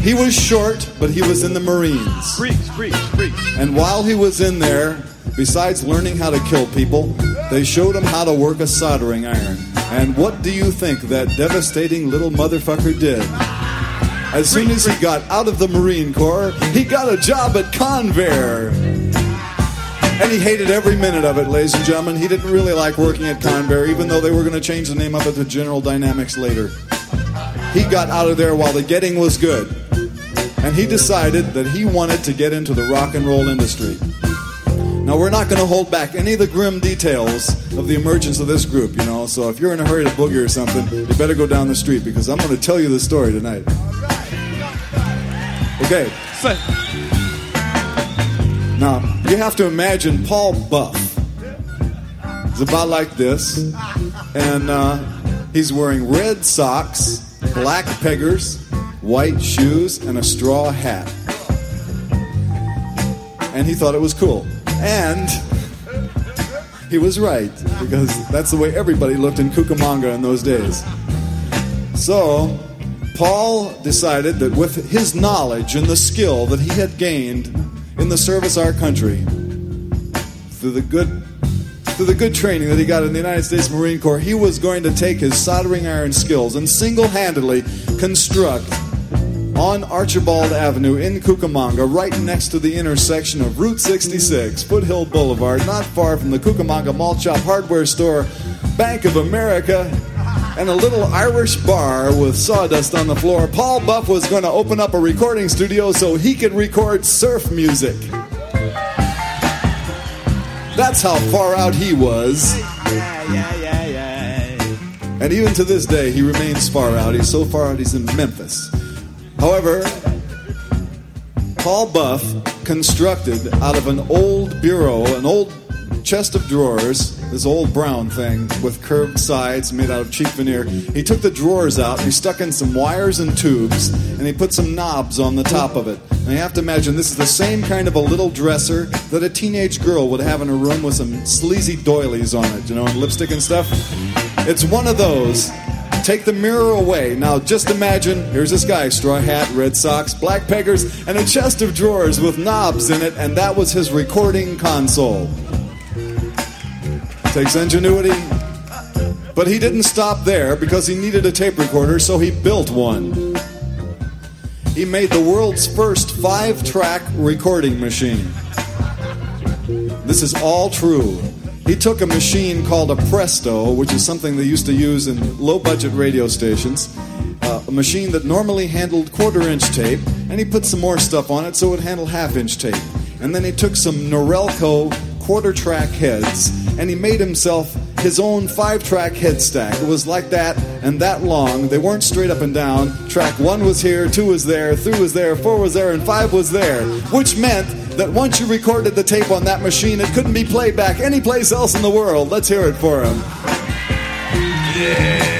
He was short, but he was in the Marines. Freaks, freaks, freaks. And while he was in there, besides learning how to kill people, they showed him how to work a soldering iron. And what do you think that devastating little motherfucker did? As soon as he got out of the Marine Corps, he got a job at Convair. And he hated every minute of it, ladies and gentlemen. He didn't really like working at Convair, even though they were going to change the name of it to General Dynamics later. He got out of there while the getting was good. And he decided that he wanted to get into the rock and roll industry. Now, we're not going to hold back any of the grim details of the emergence of this group, you know. So if you're in a hurry to boogie or something, you better go down the street because I'm going to tell you the story tonight. Okay. Now, you have to imagine Paul Buff is about like this, and uh, he's wearing red socks, black peggers, white shoes, and a straw hat. And he thought it was cool. And he was right, because that's the way everybody looked in Cucamonga in those days. So, Paul decided that with his knowledge and the skill that he had gained in the service of our country, through the good through the good training that he got in the United States Marine Corps, he was going to take his soldering iron skills and single-handedly construct on Archibald Avenue in Cucamonga, right next to the intersection of Route 66, Foothill Boulevard, not far from the Cucamonga Malt Shop Hardware Store, Bank of America, and a little Irish bar with sawdust on the floor. Paul Buff was going to open up a recording studio so he could record surf music. That's how far out he was. And even to this day, he remains far out. He's so far out, he's in Memphis. However, Paul Buff constructed out of an old bureau, an old chest of drawers, this old brown thing with curved sides made out of cheap veneer. He took the drawers out, he stuck in some wires and tubes, and he put some knobs on the top of it. And you have to imagine this is the same kind of a little dresser that a teenage girl would have in her room with some sleazy doilies on it, you know, and lipstick and stuff. It's one of those. Take the mirror away. Now just imagine here's this guy, straw hat, red socks, black peggers, and a chest of drawers with knobs in it, and that was his recording console. Takes ingenuity. But he didn't stop there because he needed a tape recorder, so he built one. He made the world's first five track recording machine. This is all true. He took a machine called a Presto, which is something they used to use in low budget radio stations, uh, a machine that normally handled quarter inch tape, and he put some more stuff on it so it would handle half inch tape. And then he took some Norelco quarter track heads and he made himself his own five track head stack. It was like that and that long. They weren't straight up and down. Track one was here, two was there, three was there, four was there, and five was there, which meant that once you recorded the tape on that machine, it couldn't be played back any place else in the world. Let's hear it for him. Yeah.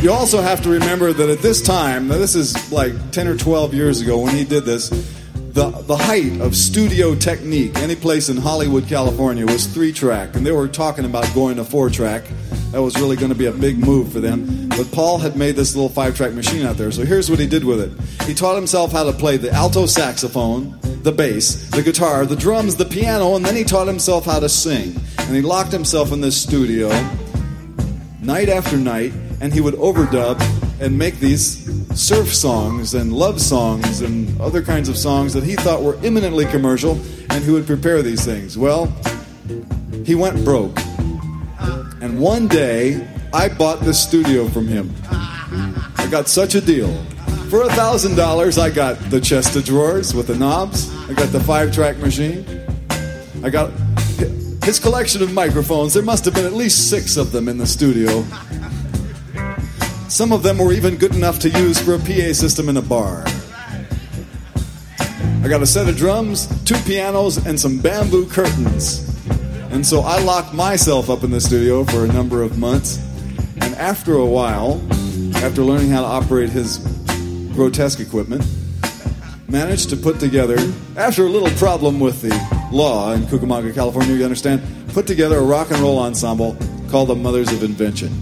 You also have to remember that at this time, now this is like 10 or 12 years ago when he did this, the, the height of studio technique, any place in Hollywood, California, was three track, and they were talking about going to four track. That was really going to be a big move for them. But Paul had made this little five track machine out there, so here's what he did with it. He taught himself how to play the alto saxophone the bass, the guitar, the drums, the piano, and then he taught himself how to sing. And he locked himself in this studio night after night, and he would overdub and make these surf songs and love songs and other kinds of songs that he thought were eminently commercial, and he would prepare these things. Well, he went broke. And one day, I bought this studio from him. I got such a deal. For a thousand dollars, I got the chest of drawers with the knobs. I got the five-track machine. I got his collection of microphones. There must have been at least six of them in the studio. Some of them were even good enough to use for a PA system in a bar. I got a set of drums, two pianos, and some bamboo curtains. And so I locked myself up in the studio for a number of months. And after a while, after learning how to operate his grotesque equipment, managed to put together, after a little problem with the law in Cucamonga, California, you understand, put together a rock and roll ensemble called the Mothers of Invention.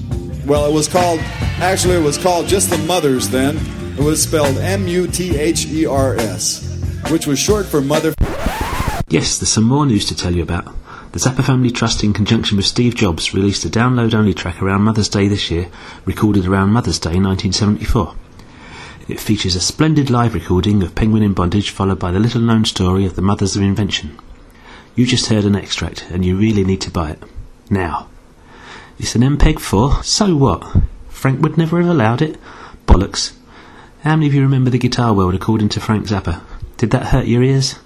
Well, it was called, actually, it was called just the Mothers then. It was spelled M U T H E R S, which was short for Mother. Yes, there's some more news to tell you about. The Zappa Family Trust, in conjunction with Steve Jobs, released a download only track around Mother's Day this year, recorded around Mother's Day 1974. It features a splendid live recording of Penguin in Bondage, followed by the little known story of the Mothers of Invention. You just heard an extract, and you really need to buy it. Now. It's an MPEG 4, so what? Frank would never have allowed it? Bollocks. How many of you remember the guitar world according to Frank Zappa? Did that hurt your ears?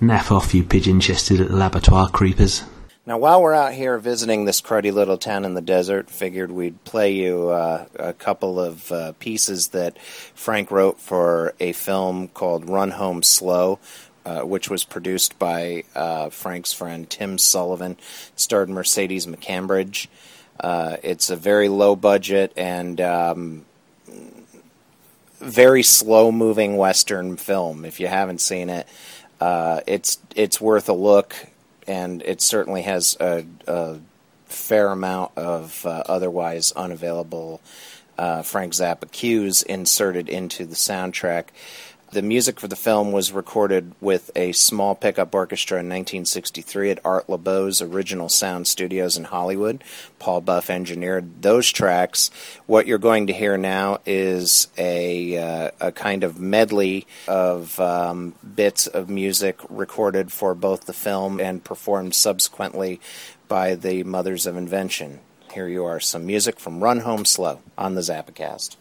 Naff off, you pigeon chested abattoir creepers. Now, while we're out here visiting this cruddy little town in the desert, figured we'd play you uh, a couple of uh, pieces that Frank wrote for a film called Run Home Slow, uh, which was produced by uh, Frank's friend Tim Sullivan, starred Mercedes McCambridge. Uh, it's a very low budget and um, very slow moving Western film. If you haven't seen it, uh, it's it's worth a look, and it certainly has a, a fair amount of uh, otherwise unavailable uh, Frank Zappa cues inserted into the soundtrack. The music for the film was recorded with a small pickup orchestra in 1963 at Art Laboe's Original Sound Studios in Hollywood. Paul Buff engineered those tracks. What you're going to hear now is a, uh, a kind of medley of um, bits of music recorded for both the film and performed subsequently by the Mothers of Invention. Here you are, some music from Run Home Slow on the Zappacast.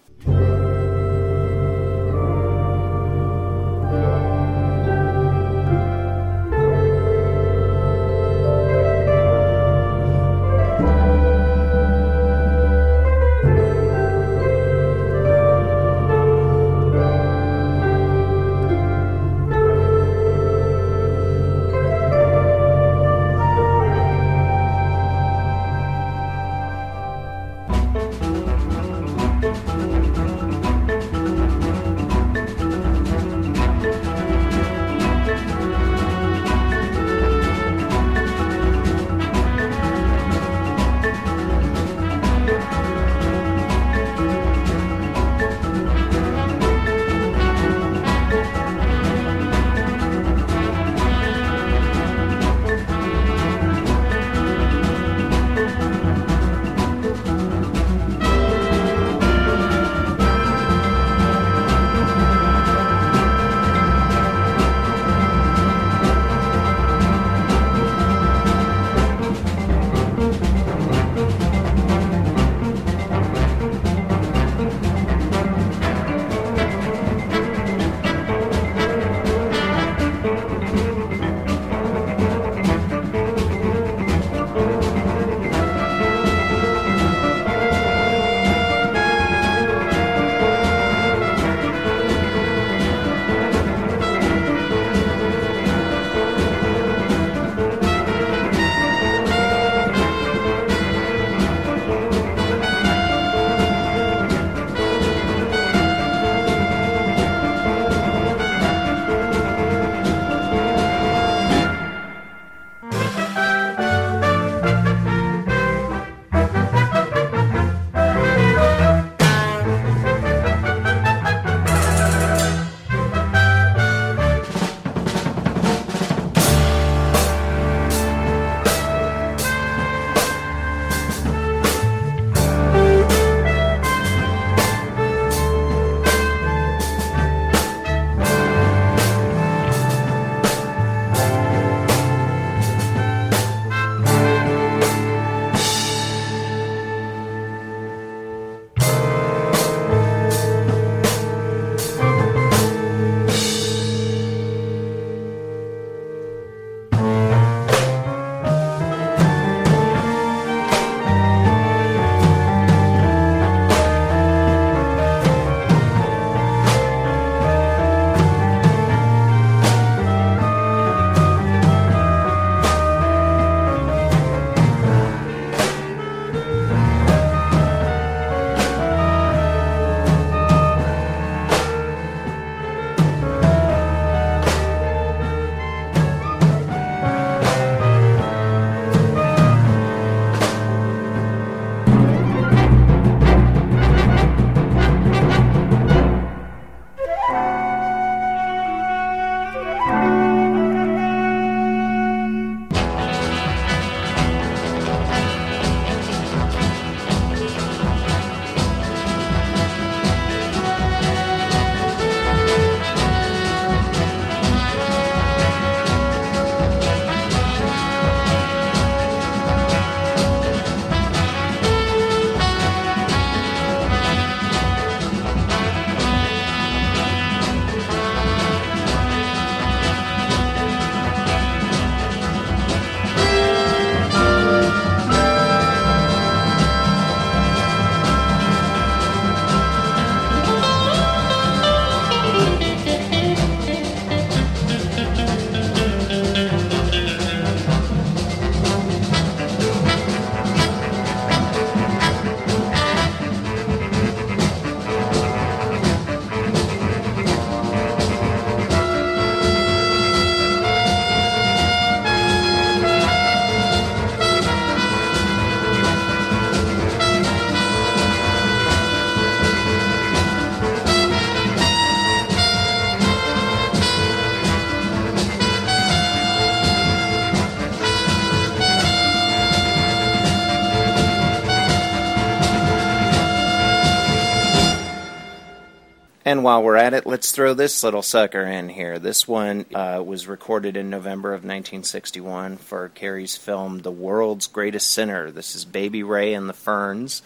And while we're at it, let's throw this little sucker in here. This one uh, was recorded in November of 1961 for Carey's film The World's Greatest Sinner. This is Baby Ray and the Ferns,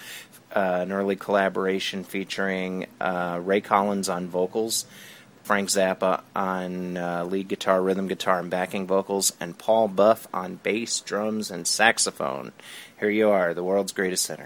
uh, an early collaboration featuring uh, Ray Collins on vocals, Frank Zappa on uh, lead guitar, rhythm guitar, and backing vocals, and Paul Buff on bass, drums, and saxophone. Here you are, The World's Greatest Sinner.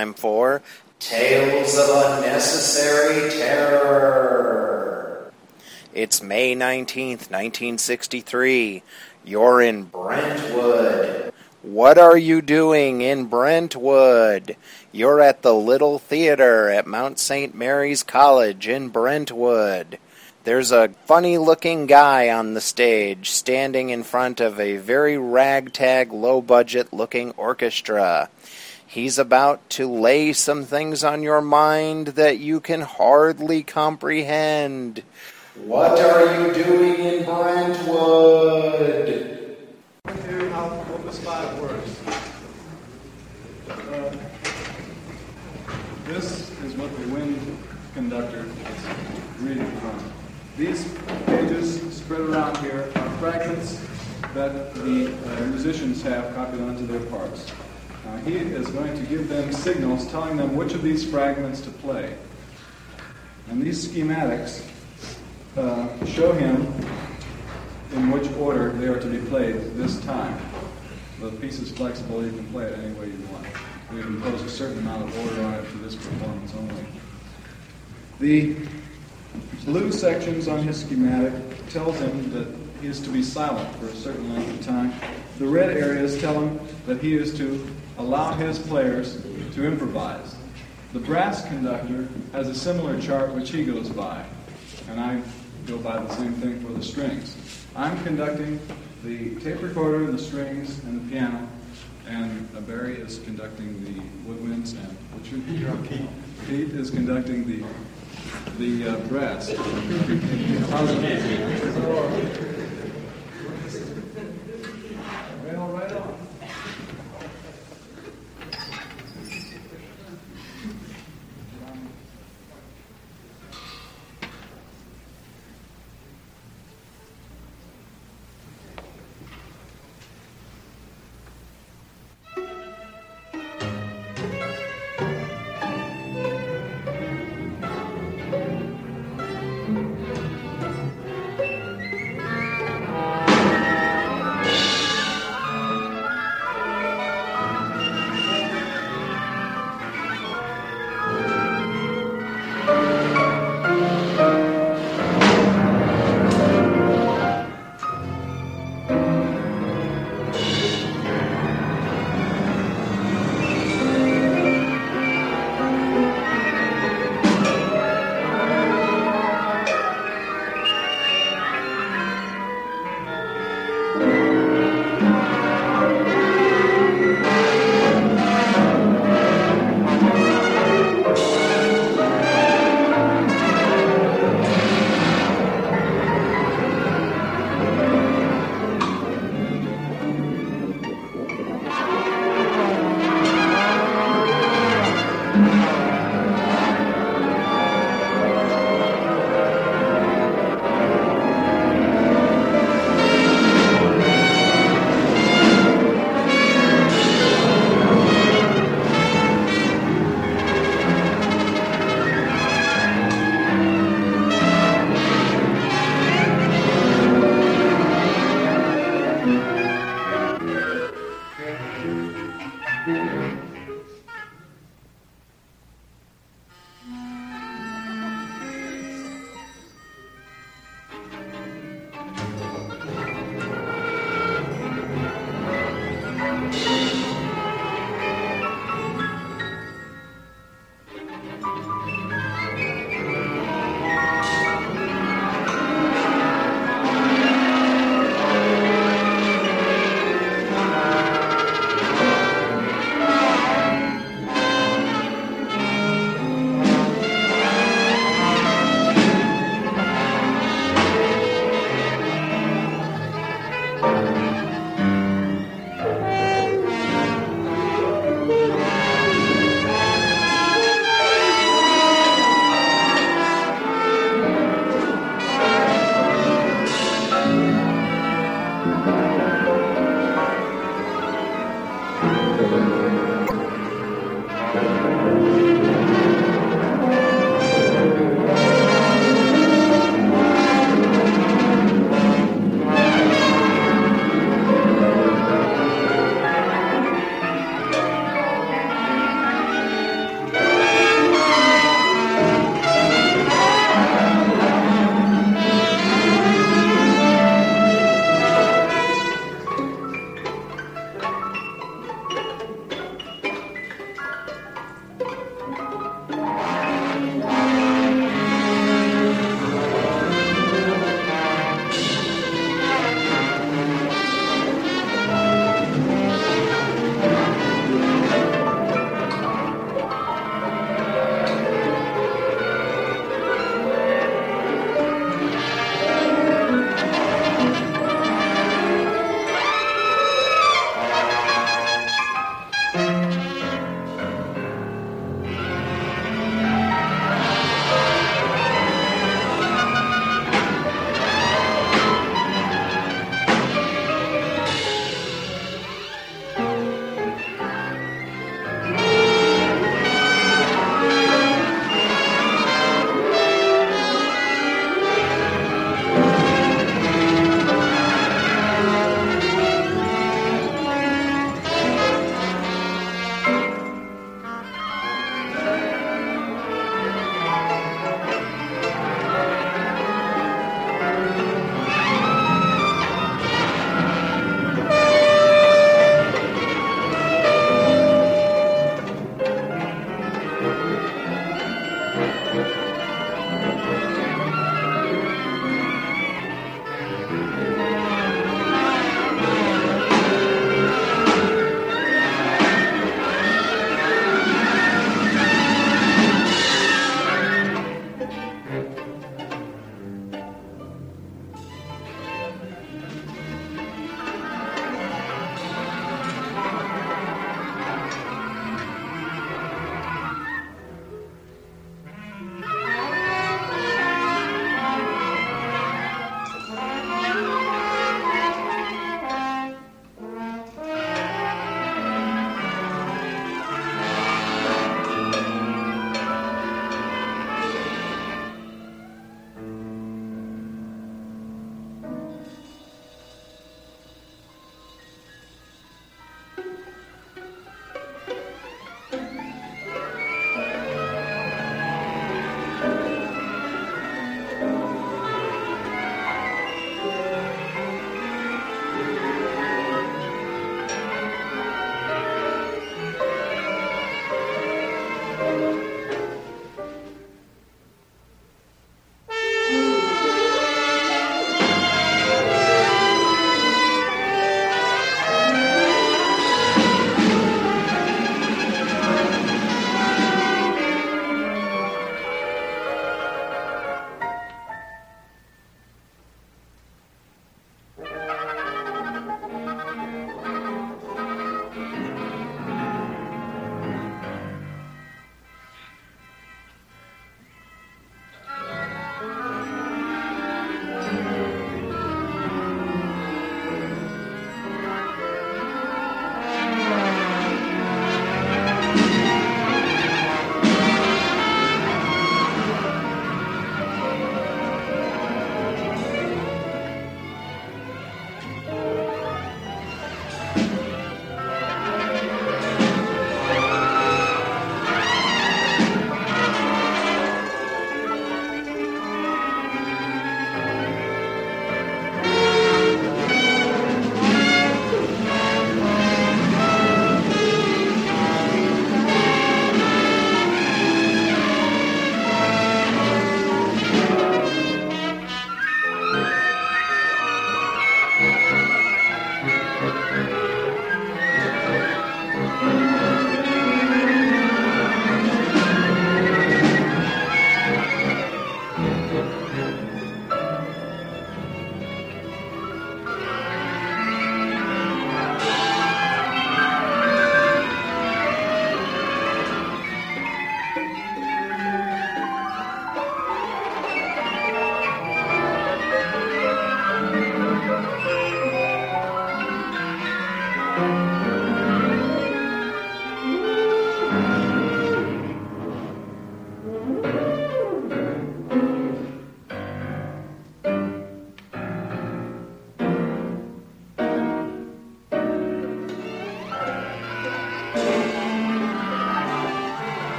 Time for Tales of Unnecessary Terror. It's May 19th, 1963. You're in Brentwood. What are you doing in Brentwood? You're at the Little Theater at Mount St. Mary's College in Brentwood. There's a funny looking guy on the stage standing in front of a very ragtag, low budget looking orchestra. He's about to lay some things on your mind that you can hardly comprehend. What are you doing in Brentwood? Here, how Opus 5 works. Uh, this is what the wind conductor is reading from. These pages spread around here are fragments that the uh, musicians have copied onto their parts. Now, he is going to give them signals telling them which of these fragments to play. And these schematics uh, show him in which order they are to be played this time. The piece is flexible, you can play it any way you want. We've imposed a certain amount of order on it for this performance only. The blue sections on his schematic tells him that he is to be silent for a certain length of time. The red areas tell him that he is to allow his players to improvise. The brass conductor has a similar chart which he goes by, and I go by the same thing for the strings. I'm conducting the tape recorder, and the strings, and the piano, and Barry is conducting the woodwinds, and Richard, Pete, Pete is conducting the the uh, brass. Right on, right on.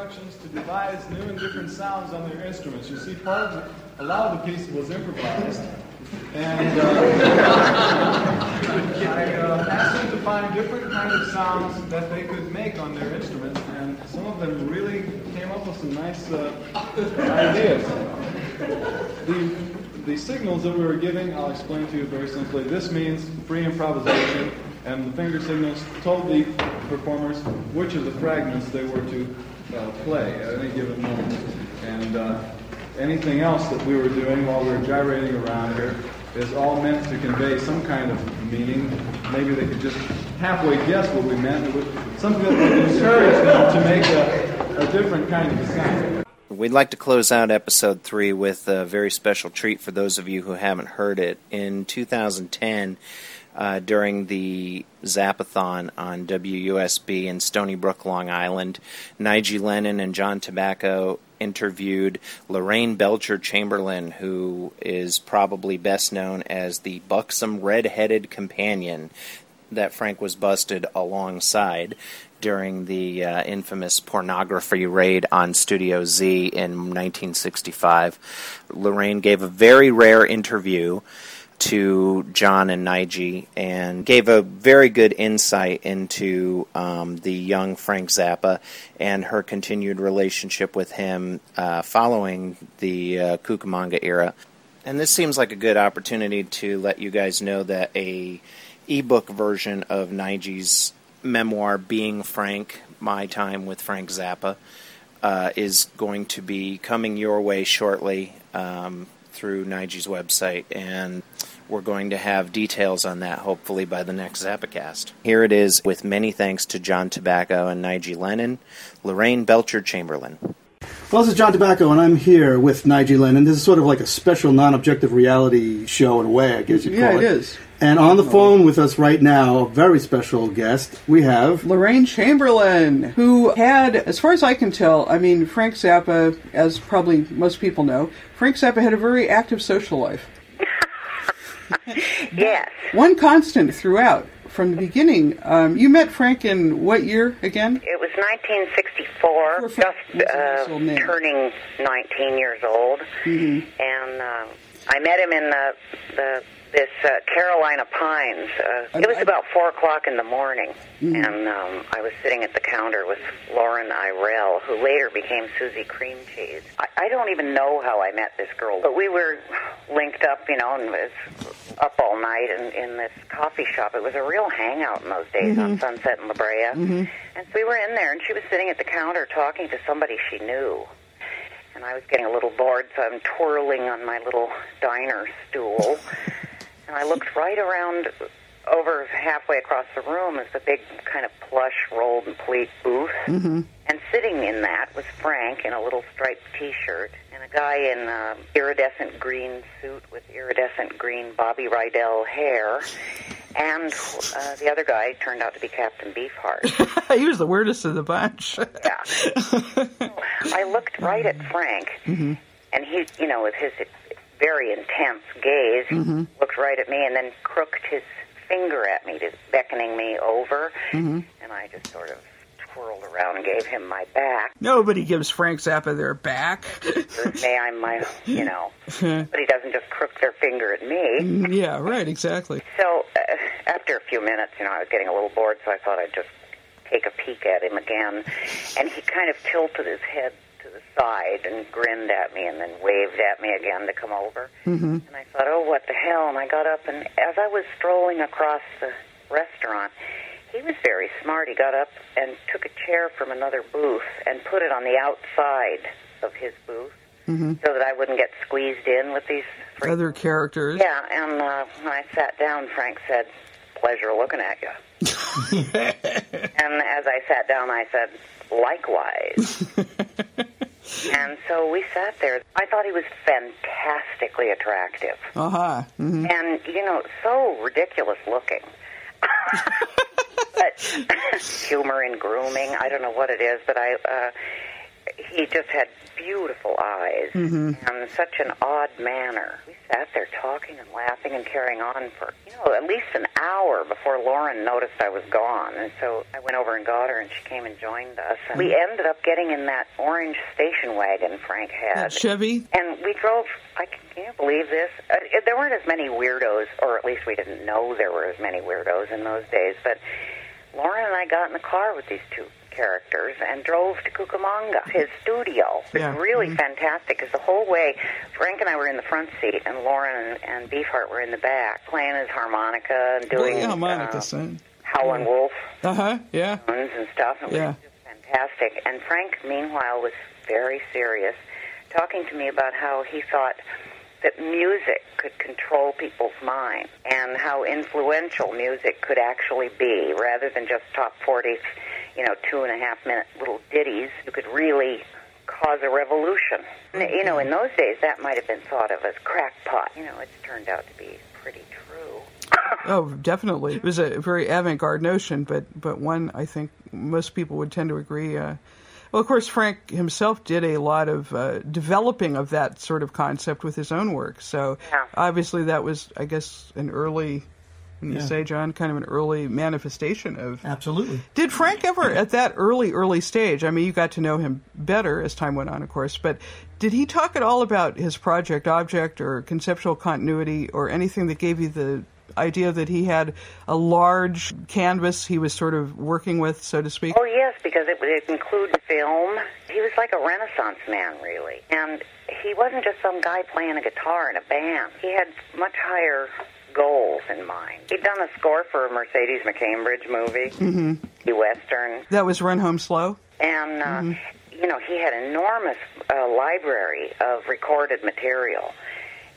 Instructions to devise new and different sounds on their instruments. You see, part of the, a lot of the piece was improvised. And uh, I uh, asked them to find different kind of sounds that they could make on their instruments, and some of them really came up with some nice uh, ideas. The, the signals that we were giving, I'll explain to you very simply. This means free improvisation, and the finger signals told the performers which of the fragments they were to uh, play at any given moment. And uh, anything else that we were doing while we were gyrating around here is all meant to convey some kind of meaning. Maybe they could just halfway guess what we meant. Something that would encourage them to make a, a different kind of sound. We'd like to close out episode three with a very special treat for those of you who haven't heard it. In 2010, uh, during the Zappathon on WUSB in Stony Brook, Long Island, Nigey Lennon and John Tobacco interviewed Lorraine Belcher Chamberlain, who is probably best known as the buxom red-headed companion that Frank was busted alongside during the uh, infamous pornography raid on Studio Z in 1965. Lorraine gave a very rare interview to John and Nigey and gave a very good insight into um, the young Frank Zappa and her continued relationship with him uh, following the uh, Cucamonga era. And this seems like a good opportunity to let you guys know that a ebook version of Nigey's memoir, Being Frank, My Time with Frank Zappa, uh, is going to be coming your way shortly um, through Nigey's website, and we're going to have details on that hopefully by the next Zappacast. Here it is with many thanks to John Tobacco and Nigey Lennon, Lorraine Belcher Chamberlain. Well, this is John Tobacco, and I'm here with Nigey Lennon. This is sort of like a special non-objective reality show in a way, I guess you'd Yeah, call it Yeah, it. is. And on the phone with us right now, a very special guest, we have Lorraine Chamberlain, who had, as far as I can tell, I mean, Frank Zappa, as probably most people know, Frank Zappa had a very active social life. yes. One constant throughout, from the beginning. Um, you met Frank in what year again? It was 1964, just uh, turning 19 years old, Mhm. and uh, I met him in the the this uh, Carolina Pines. Uh, it was about four o'clock in the morning, Mhm. and um, I was sitting at the counter with Lauren Irell, who later became Susie Cream Cheese. I, I don't even know how I met this girl, but we were linked up, you know, and was up all night in, in this coffee shop. It was a real hangout in those days on Mhm. Sunset and La Brea. Mhm. And so we were in there, and she was sitting at the counter talking to somebody she knew. And I was getting a little bored, so I'm twirling on my little diner stool. and I looked right around over halfway across the room as the big kind of plush rolled and pleat booth. Mm-hmm. And sitting in that was Frank in a little striped T-shirt, and a guy in uh, iridescent green suit with iridescent green Bobby Rydell hair, and uh, the other guy turned out to be Captain Beefheart. he was the weirdest of the bunch. yeah. I looked right at Frank, Mhm. and he, you know, with his very intense gaze. Mhm. Looked right at me and then crooked his finger at me, just beckoning me over. Mhm. And I just sort of twirled around and gave him my back. Nobody gives Frank Zappa their back. May I, my, you know, but he doesn't just crook their finger at me. yeah, right, exactly. So uh, after a few minutes, you know, I was getting a little bored, so I thought I'd just take a peek at him again. And he kind of tilted his head to the side and grinned at me and then waved at me again to come over. Mm-hmm. And I thought, oh, what the hell? And I got up, and as I was strolling across the restaurant, he was very smart. He got up and took a chair from another booth and put it on the outside of his booth Mm-hmm. so that I wouldn't get squeezed in with these Other characters. yeah, and uh, when I sat down, Frank said, "Pleasure looking at you." and as I sat down, I said, "Likewise." and so we sat there. I thought he was fantastically attractive, Uh huh. hmm and you know, so ridiculous looking. humor in grooming, I don't know what it is, but I. Uh, he just had beautiful eyes Mhm. and such an odd manner. We sat there talking and laughing and carrying on for, you know, at least an hour before Lauren noticed I was gone. And so I went over and got her, and she came and joined us. And we ended up getting in that orange station wagon Frank had. That Chevy. And we drove. I can can you believe this? Uh, there weren't as many weirdos, or at least we didn't know there were as many weirdos in those days. But Lauren and I got in the car with these two characters and drove to Cucamonga, his studio. It was Yeah. really fantastic because the whole way, Frank and I were in the front seat, and Lauren and, and Beefheart were in the back, playing his harmonica and doing yeah, harmonica, uh, son. Howlin' Wolf Uh huh. Yeah. and stuff. And Yeah. fantastic. And Frank, meanwhile, was very serious, talking to me about how he thought that music could control people's minds and how influential music could actually be, rather than just top 40, you know, two and a half minute little ditties. You could really cause a revolution. And, You know, in those days, that might have been thought of as crackpot. You know, it's turned out to be pretty true. Oh, definitely. It was a very avant-garde notion, but but one I think most people would tend to agree. Uh, well, of course, Frank himself did a lot of uh, developing of that sort of concept with his own work. So Yeah. obviously, that was, I guess, an early. When you Yeah. say, John, kind of an early manifestation of. Absolutely. Did Frank ever, at that early, early stage, I mean, you got to know him better as time went on, of course, but did he talk at all about his project object or conceptual continuity or anything that gave you the idea that he had a large canvas he was sort of working with, so to speak? Oh yes, because it would include film. He was like a Renaissance man, really, and he wasn't just some guy playing a guitar in a band. He had much higher goals in mind. He'd done a score for a Mercedes McCambridge movie, hmm the western, That was Run Home Slow? and uh, you know he had enormous uh, library of recorded material.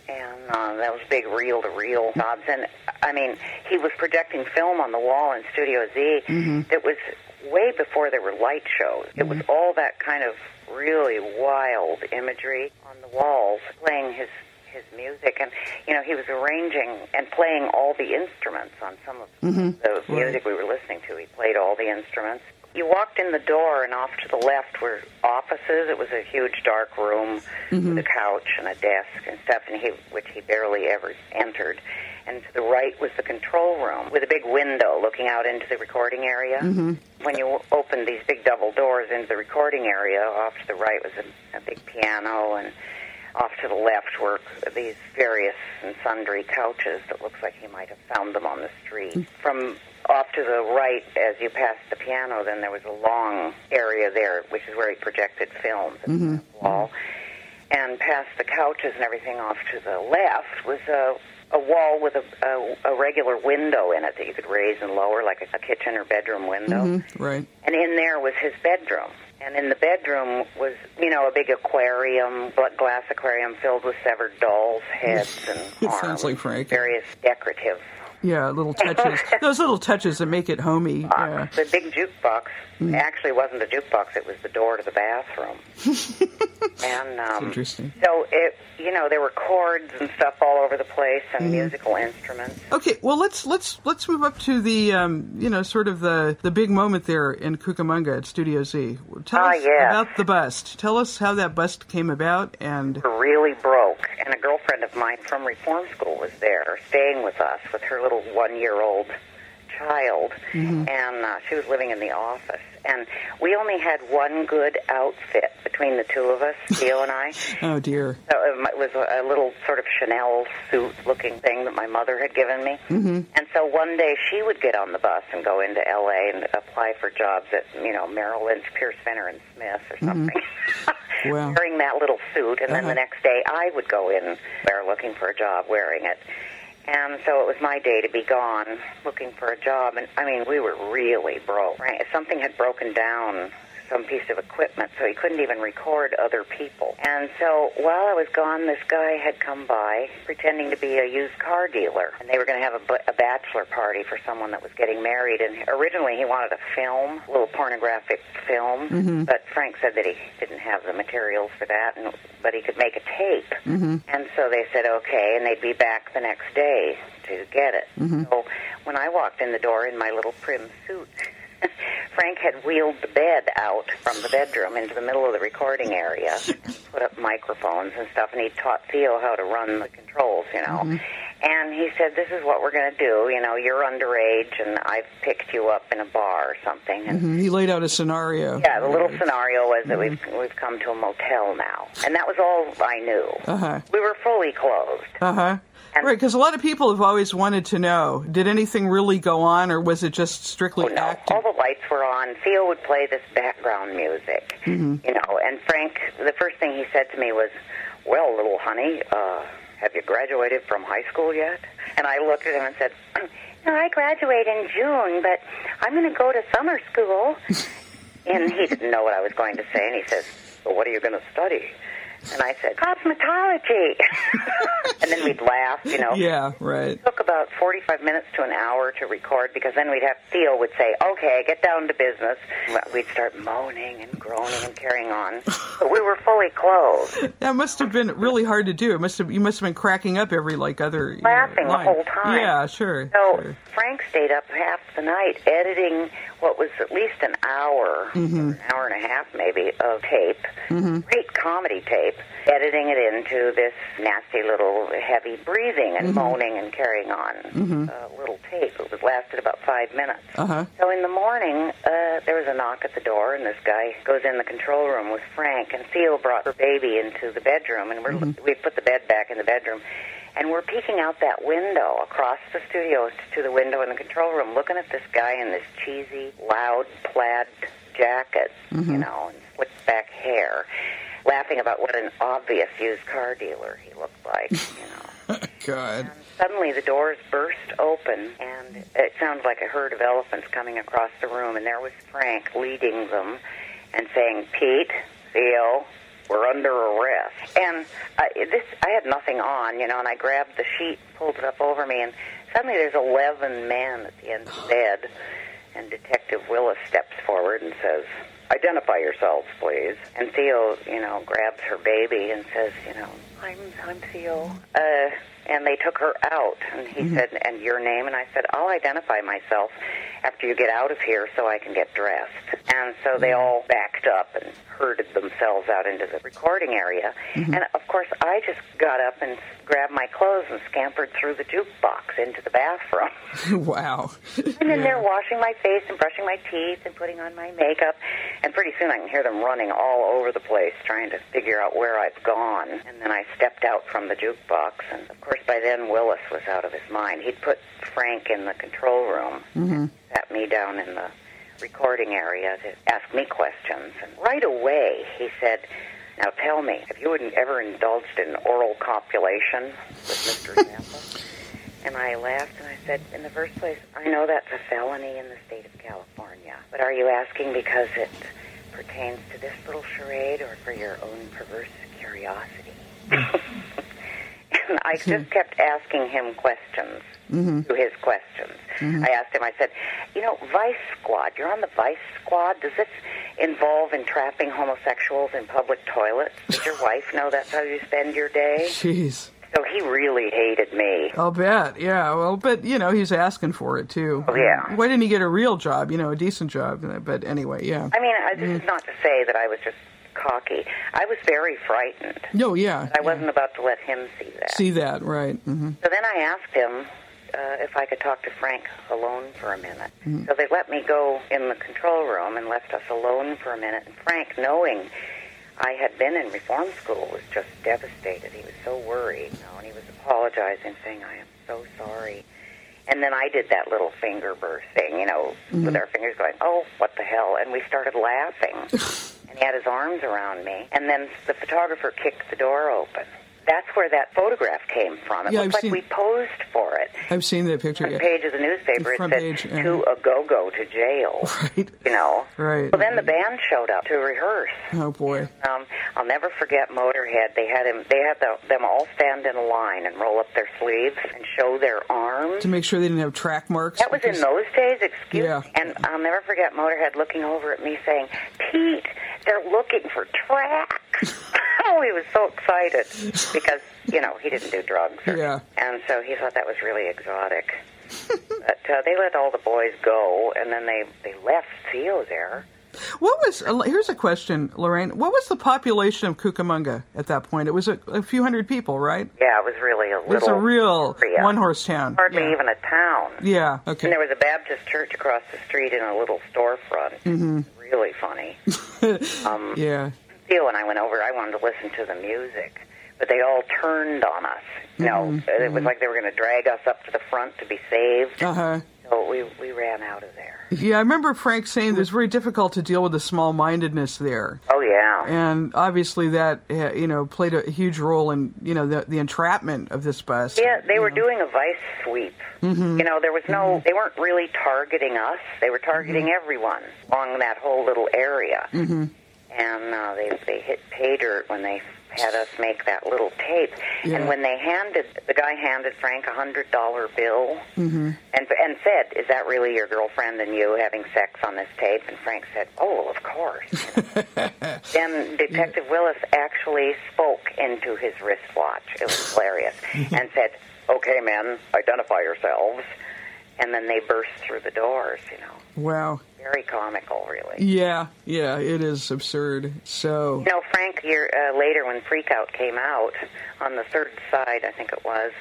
And uh, that was big reel-to-reel jobs, and I mean, he was projecting film on the wall in Studio Z Mhm. that was way before there were light shows. It was all that kind of really wild imagery on the walls, playing his his music, and you know he was arranging and playing all the instruments on some of Mhm. the music we were listening to. He played all the instruments. You walked in the door, and off to the left were offices. It was a huge dark room Mhm. with a couch and a desk and stuff, and he, which he barely ever entered. And to the right was the control room with a big window looking out into the recording area. Mhm. When you opened these big double doors into the recording area, off to the right was a, a big piano, and off to the left were these various and sundry couches that looks like he might have found them on the street. From off to the right, as you passed the piano, then there was a long area there, which is where he projected films Mhm. the wall. And past the couches and everything off to the left was a, a wall with a, a, a regular window in it that you could raise and lower, like a, a kitchen or bedroom window. Mhm. Right. And in there was his bedroom. And in the bedroom was, you know, a big aquarium, gla- glass aquarium filled with severed dolls' heads and arms, sounds like Frank. various decorative Yeah, little touches. Those little touches that make it homey. Yeah. The big jukebox Mm. actually wasn't a jukebox; it was the door to the bathroom. and um, Interesting. so it, you know, there were chords and stuff all over the place, and Mhm. musical instruments. Okay, well let's let's let's move up to the um, you know sort of the the big moment there in Cucamonga at Studio Z. Tell Ah, us yeah. about the bust. Tell us how that bust came about and were really broke, and a girlfriend of mine from reform school was there, staying with us with her little one-year-old child, Mhm. and uh, she was living in the office. And we only had one good outfit between the two of us, Theo and I. oh dear. So it was a, little sort of Chanel suit-looking thing that my mother had given me. Mm-hmm. And so one day she would get on the bus and go into L.A. and apply for jobs at, you know, Merrill Lynch, Pierce Fenner and Smith or something. Wow. wearing that little suit, and then Uh-huh. the next day I would go in there looking for a job wearing it. And so it was my day to be gone looking for a job. And I mean, we were really broke. Right? Something had broken down, some piece of equipment, so he couldn't even record other people. And so while I was gone, this guy had come by pretending to be a used car dealer. And they were going to have a, a bachelor party for someone that was getting married. And originally he wanted a film, a little pornographic film. Mhm. But Frank said that he didn't have the materials for that, and, but he could make a tape. Mm-hmm. And so they said okay, and they'd be back the next day to get it. Mhm. So when I walked in the door in my little prim suit, Frank had wheeled the bed out from the bedroom into the middle of the recording area put up microphones and stuff, and he taught Theo how to run the controls, you know. Mhm. And he said, "This is what we're going to do. You know, you're underage, and I've picked you up in a bar or something." And Mhm. He laid out a scenario. yeah, the little scenario was that we've we've come to a motel now, and that was all I knew. Uh huh. We were fully clothed. Uh huh. Right, because a lot of people have always wanted to know: did anything really go on, or was it just strictly Oh, no, acting? all the lights were on. Theo would play this background music, Mhm. you know. And Frank, the first thing he said to me was, "Well, little honey, uh, have you graduated from high school yet?" And I looked at him and said, "No, I graduate in June, but I'm going to go to summer school." and he didn't know what I was going to say, and he says, "Well, what are you going to study?" And I said, "Cosmetology." and then we'd laugh, you know. Yeah, right. It took about 45 minutes to an hour to record because then we'd have Theo would say, okay, get down to business. We'd start moaning and groaning and carrying on. But we were fully clothed, That must have been really hard to do. It must have you must have been cracking up every like other you know, laughing the whole time. Yeah, sure. So sure. Frank stayed up half the night editing what was at least an hour, Mhm. an hour and a half maybe, of tape. Mhm. Great comedy tape, editing it into this nasty little heavy breathing and Mhm. moaning and carrying on Mhm. uh, little tape. It was lasted about five minutes. Uh huh. So in the morning, uh, there was a knock at the door, and this guy goes in the control room with Frank, and Theo brought her baby into the bedroom, and we're, Mhm. we put the bed back in the bedroom, and we're peeking out that window across the studio to the window in the control room, looking at this guy in this cheesy, loud plaid jacket, you Mhm. know, and slicked back hair, laughing about what an obvious used car dealer he looked like, you know. God. Suddenly the doors burst open, and it sounded like a herd of elephants coming across the room, and there was Frank leading them and saying, Pete, Theo, we're under arrest. And I, this, I had nothing on, you know, and I grabbed the sheet, pulled it up over me, and suddenly there's 11 men at the end of the bed, and Detective Willis steps forward and says, Identify yourselves, please. And Theo, you know, grabs her baby and says, you know, I'm I'm Theo. Uh, and they took her out, and he Mhm. said, "And your name?" And I said, "I'll identify myself after you get out of here, so I can get dressed." And so they all backed up and herded themselves out into the recording area. Mhm. And of course, I just got up and grabbed my clothes and scampered through the jukebox into the bathroom. wow. I'm they're washing my face and brushing my teeth and putting on my makeup. And pretty soon I can hear them running all over the place trying to figure out where I've gone. And then I stepped out from the jukebox. And of course, by then Willis was out of his mind. He'd put Frank in the control room, Mm-hmm. sat me down in the recording area to ask me questions. And right away he said, now tell me, have you ever indulged in oral copulation with Mr. Zappa? And I laughed and I said, in the first place, I know that's a felony in the state of California. But are you asking because it pertains to this little charade or for your own perverse curiosity? I just kept asking him questions Mhm. to his questions. Mhm. I asked him, I said, you know, Vice Squad, you're on the Vice Squad. Does this involve entrapping homosexuals in public toilets? Does your wife know that's how you spend your day? Jeez. So he really hated me. I'll bet. Yeah. Well, but you know, he's asking for it too. Oh, yeah. Why didn't he get a real job? You know, a decent job. But anyway, yeah. I mean, I, this is not to say that I was just cocky. I was very frightened. No, yeah. I wasn't about to let him see that. See that, right? hmm So then I asked him uh, if I could talk to Frank alone for a minute. Mhm. So they let me go in the control room and left us alone for a minute. And Frank, knowing I had been in reform school, was just devastated. He was so worried, you know, and he was apologizing, saying, "I am so sorry." And then I did that little finger burst thing, you know, with Mhm. our fingers going, "Oh, what the hell!" And we started laughing. and he had his arms around me. And then the photographer kicked the door open. That's where that photograph came from. It Yeah, looked I've like seen- we posed for it I've seen that picture. front Yeah. page of the newspaper, The it said page, yeah. to a go-go to jail. Right. You know. Right. Well, then the band showed up to rehearse. Oh boy. Um, I'll never forget Motorhead. They had him. They had the, them all stand in a line and roll up their sleeves and show their arms. To make sure they didn't have track marks. That was in those days. Excuse Yeah. me. And I'll never forget Motorhead looking over at me saying, "Pete, they're looking for tracks." oh, he was so excited because you know he didn't do drugs. Or, Yeah. and so he thought that was really exotic. but uh, they let all the boys go, and then they they left Theo there. What was? uh, Here's a question, Lorraine. What was the population of Cucamonga at that point? It was a, a few hundred people, right? Yeah, it was really a It was a real one-horse town. hardly yeah. even a town. Yeah. Okay. And there was a Baptist church across the street in a little storefront. hmm Really funny. um, Yeah. Theo and I went over. I wanted to listen to the music, but they all turned on us. You know, Mhm, it was like they were going to drag us up to the front to be saved. Uh huh. So we we ran out of there. Yeah, I remember Frank saying it was very difficult to deal with the small-mindedness there. Oh yeah. And obviously that uh, you know played a huge role in you know the the entrapment of this bus. Yeah, they were doing a vice sweep. Mhm. You know, there was no. They weren't really targeting us. They were targeting everyone along that whole little area. hmm and uh, they they hit pay dirt when they had us make that little tape. Yeah. And when they handed the guy handed Frank a hundred dollar bill hmm and and said, "Is that really your girlfriend and you having sex on this tape?" And Frank said, "Oh, of course." then Detective Willis actually spoke into his wristwatch. It was hilarious, and said, "Okay, men, identify yourselves." And then they burst through the doors. You know, Wow. Very comical, really. Yeah. Yeah. It is absurd. So. You know, Frank, year uh, later when Freak Out came out on the third side, I think it was,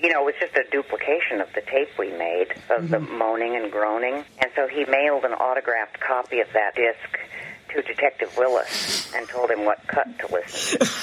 you know, it was just a duplication of the tape we made of the moaning and groaning. And so he mailed an autographed copy of that disc to Detective Willis and told him what cut to listen to.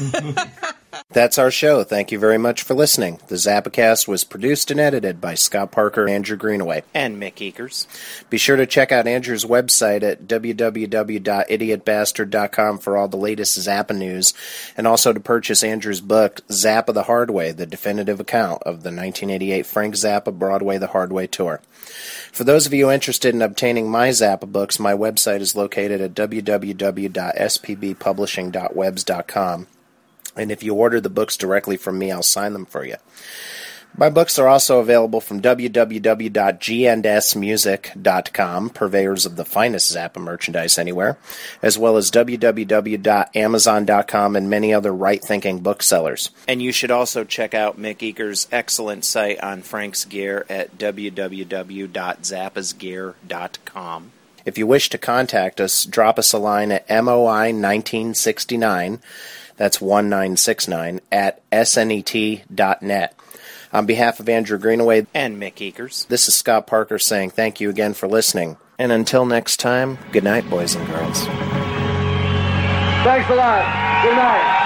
That's our show. Thank you very much for listening. The Zappacast was produced and edited by Scott Parker, Andrew Greenaway, and Mick Ekers. Be sure to check out Andrew's website at www.idiotbastard.com for all the latest Zappa news, and also to purchase Andrew's book, Zappa the Hard Way, the definitive account of the 1988 Frank Zappa Broadway the Hard Way tour. For those of you interested in obtaining my Zappa books, my website is located at www.spbpublishing.webs.com. And if you order the books directly from me, I'll sign them for you. My books are also available from www.gndsmusic.com, purveyors of the finest Zappa merchandise anywhere, as well as www.amazon.com and many other right thinking booksellers. And you should also check out Mick Ekers' excellent site on Frank's gear at www.zappasgear.com. If you wish to contact us, drop us a line at MOI1969, that's 1969, at snet.net. On behalf of Andrew Greenaway and Mick Ekers, this is Scott Parker saying thank you again for listening. And until next time, good night, boys and girls. Thanks a lot. Good night.